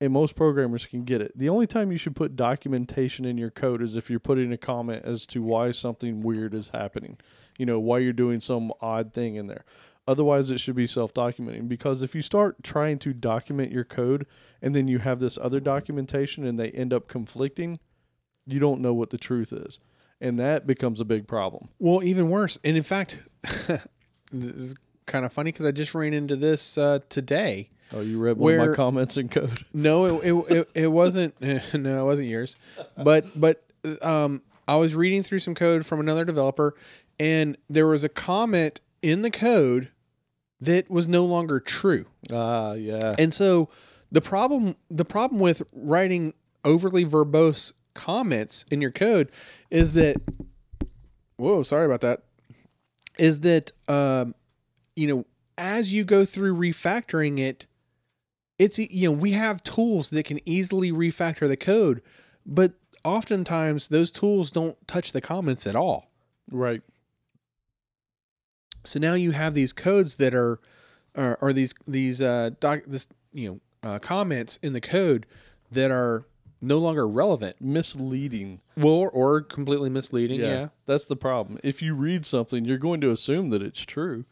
And most programmers can get it. The only time you should put documentation in your code is if you're putting a comment as to why something weird is happening. You know, why you're doing some odd thing in there. Otherwise, it should be self documenting because if you start trying to document your code and then you have this other documentation and they end up conflicting, you don't know what the truth is. And that becomes a big problem. Well, even worse. And in fact, this is kind of funny because I just ran into this uh, today. Oh, you read one of my comments in code. No, it it, it, it wasn't. No, it wasn't yours. But but um, I was reading through some code from another developer, and there was a comment in the code that was no longer true. Ah, yeah. And so the problem the problem with writing overly verbose comments in your code is that whoa, sorry about that. Is that um you know, as you go through refactoring it, it's you know, we have tools that can easily refactor the code, but oftentimes those tools don't touch the comments at all. Right. So now you have these codes that are, or, or these these uh doc this you know uh, comments in the code that are no longer relevant. Misleading. Well, or completely misleading. Yeah. That's the problem. If you read something, you're going to assume that it's true,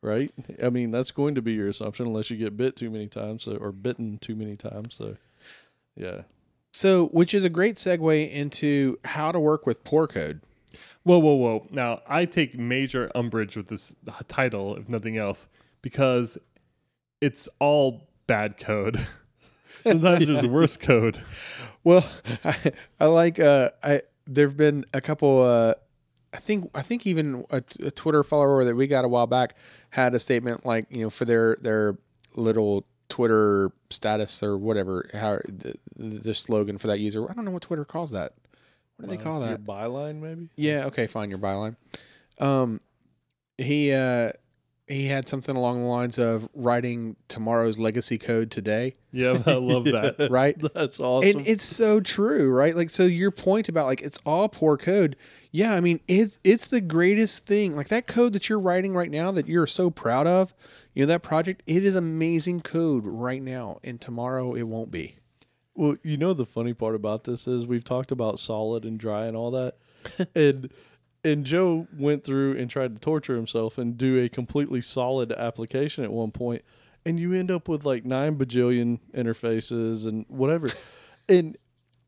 right? I mean, that's going to be your assumption unless you get bit too many times so, or bitten too many times. So, yeah. So, which is a great segue into how to work with poor code. Whoa, whoa, whoa. Now, I take major umbrage with this title, if nothing else, because it's all bad code. Sometimes there's worse code. Well, I, I like uh I there've been a couple uh I think I think even a, a Twitter follower that we got a while back had a statement like, you know, for their their little Twitter status or whatever, how the, the slogan for that user. I don't know what Twitter calls that. What do they call that? Your that? byline, maybe? Yeah, okay, fine, your byline. Um he uh he had something along the lines of writing tomorrow's legacy code today. Yeah, I love that. Right? That's awesome. And it's so true, right? Like so your point about like it's all poor code. Yeah, I mean it's it's the greatest thing. Like that code that you're writing right now that you're so proud of, you know that project, it is amazing code right now and tomorrow it won't be. Well, you know the funny part about this is we've talked about solid and dry and all that, and and Joe went through and tried to torture himself and do a completely solid application at one point, and you end up with like nine bajillion interfaces and whatever. and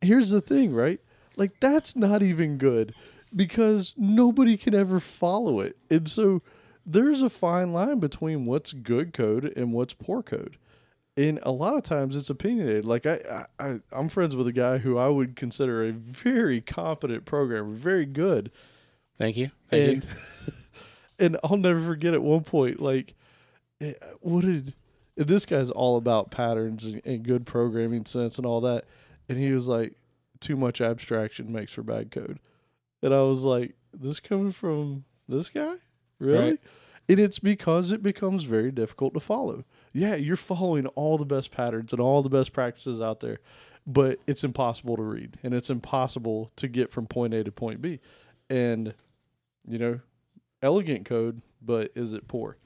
here's the thing, right? Like that's not even good because nobody can ever follow it, and so there's a fine line between what's good code and what's poor code and a lot of times it's opinionated. Like I, I, I I'm friends with a guy who I would consider a very competent programmer, very good, Thank you. Thank and you. and I'll never forget at one point, like, eh, what did this guy's all about patterns and, and good programming sense and all that, and he was like, too much abstraction makes for bad code, and I was like, this coming from this guy, really? Right. And it's because it becomes very difficult to follow. Yeah, you're following all the best patterns and all the best practices out there, but it's impossible to read and it's impossible to get from point A to point B. And, you know, elegant code, but is it poor?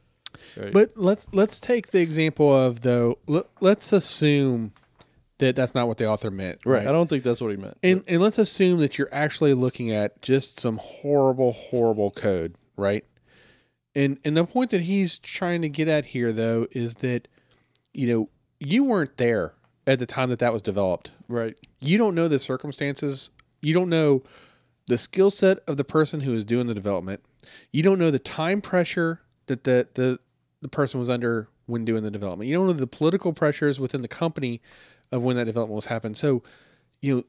Right. But let's let's take the example of though let, let's assume that that's not what the author meant. right. I don't think that's what he meant. And and let's assume that you're actually looking at just some horrible, horrible code, right? And and the point that he's trying to get at here, though, is that you know you weren't there at the time that that was developed. right. You don't know the circumstances. You don't know the skill set of the person who is doing the development. You don't know the time pressure that the the the person was under when doing the development. You don't know the political pressures within the company of when that development was happening. So, you know,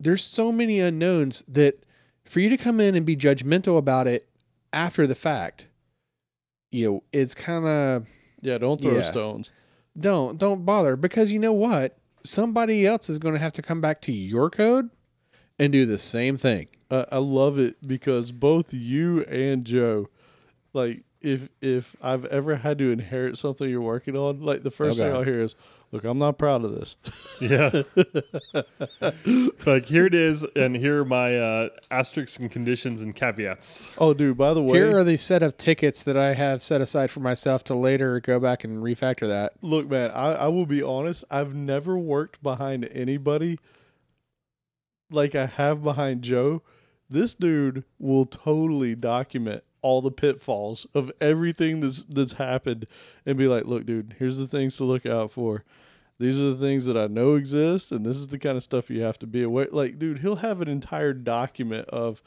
there's so many unknowns that for you to come in and be judgmental about it after the fact, you know, it's kind of Yeah, don't throw Yeah. stones. don't don't bother because you know what? Somebody else is going to have to come back to your code and do the same thing. Uh, I love it because both you and Joe, like if if I've ever had to inherit something you're working on, like the first Okay. thing I'll hear is, "Look, I'm not proud of this." Yeah. like here it is, and here are my uh, asterisks and conditions and caveats. Oh, dude, by the way, Here are the set of tickets that I have set aside for myself to later go back and refactor that. look, man, I, I will be honest. I've never worked behind anybody like I have behind Joe. This dude will totally document all the pitfalls of everything that's that's happened and be like, look, dude, here's the things to look out for. These are the things that I know exist, and this is the kind of stuff you have to be aware. Like, dude, he'll have an entire document of,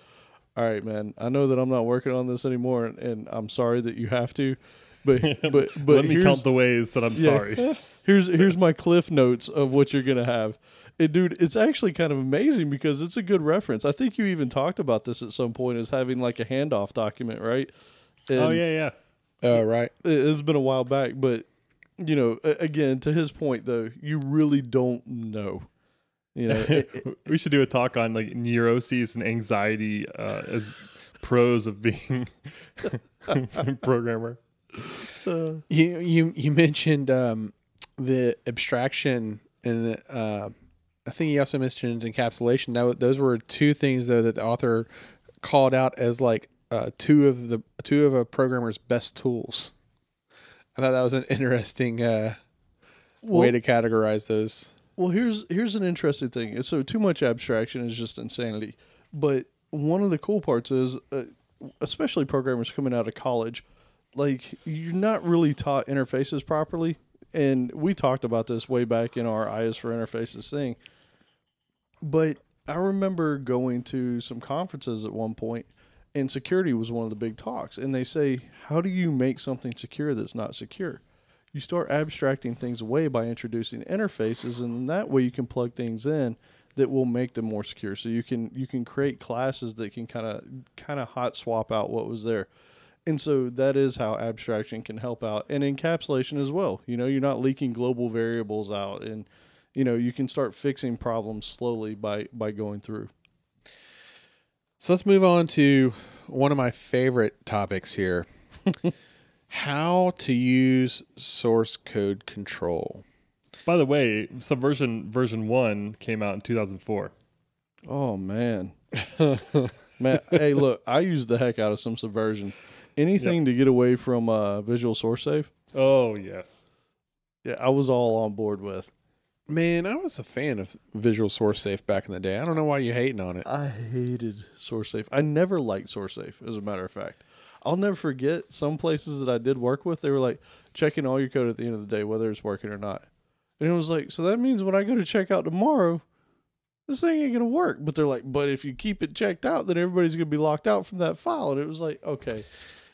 all right, man, I know that I'm not working on this anymore, and, and I'm sorry that you have to, but but but Let me count the ways that I'm yeah. sorry. Here's here's my cliff notes of what you're gonna have. And dude, it's actually kind of amazing because it's a good reference. I think you even talked about this at some point as having like a handoff document, right? Oh, and Oh yeah, yeah. Oh, right. it- It's been a while back, but you know, again, to his point though, you really don't know. You know, it- it- we should do a talk on like neuroses and anxiety uh, as pros of being a programmer. You you you mentioned um, the abstraction and uh, I think he also mentioned encapsulation. That, those were two things though that the author called out as like uh, two of the two of a programmer's best tools. I thought that was an interesting uh, way to categorize those. Well, here's here's an interesting thing. So too much abstraction is just insanity. But one of the cool parts is, uh, especially programmers coming out of college, like you're not really taught interfaces properly. And we talked about this way back in our IS for interfaces thing. But I remember going to some conferences at one point, and security was one of the big talks. And they say, how do you make something secure that's not secure? you start abstracting things away by introducing interfaces and that way you can plug things in that will make them more secure so you can you can create classes that can kind of kind of hot swap out what was there and so that is how abstraction can help out and encapsulation as well you know you're not leaking global variables out and you know you can start fixing problems slowly by by going through So let's move on to one of my favorite topics here. How to use source code control. By the way, Subversion version one came out in 2004. oh man man hey look i use the heck out of some subversion anything to get away from uh Visual SourceSafe Oh yes. yeah i was all on board with Man, I was a fan of Visual Source Safe back in the day. I don't know why you're hating on it. I hated SourceSafe. I never liked SourceSafe, as a matter of fact. I'll never forget some places that I did work with. They were like checking all your code at the end of the day, whether it's working or not. And it was like, so that means when I go to check out tomorrow, this thing ain't gonna work. But they're like, but if you keep it checked out, then everybody's gonna be locked out from that file. And it was like, okay,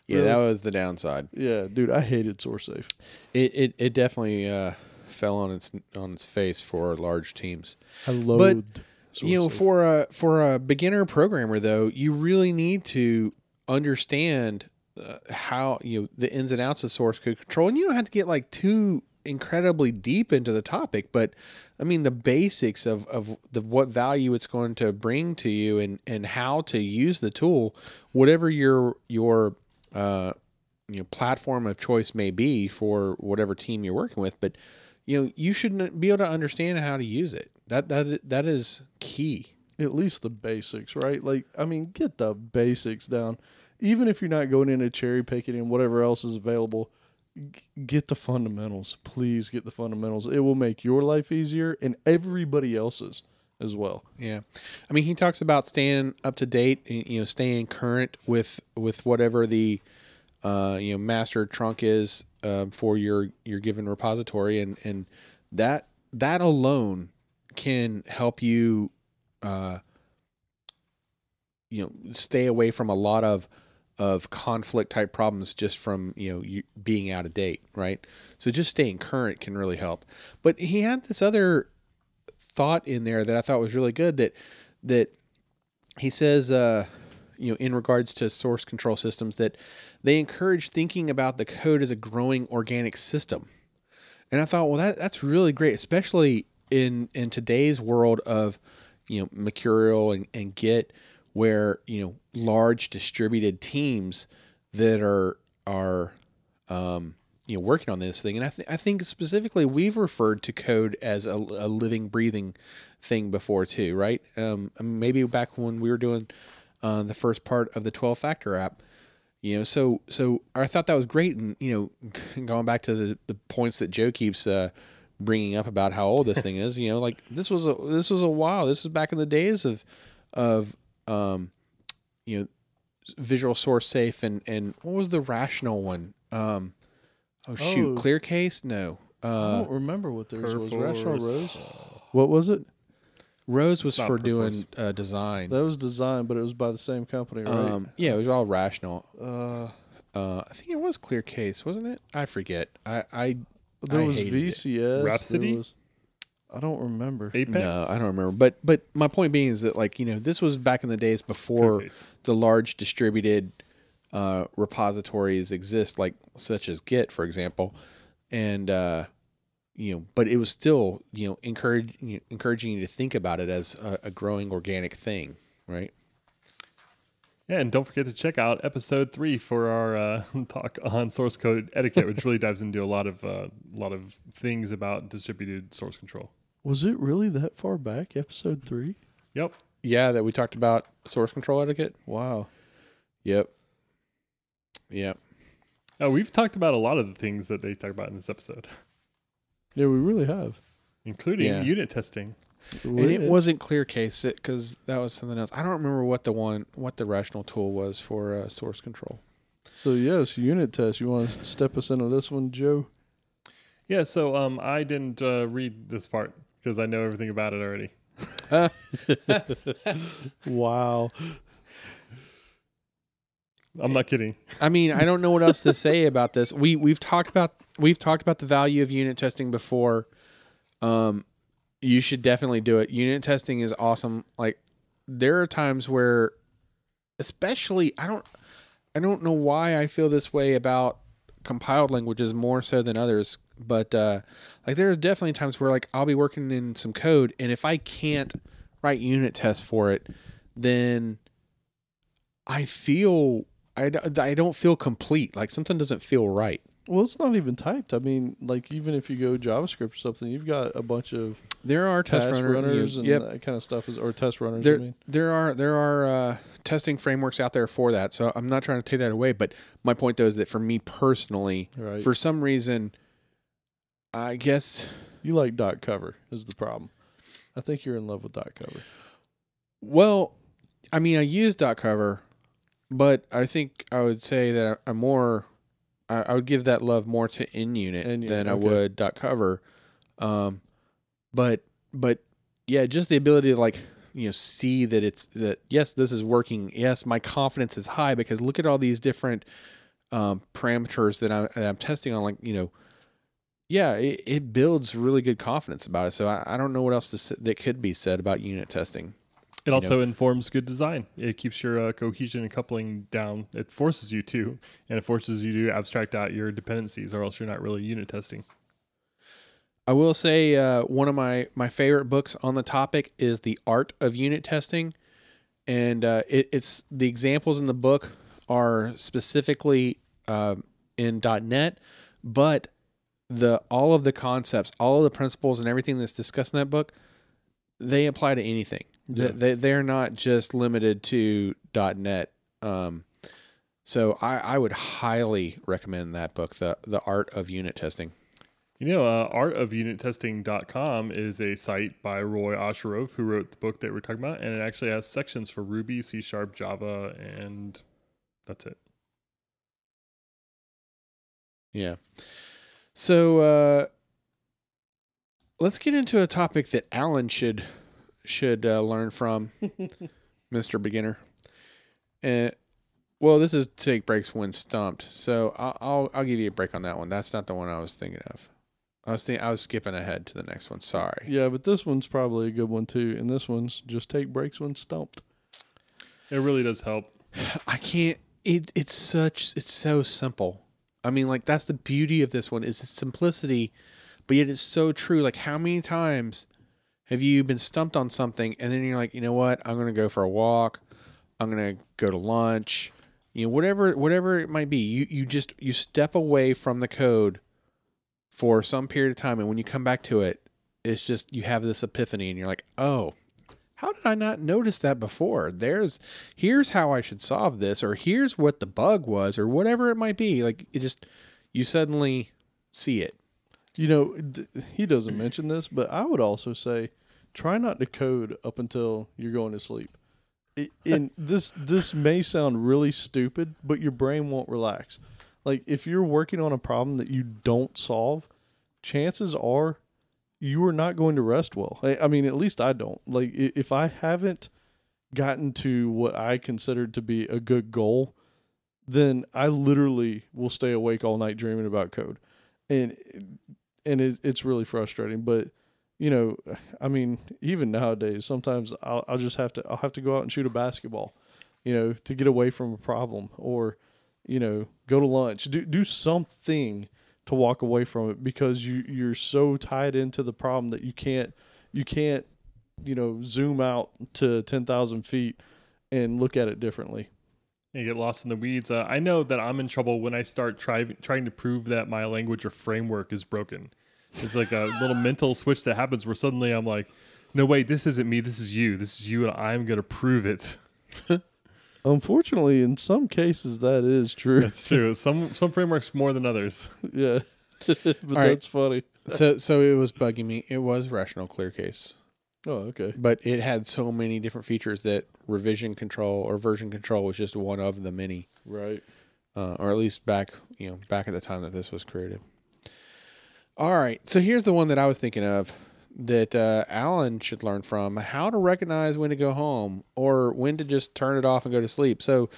Yeah, Really? that was the downside. yeah, dude, I hated SourceSafe. It it, it definitely uh, fell on its on its face for large teams. I loathed. You know, for a for a beginner programmer though, you really need to understand uh, how you know the ins and outs of source code control, and you don't have to get like too incredibly deep into the topic, but I mean the basics of of the what value it's going to bring to you and and how to use the tool, whatever your your uh, you know platform of choice may be for whatever team you're working with, but you know you should be able to understand how to use it. That that that is key. at least the basics, right? Like, I mean, get the basics down. Even if you're not going into cherry picking and whatever else is available, get the fundamentals. Please get the fundamentals. It will make your life easier and everybody else's as well. Yeah, I mean, he talks about staying up to date, y- you know, staying current with with whatever the uh, you know master trunk is uh, for your your given repository, and and that that alone can help you, uh, you know, stay away from a lot of of conflict type problems just from you know you being out of date, right? So just staying current can really help. But he had this other thought in there that I thought was really good that that he says uh you know, in regards to source control systems, that they encourage thinking about the code as a growing organic system. And I thought, well, that that's really great, especially in in today's world of you know Mercurial and, and Git, where you know large distributed teams that are are um, you know working on this thing. And I th- I think specifically we've referred to code as a, a living, breathing thing before too, right? Um, maybe back when we were doing uh, the first part of the 12 factor app you know so so i thought that was great and you know going back to the, the points that joe keeps uh, bringing up about how old this thing is you know like this was a this was a while this was back in the days of of um you know visual source safe and and what was the rational one um oh shoot Oh. ClearCase no I uh don't remember what theirs was. Rational Rose. What was it? Rose was Not for Perforce. doing uh design That was designed, but it was by the same company, right? um yeah it was all rational uh, uh i think it was ClearCase wasn't it i forget i i there I was hated it. VCS. there Rhapsody? was- I don't remember. Apex. No, I don't remember. But but my point being is that like you know this was back in the days before the large distributed uh, repositories exist, like such as Git, for example, and uh, you know, but it was still you know encourage, you know, encouraging you to think about it as a, a growing organic thing, right? Yeah, and don't forget to check out episode three for our uh, talk on source code etiquette, which really dives into a lot of uh, a lot of things about distributed source control. Was it really that far back? Episode three? Yep. Yeah, that we talked about source control etiquette. Wow. Yep. Yep. Uh, we've talked about a lot of the things that they talk about in this episode, Yeah, we really have. including Yeah. unit testing. And it wasn't ClearCase because that was something else. I don't remember what the one what the rational tool was for uh, source control. So yes, unit test. You want to step us into this one, Joe? Yeah, so um, I didn't uh, read this part because I know everything about it already. Wow. I'm not kidding. I mean, I don't know what else to say about this. We we've talked about we've talked about the value of unit testing before. Um, you should definitely do it. Unit testing is awesome. Like there are times where, especially, I don't I don't know why I feel this way about compiled languages more so than others, but uh, like there are definitely times where like I'll be working in some code, and if I can't write unit tests for it, then I feel I, I don't feel complete. Like something doesn't feel right. Well, it's not even typed. I mean, like even if you go JavaScript or something, you've got a bunch of There are test runner- runners and yep. that kind of stuff, is, or test runners. I There mean, there are there are uh, testing frameworks out there for that. So I'm not trying to take that away. But my point though is that for me personally, right? for some reason, I guess you like dotCover is the problem. I think you're in love with dotCover. well, I mean I use dotCover, but I think I would say that I'm more. I, I would give that love more to NUnit than I would dotCover. Um, but but yeah, just the ability to like you know see that it's that yes this is working. Yes, my confidence is high because look at all these different um, parameters that, I, I'm testing on. Like you know, yeah, it, it builds really good confidence about it. So I, I don't know what else to, say- that could be said about unit testing. It also informs good design. It keeps your uh, cohesion and coupling down. It forces you to, and it forces you to abstract out your dependencies, or else you're not really unit testing. I will say uh, one of my my favorite books on the topic is the art of unit testing, and uh, it, it's the examples in the book are specifically um, in .NET, but the all of the concepts, all of the principles, and everything that's discussed in that book, they apply to anything. Yeah. They they're not just limited to .NET. Um, so I, I would highly recommend that book, the the art of unit testing. You know, uh, artofunittesting.com is a site by Roy Osherove, who wrote the book that we're talking about, and it actually has sections for Ruby, C Sharp, Java, and that's it. Yeah. So uh, let's get into a topic that Allen should should uh, learn from, Mister Beginner. And well, this is take breaks when stumped. So I'll, I'll I'll give you a break on that one. That's not the one I was thinking of. I was thinking I was skipping ahead to the next one. Sorry. Yeah, but this one's probably a good one too. And this one's just take breaks when stumped. It really does help. I can't. It it's such it's so simple. I mean, like that's the beauty of this one is its simplicity, but yet it's so true. Like how many times have you been stumped on something and then you're like, you know what? I'm gonna go for a walk. I'm gonna go to lunch. You know, whatever whatever it might be. You you just you step away from the code for some period of time, and when you come back to it, it's just you have this epiphany, and you're like, oh how did I not notice that before? There's here's how I should solve this, or here's what the bug was, or whatever it might be. Like it just you suddenly see it. You know, th- he doesn't mention this, but I would also say try not to code up until you're going to sleep. It, and this this may sound really stupid, but your brain won't relax. Like if you're working on a problem that you don't solve, chances are you are not going to rest well. I, I mean, at least I don't. Like if I haven't gotten to what I considered to be a good goal, then I literally will stay awake all night dreaming about code, and and it, it's really frustrating. But you know, I mean, even nowadays, sometimes I'll, I'll just have to I'll have to go out and shoot a basketball, you know, to get away from a problem, or you know, go to lunch, do do something to walk away from it because you you're so tied into the problem that you can't you can't you know zoom out to ten thousand feet and look at it differently. You get lost in the weeds. Uh, I know that I'm in trouble when I start try, trying to prove that my language or framework is broken. It's like a little mental switch that happens where suddenly I'm like, no, wait, this isn't me. This is you. This is you, and I'm going to prove it. Unfortunately, in some cases, that is true. That's true. Some some frameworks more than others. yeah, but right. that's funny. So so it was bugging me. It was Rational ClearCase, Oh, okay. but it had so many different features that revision control or version control was just one of the many, Right. uh, or at least back you know back at the time that this was created. All right, so here's the one that I was thinking of that uh, Allen should learn from: how to recognize when to go home or when to just turn it off and go to sleep. So,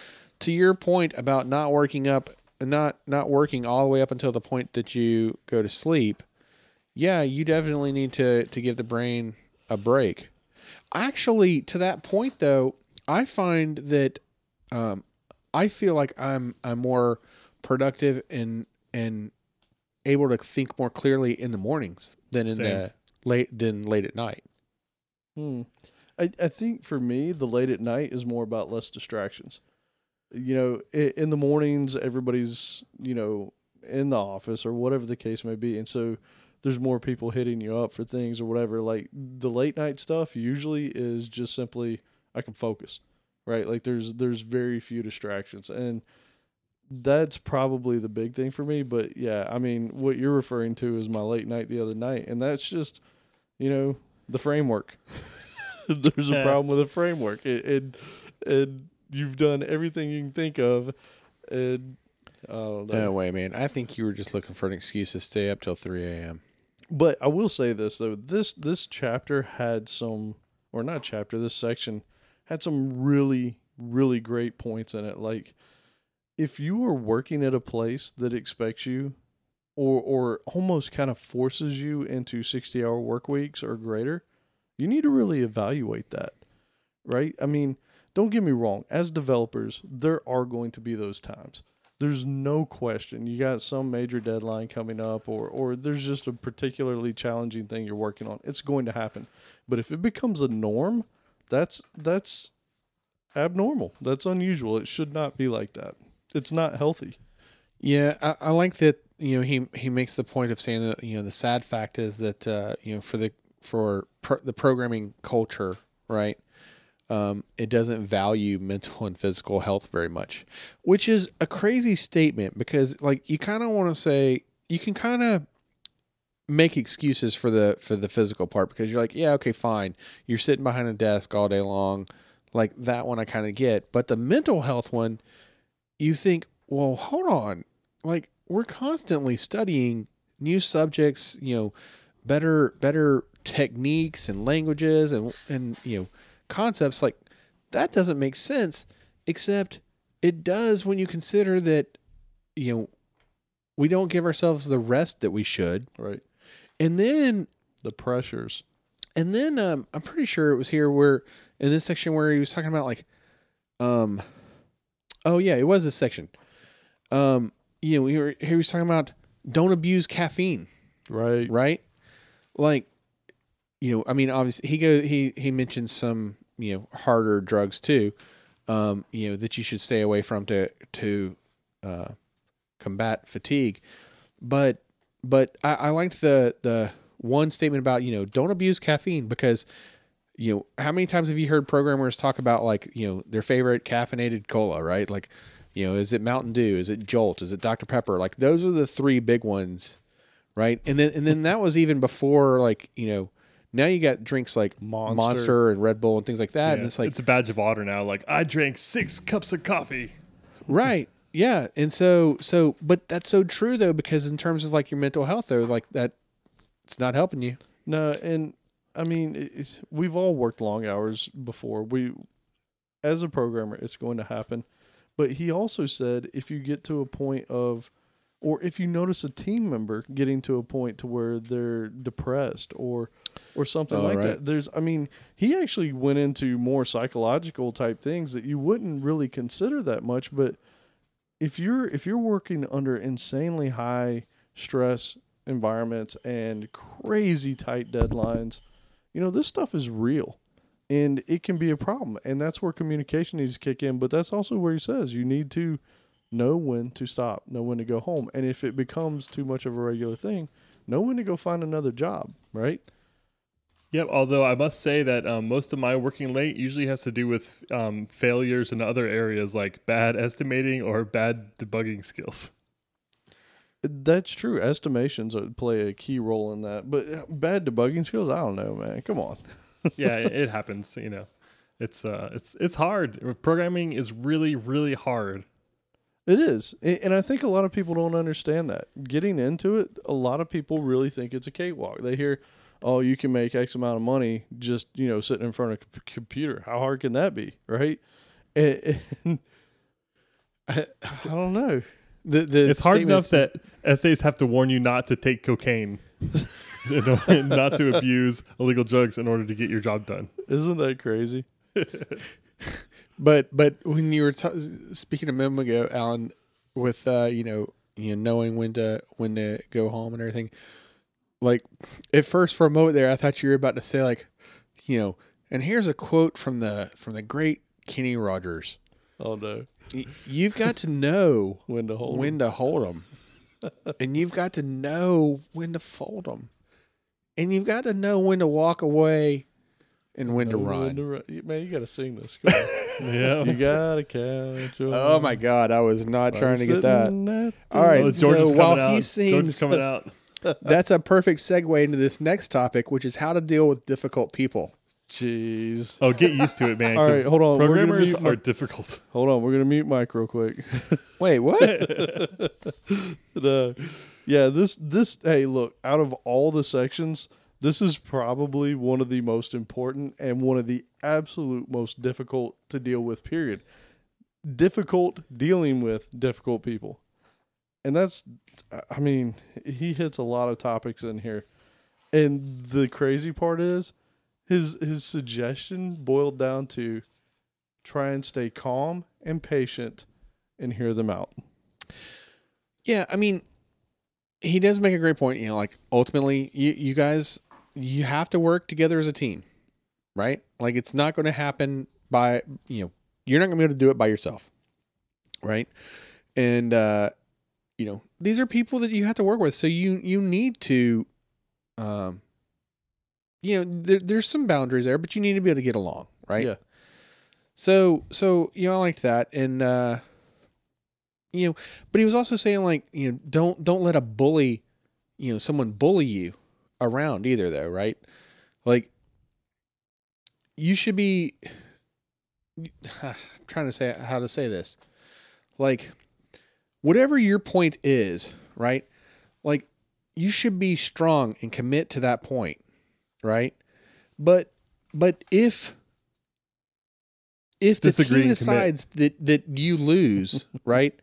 to your point about not working up, not not working all the way up until the point that you go to sleep, yeah, you definitely need to to give the brain a break. Actually, to that point though, I find that um, I feel like I'm I'm more productive and and able to think more clearly in the mornings than in Same. the late than late at night. Hmm. I, I think for me, the late at night is more about less distractions. You know, in, in the mornings, everybody's, you know, in the office or whatever the case may be. And so there's more people hitting you up for things or whatever. Like the late night stuff usually is just simply, I can focus, right? Like there's, there's very few distractions. And that's probably the big thing for me. But yeah, I mean, what you're referring to is my late night the other night. And that's just, you know, the framework. There's a Yeah. problem with the framework, and, and and you've done everything you can think of, and I don't know. No way, man. I think you were just looking for an excuse to stay up till three a.m. But I will say this though this this chapter had some, or not chapter, this section had some really really great points in it. Like if you are working at a place that expects you, or or almost kind of forces you into sixty hour work weeks or greater, you need to really evaluate that, right? I mean, don't get me wrong. As developers, there are going to be those times. There's no question. You got some major deadline coming up, or or there's just a particularly challenging thing you're working on. It's going to happen. But if it becomes a norm, that's that's abnormal. That's unusual. It should not be like that. It's not healthy. Yeah, I, I like that. You know, he he makes the point of saying that you know the sad fact is that uh, you know for the for pro- the programming culture, right? Um, it doesn't value mental and physical health very much, which is a crazy statement because like you kind of want to say you can kind of make excuses for the for the physical part because you're like, yeah, okay, fine. You're sitting behind a desk all day long. Like that one I kind of get, but the mental health one you think, well, hold on. Like we're constantly studying new subjects, you know, better better techniques and languages and and you know, concepts like that doesn't make sense except it does when you consider that you know, we don't give ourselves the rest that we should. Right. And then The pressures. and then um, I'm pretty sure it was here where in this section where he was talking about like um Oh yeah, it was this section. Um, you know, he, were, here he was talking about don't abuse caffeine, Right. right? Like, you know, I mean, obviously he go he he mentions some you know harder drugs too, um, you know that you should stay away from to to uh, combat fatigue, but but I, I liked the the one statement about you know don't abuse caffeine because you know how many times have you heard programmers talk about like you know their favorite caffeinated cola right? Like you know is it mountain dew? Is it jolt? Is it dr pepper? Like those are the three big ones right? And then and then that was even before like you know now you got drinks like Monster. monster, and red bull and things like that Yeah, and it's like it's a badge of honor now. Like I drank six cups of coffee. right yeah and so so but that's so true though because in terms of like your mental health though like that it's not helping you No, and I mean, it's, we've all worked long hours before. We, as a programmer, it's going to happen. But he also said if you get to a point of, or if you notice a team member getting to a point to where they're depressed or, or something Oh, like right. that. There's, I mean, he actually went into more psychological type things that you wouldn't really consider that much. But if you're if you're working under insanely high stress environments and crazy tight deadlines, you know, this stuff is real and it can be a problem. And that's where communication needs to kick in. But that's also where he says you need to know when to stop, know when to go home. And if it becomes too much of a regular thing, know when to go find another job, right? Yep. Although I must say that um, most of my working late usually has to do with um, failures in other areas like bad estimating or bad debugging skills. That's true. Estimations play a key role in that. But uh, bad debugging skills, I don't know, man. Come on. yeah, it, it happens. You know, it's uh, it's it's hard. Programming is really really hard. It is. And I think a lot of people don't understand that. Getting into it, a lot of people really think it's a cakewalk. They hear, oh, you can make X amount of money just, you know, sitting in front of a computer. How hard can that be? Right. And, and I, I don't know. the, the It's hard enough that essays have to warn you not to take cocaine, not to abuse illegal drugs in order to get your job done. Isn't that crazy? But but when you were t- speaking a moment ago, Allen, with uh, you know you know knowing when to when to go home and everything, like at first for a moment there, I thought you were about to say like, you know, and here's a quote from the from the great Kenny Rogers. Oh, no. Y- You've got to know When to hold 'em. when to hold them, and you've got to know when to fold them, and you've got to know when to walk away and when to run. when to run. Man, you got to sing this. Yeah. you got to count your Oh my God, I was not trying to get that. Sitting at the All right, Oh, George is so coming while out. he George sings, coming out. that's a perfect segue into this next topic, which is how to deal with difficult people. Jeez. Oh, get used to it, man. All 'cause right, hold on. We're gonna Programmers my- are difficult. Hold on, we're gonna mute Mike real quick. Wait, what? But, uh, yeah, this this hey, look, out of all the sections, this is probably one of the most important and one of the absolute most difficult to deal with. Period. Difficult dealing with difficult people, and that's, I mean, he hits a lot of topics in here, and the crazy part is, his his suggestion boiled down to try and stay calm and patient and hear them out. yeah, I mean, he does make a great point. You know, like ultimately, you you guys you have to work together as a team, right? Like it's not going to happen by you know you're not going to be able to do it by yourself, right? And uh, you know these are people that you have to work with, so you you need to, um, you know, there, there's some boundaries there, but you need to be able to get along, right? Yeah. So so you know I liked that and uh you know but he was also saying like you know don't don't let a bully you know someone bully you around either though right? Like you should be I'm trying to say how to say this. Like whatever your point is right? Like you should be strong and commit to that point right? But but if if the team commit. decides that that you lose right?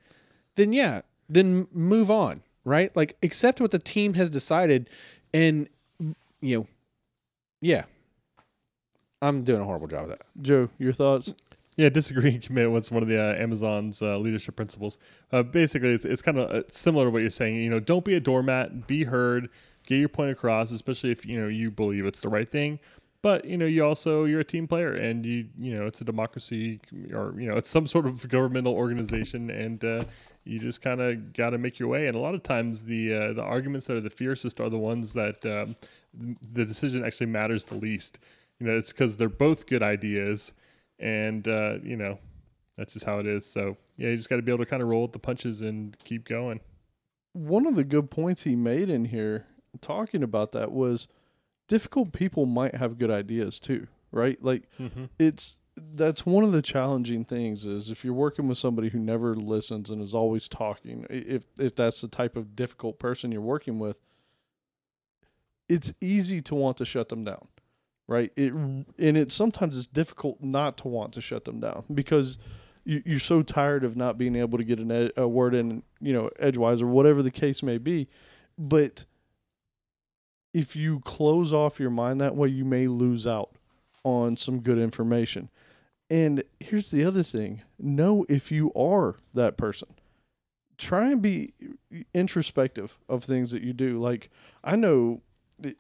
Then yeah then move on right? Like accept what the team has decided and you know yeah i'm doing a horrible job of that Joe, your thoughts? Yeah, disagree and commit. What's one of the uh, Amazon's uh, leadership principles? Uh, basically, it's, it's kind of uh, similar to what you're saying. You know, don't be a doormat. Be heard. Get your point across, especially if you know you believe it's the right thing. But you know, you also you're a team player, and you you know it's a democracy, or you know it's some sort of governmental organization, and uh, you just kind of got to make your way. And a lot of times, the uh, the arguments that are the fiercest are the ones that um, the decision actually matters the least. You know, it's because they're both good ideas and uh, you know that's just how it is. So yeah, you just got to be able to kind of roll with the punches and keep going. One of the good points he made in here talking about that was difficult people might have good ideas too, right? Like Mm-hmm. it's that's one of the challenging things is if you're working with somebody who never listens and is always talking, if if that's the type of difficult person you're working with, it's easy to want to shut them down, right? It and it sometimes it's difficult not to want to shut them down because you, you're so tired of not being able to get an ed, a word in, you know, edgewise or whatever the case may be, but if you close off your mind that way, you may lose out on some good information. And here's the other thing know if you are that person. Try and be introspective of things that you do. Like, I know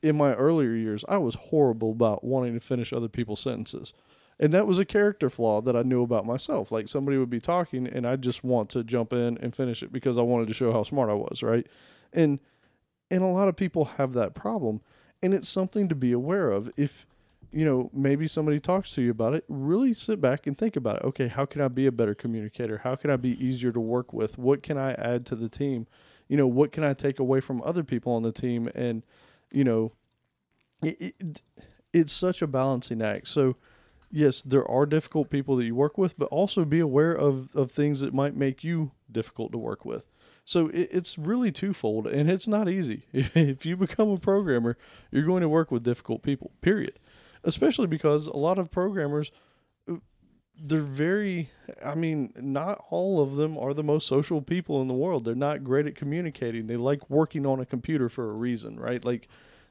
in my earlier years, I was horrible about wanting to finish other people's sentences. And that was a character flaw that I knew about myself. Like, somebody would be talking, and I just want to jump in and finish it because I wanted to show how smart I was, right? And and a lot of people have that problem and it's something to be aware of if you know maybe somebody talks to you about it really sit back and think about it okay how can i be a better communicator how can i be easier to work with what can i add to the team you know what can i take away from other people on the team and you know it, it, it's such a balancing act so yes there are difficult people that you work with but also be aware of of things that might make you difficult to work with so it, it's really twofold, and it's not easy. If you become a programmer, you're going to work with difficult people. Period. Especially because a lot of programmers, uh, they're very. I mean, not all of them are the most social people in the world. They're not great at communicating. They like working on a computer for a reason, right? Like,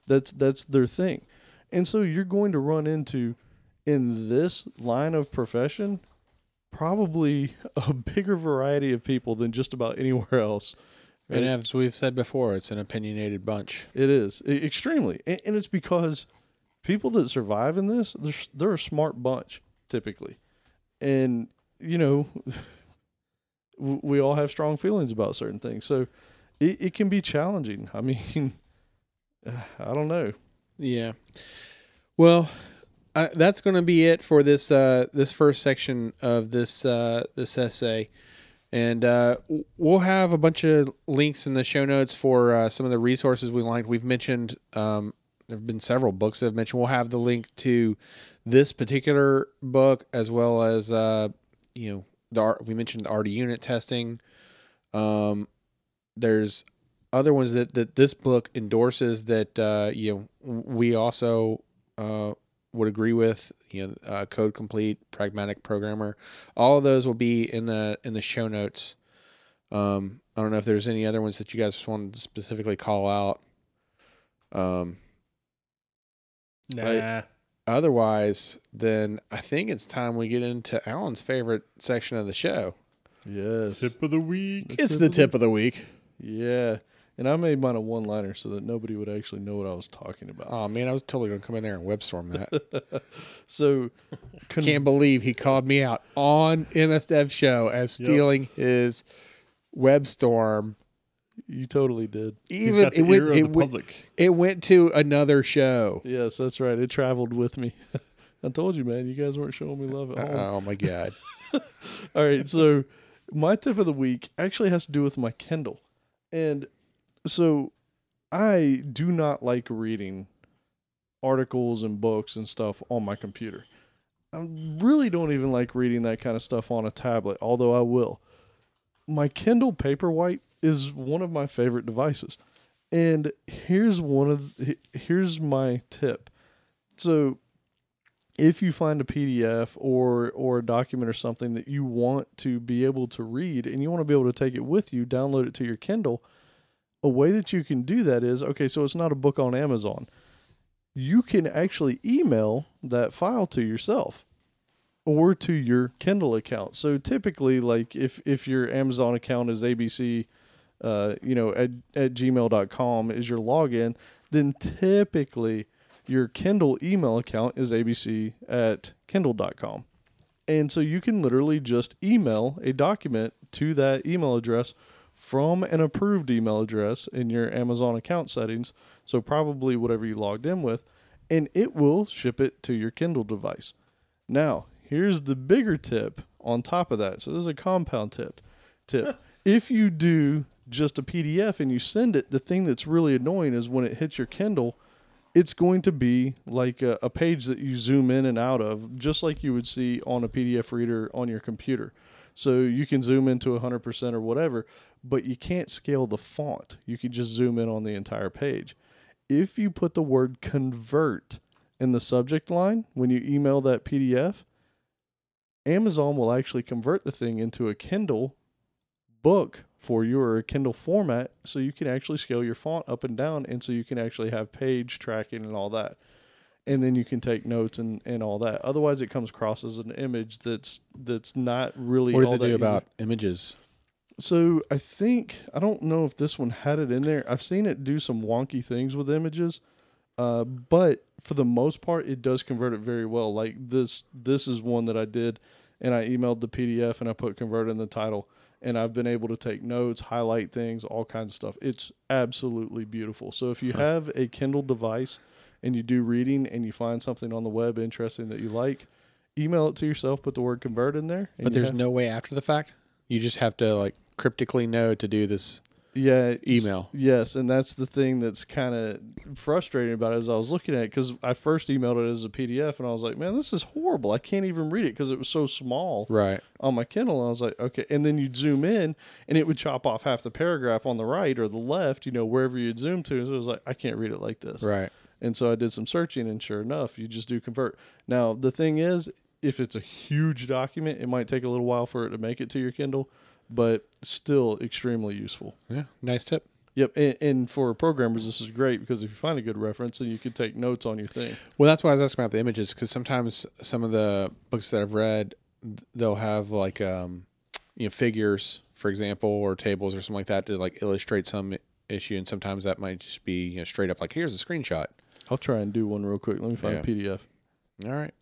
that's that's their thing, and so you're going to run into in this line of profession probably a bigger variety of people than just about anywhere else. And as we've said before, it's an opinionated bunch. It is extremely, and it's because people that survive in this, they're they're a smart bunch typically, and you know, we all have strong feelings about certain things, so it, it can be challenging. I mean, I don't know. Yeah. Well, I, that's going to be it for this uh, this first section of this uh, this essay, and uh, we'll have a bunch of links in the show notes for uh, some of the resources we liked. We've mentioned um, there have been several books that I've mentioned. We'll have the link to this particular book as well as uh, you know the we mentioned the RD unit testing. Um, there's other ones that, that this book endorses that uh, you know we also uh, would agree with you know uh, code complete pragmatic programmer all of those will be in the in the show notes um, i don't know if there's any other ones that you guys wanted to specifically call out um, Nah. otherwise then i think it's time we get into Allen's favorite section of the show Yes, Tip of the week. it's the tip of the week yeah, and I made mine a one liner so that nobody would actually know what I was talking about. oh man i was totally gonna come in there and webstorm that So, con- Can't believe he called me out on MSDev show as Yep. stealing his WebStorm. You totally did. He's Even got the it went ear of it the went, public. it went to another show. Yes, that's right. It traveled with me. I told you, man. You guys weren't showing me love at home. Oh my god! All right, so my tip of the week actually has to do with my Kindle. And so I do not like reading articles and books and stuff on my computer. I really don't even like reading that kind of stuff on a tablet, although I will. My Kindle Paperwhite is one of my favorite devices. And here's one of the, here's my tip. So if you find a PDF or or a document or something that you want to be able to read and you want to be able to take it with you, download it to your Kindle, a way that you can do that is okay, so it's not a book on Amazon. You can actually email that file to yourself. or to your Kindle account. So typically, like if if your Amazon account is ABC, uh, you know, at at gmail.com is your login, then typically your Kindle email account is ABC at Kindle.com. And so you can literally just email a document to that email address from an approved email address in your Amazon account settings. So probably whatever you logged in with, and it will ship it to your Kindle device. Now, here's the bigger tip on top of that. So this is a compound tip. Tip. if you do just a PDF and you send it, the thing that's really annoying is when it hits your Kindle, it's going to be like a, a, page that you zoom in and out of, just like you would see on a PDF reader on your computer. So you can zoom into 100% or whatever, but you can't scale the font. You can just zoom in on the entire page. If you put the word convert in the subject line when you email that PDF, Amazon will actually convert the thing into a Kindle book for your Kindle format so you can actually scale your font up and down and so you can actually have page tracking and all that. And then you can take notes and, and all that. Otherwise it comes across as an image that's that's not really What does all it do easy. about images? So I think I don't know if this one had it in there. I've seen it do some wonky things with images, uh, but for the most part, it does convert it very well. Like this, this is one that I did, and I emailed the PDF and I put convert in the title, and I've been able to take notes, highlight things, all kinds of stuff. It's absolutely beautiful. So if you have a Kindle device and you do reading and you find something on the web interesting that you like, email it to yourself. Put the word convert in there. But there's have- no way after the fact. You just have to like cryptically know to do this yeah email. Yes, and that's the thing that's kind of frustrating about it as I was looking at it because I first emailed it as a PDF and I was like, man, this is horrible. I can't even read it because it was so small Right. on my Kindle. And I was like, okay. And then you'd zoom in and it would chop off half the paragraph on the right or the left, you know, wherever you'd zoom to. So it was like, I can't read it like this. Right. And so I did some searching, and sure enough, you just do convert. Now, the thing is, if it's a huge document, it might take a little while for it to make it to your Kindle, but still extremely useful. Yeah. Nice tip. Yep, and, and for programmers, this is great because if you find a good reference, then you can take notes on your thing. Well, that's why I was asking about the images because sometimes some of the books that I've read, they'll have like um, you know figures, for example, or tables or something like that to like illustrate some issue, and sometimes that might just be you know straight up like here's a screenshot. I'll try and do one real quick. Let me find Yeah. a PDF. All right.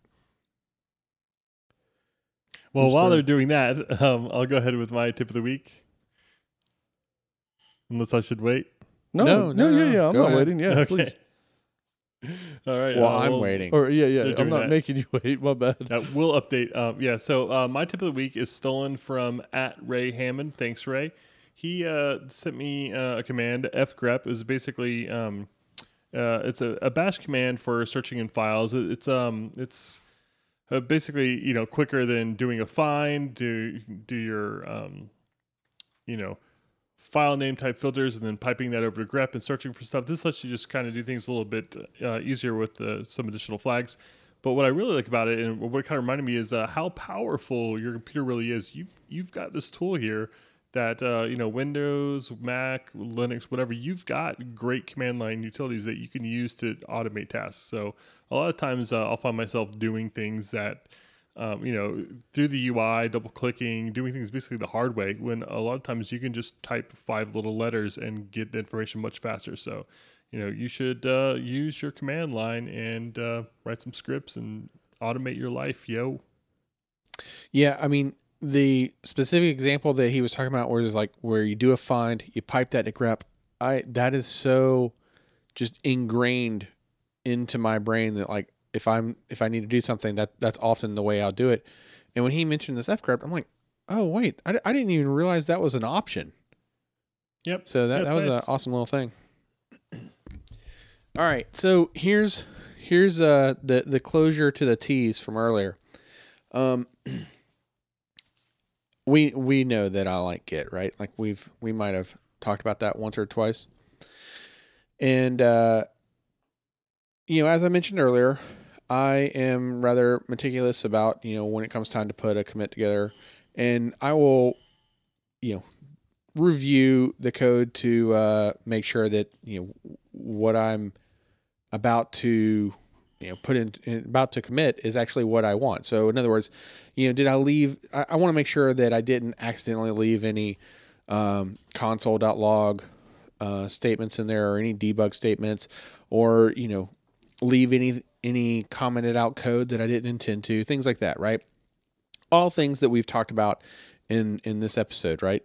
Well, Whose while turn? they're doing that, um, I'll go ahead with my tip of the week. Unless I should wait. No, No, no, no, yeah, yeah. I'm Go not ahead. waiting. Yeah, okay. please. All right. Well, uh, I'm we'll- waiting. Or yeah, yeah. I'm not that. making you wait. My bad. Uh, we'll update. Um, yeah. So uh, my tip of the week is stolen from at Ray Hammond. Thanks, Ray. He uh, sent me uh, a command fgrep. It was basically um, uh, it's a, a bash command for searching in files. It- It's um it's uh, basically you know quicker than doing a find. Do do your um, you know file name type filters and then piping that over to grep and searching for stuff. This lets you just kind of do things a little bit uh, easier with uh, some additional flags. But what I really like about it, and what it kind of reminded me, is uh, how powerful your computer really is. You've you've got this tool here that uh, you know Windows, Mac, Linux, whatever. You've got great command line utilities that you can use to automate tasks. So a lot of times uh, I'll find myself doing things that um, you know through the UI, double clicking, doing things basically the hard way. When a lot of times you can just type five little letters and get the information much faster. So you know you should uh, use your command line and uh, write some scripts and automate your life yo Yeah, I mean the specific example that he was talking about, where there's like where you do a find, you pipe that to grep. I that is so just ingrained into my brain that like if I'm if I need to do something, that that's often the way I'll do it. And when he mentioned this fgrep, I'm like, oh wait, I, I didn't even realize that was an option. yep So that, that was nice. an awesome little thing. All right, so here's here's uh the the closure to the tease from earlier. Um, we we know that I like Git, right? Like we've we might have talked about that once or twice. And uh, you know, as I mentioned earlier, I am rather meticulous about you know when it comes time to put a commit together, and I will, you know, review the code to uh, make sure that you know what I'm about to you know put in, in about to commit is actually what I want. So in other words, you know, did I leave? I, I want to make sure that I didn't accidentally leave any um, console.log uh, statements in there or any debug statements, or you know, leave any any commented out code that I didn't intend to, things like that, right? All things that we've talked about in in this episode, right?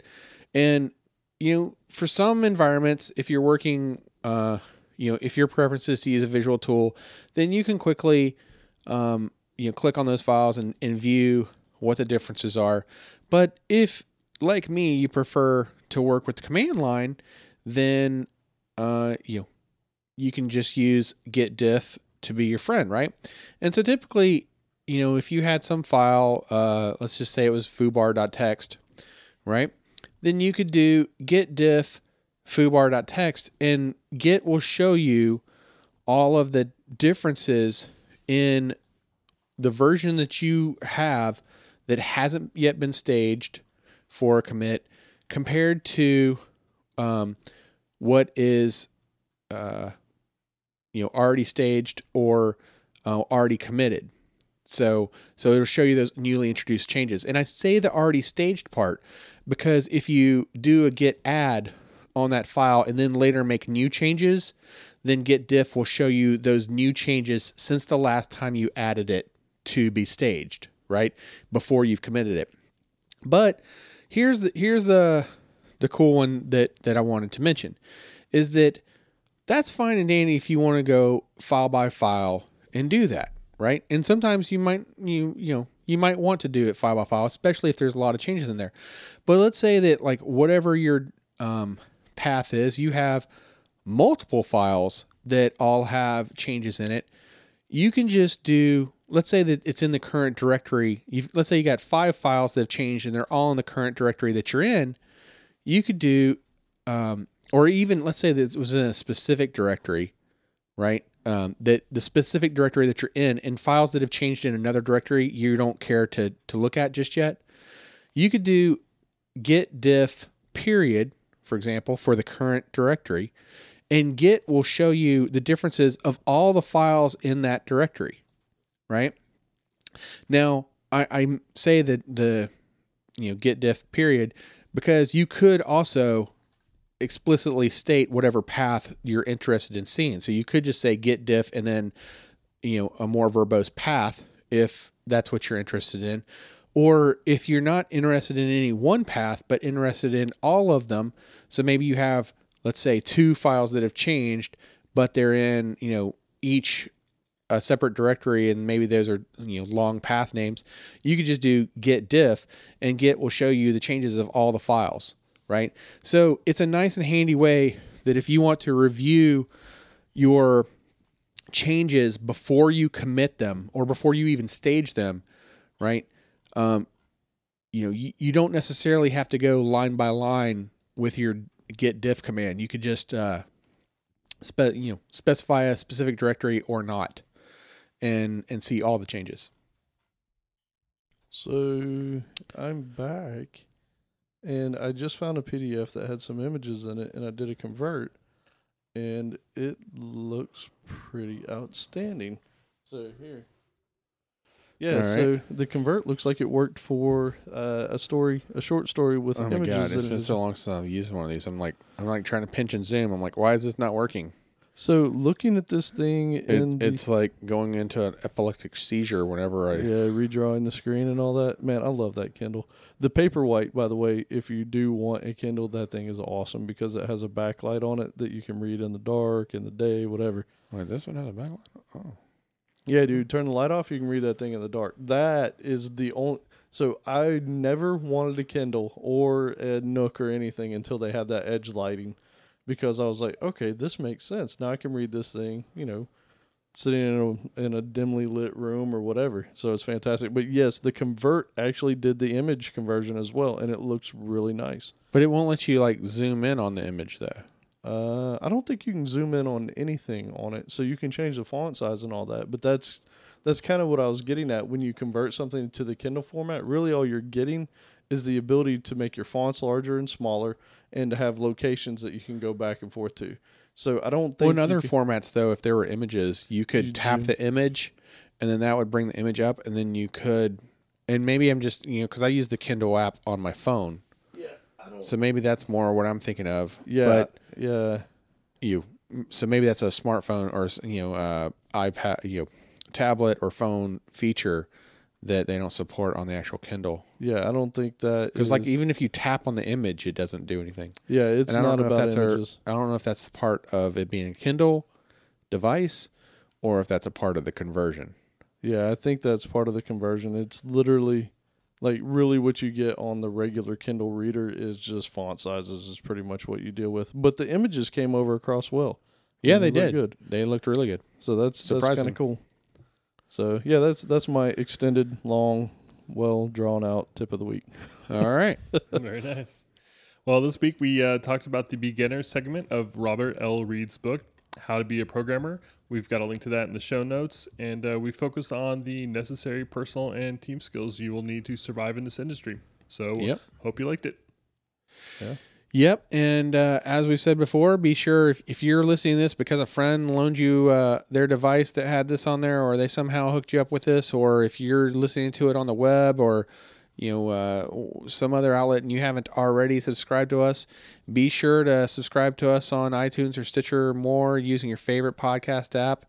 And you know, for some environments, if you're working, uh, you know, if your preference is to use a visual tool, then you can quickly, um, you know, click on those files and, and view what the differences are. But if, like me, you prefer to work with the command line, then, uh, you know, you can just use git diff to be your friend, right? And so typically, you know, if you had some file, uh, let's just say it was foobar.txt, right? Then you could do git diff foobar.txt and git will show you all of the differences in the version that you have that hasn't yet been staged for a commit compared to um, what is uh, you know already staged or uh, already committed. So so it'll show you those newly introduced changes. And i say the already staged part because if you do a git add on that file and then later make new changes then git diff will show you those new changes since the last time you added it to be staged right before you've committed it but here's the here's the the cool one that that i wanted to mention is that that's fine and dandy if you want to go file by file and do that, right? And sometimes you might you you know you might want to do it file by file, especially if there's a lot of changes in there. But let's say that like whatever your um, path is, you have multiple files that all have changes in it. You can just do. Let's say that it's in the current directory. You've, let's say you got five files that have changed and they're all in the current directory that you're in. You could do um, or even let's say that it was in a specific directory, right? Um, that the specific directory that you're in and files that have changed in another directory you don't care to to look at just yet. You could do git diff period, for example, for the current directory, and git will show you the differences of all the files in that directory, right? Now, I, I say that the you know git diff period because you could also explicitly state whatever path you're interested in seeing. So you could just say git diff and then you know a more verbose path if that's what you're interested in. Or if you're not interested in any one path but interested in all of them, so maybe you have let's say two files that have changed but they're in, you know, each a separate directory and maybe those are you know long path names you could just do git diff and git will show you the changes of all the files right? So it's a nice and handy way that if you want to review your changes before you commit them or before you even stage them, right? Um, you know, you, you don't necessarily have to go line by line with your git diff command. You could just uh, spe- you know specify a specific directory or not, and and see all the changes. So I'm back and I just found a PDF that had some images in it, and I did a convert, and it looks pretty outstanding. So here, yeah. All So the convert looks like it worked for uh, a story, a short story with Oh my images god, in it's it. been so long since I've used one of these. I'm like, I'm like trying to pinch and zoom. I'm like, why is this not working? So looking at this thing It, it's like going into an epileptic seizure whenever I. yeah, redrawing the screen and all that. Man, I love that Kindle. The Paperwhite, by the way, if you do want a Kindle, that thing is awesome because it has a backlight on it that you can read in the dark, in the day, whatever. Wait, this one has a backlight. Oh, Yeah, dude, turn the light off. You can read that thing in the dark. That is the only. So I never wanted a Kindle or a Nook or anything until they had that edge lighting, because I was like, okay, this makes sense. Now I can read this thing, you know, sitting in a in a dimly lit room or whatever. So it's fantastic. But yes, the convert actually did the image conversion as well, and it looks really nice. but it won't let you like zoom in on the image though. Uh, I don't think you can zoom in on anything on it, so you can change the font size and all that. But that's that's kind of what I was getting at when you convert something to the Kindle format. Really, all you're getting is the ability to make your fonts larger and smaller, and to have locations that you can go back and forth to. So I don't think Well, in other could- formats, though, if there were images, you could tap zoom. the image, and then that would bring the image up, and then you could, and maybe I'm just you know because I use the Kindle app on my phone, yeah, I don't, so maybe that's more what I'm thinking of. yeah, but yeah, you, so maybe that's a smartphone or you know uh, iPad, you know, tablet or phone feature that they don't support on the actual Kindle. yeah. I don't think that Because like even if you tap on the image, it doesn't do anything. yeah, it's and I not don't know if about that's images. I don't know if that's part of it being a Kindle device or if that's a part of the conversion. Yeah, I think that's part of the conversion. It's literally like really what you get on the regular Kindle reader is just font sizes is pretty much what you deal with. But the images came over across well. Yeah, they look did. good. They looked really good. So that's that's kind of cool. So yeah, that's that's my extended, long, well drawn out tip of the week. All right. Very nice. Well, this week we uh, talked about the beginner segment of Robert L. Read's book, How to Be a Programmer. We've got a link to that in the show notes, and uh, we focused on the necessary personal and team skills you will need to survive in this industry. So, Yep. hope you liked it. Yeah. Yep. And uh, as we said before, be sure if, if you're listening to this because a friend loaned you uh, their device that had this on there, or they somehow hooked you up with this, or if you're listening to it on the web or you know uh, some other outlet and you haven't already subscribed to us, be sure to subscribe to us on iTunes or Stitcher or more using your favorite podcast app.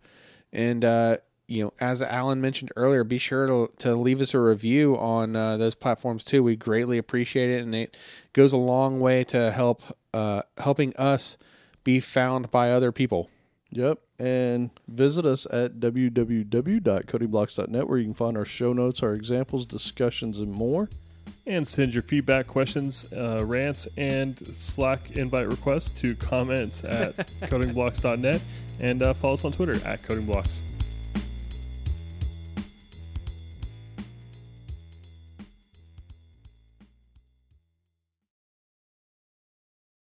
And uh, you know, as Allen mentioned earlier, be sure to, to leave us a review on uh, those platforms too. We greatly appreciate it, and it goes a long way to help uh, helping us be found by other people. Yep. And visit us at www.codingblocks.net where you can find our show notes, our examples, discussions, and more. And send your feedback, questions, uh, rants, and Slack invite requests to comments at codingblocks.net and uh, follow us on Twitter at codingblocks.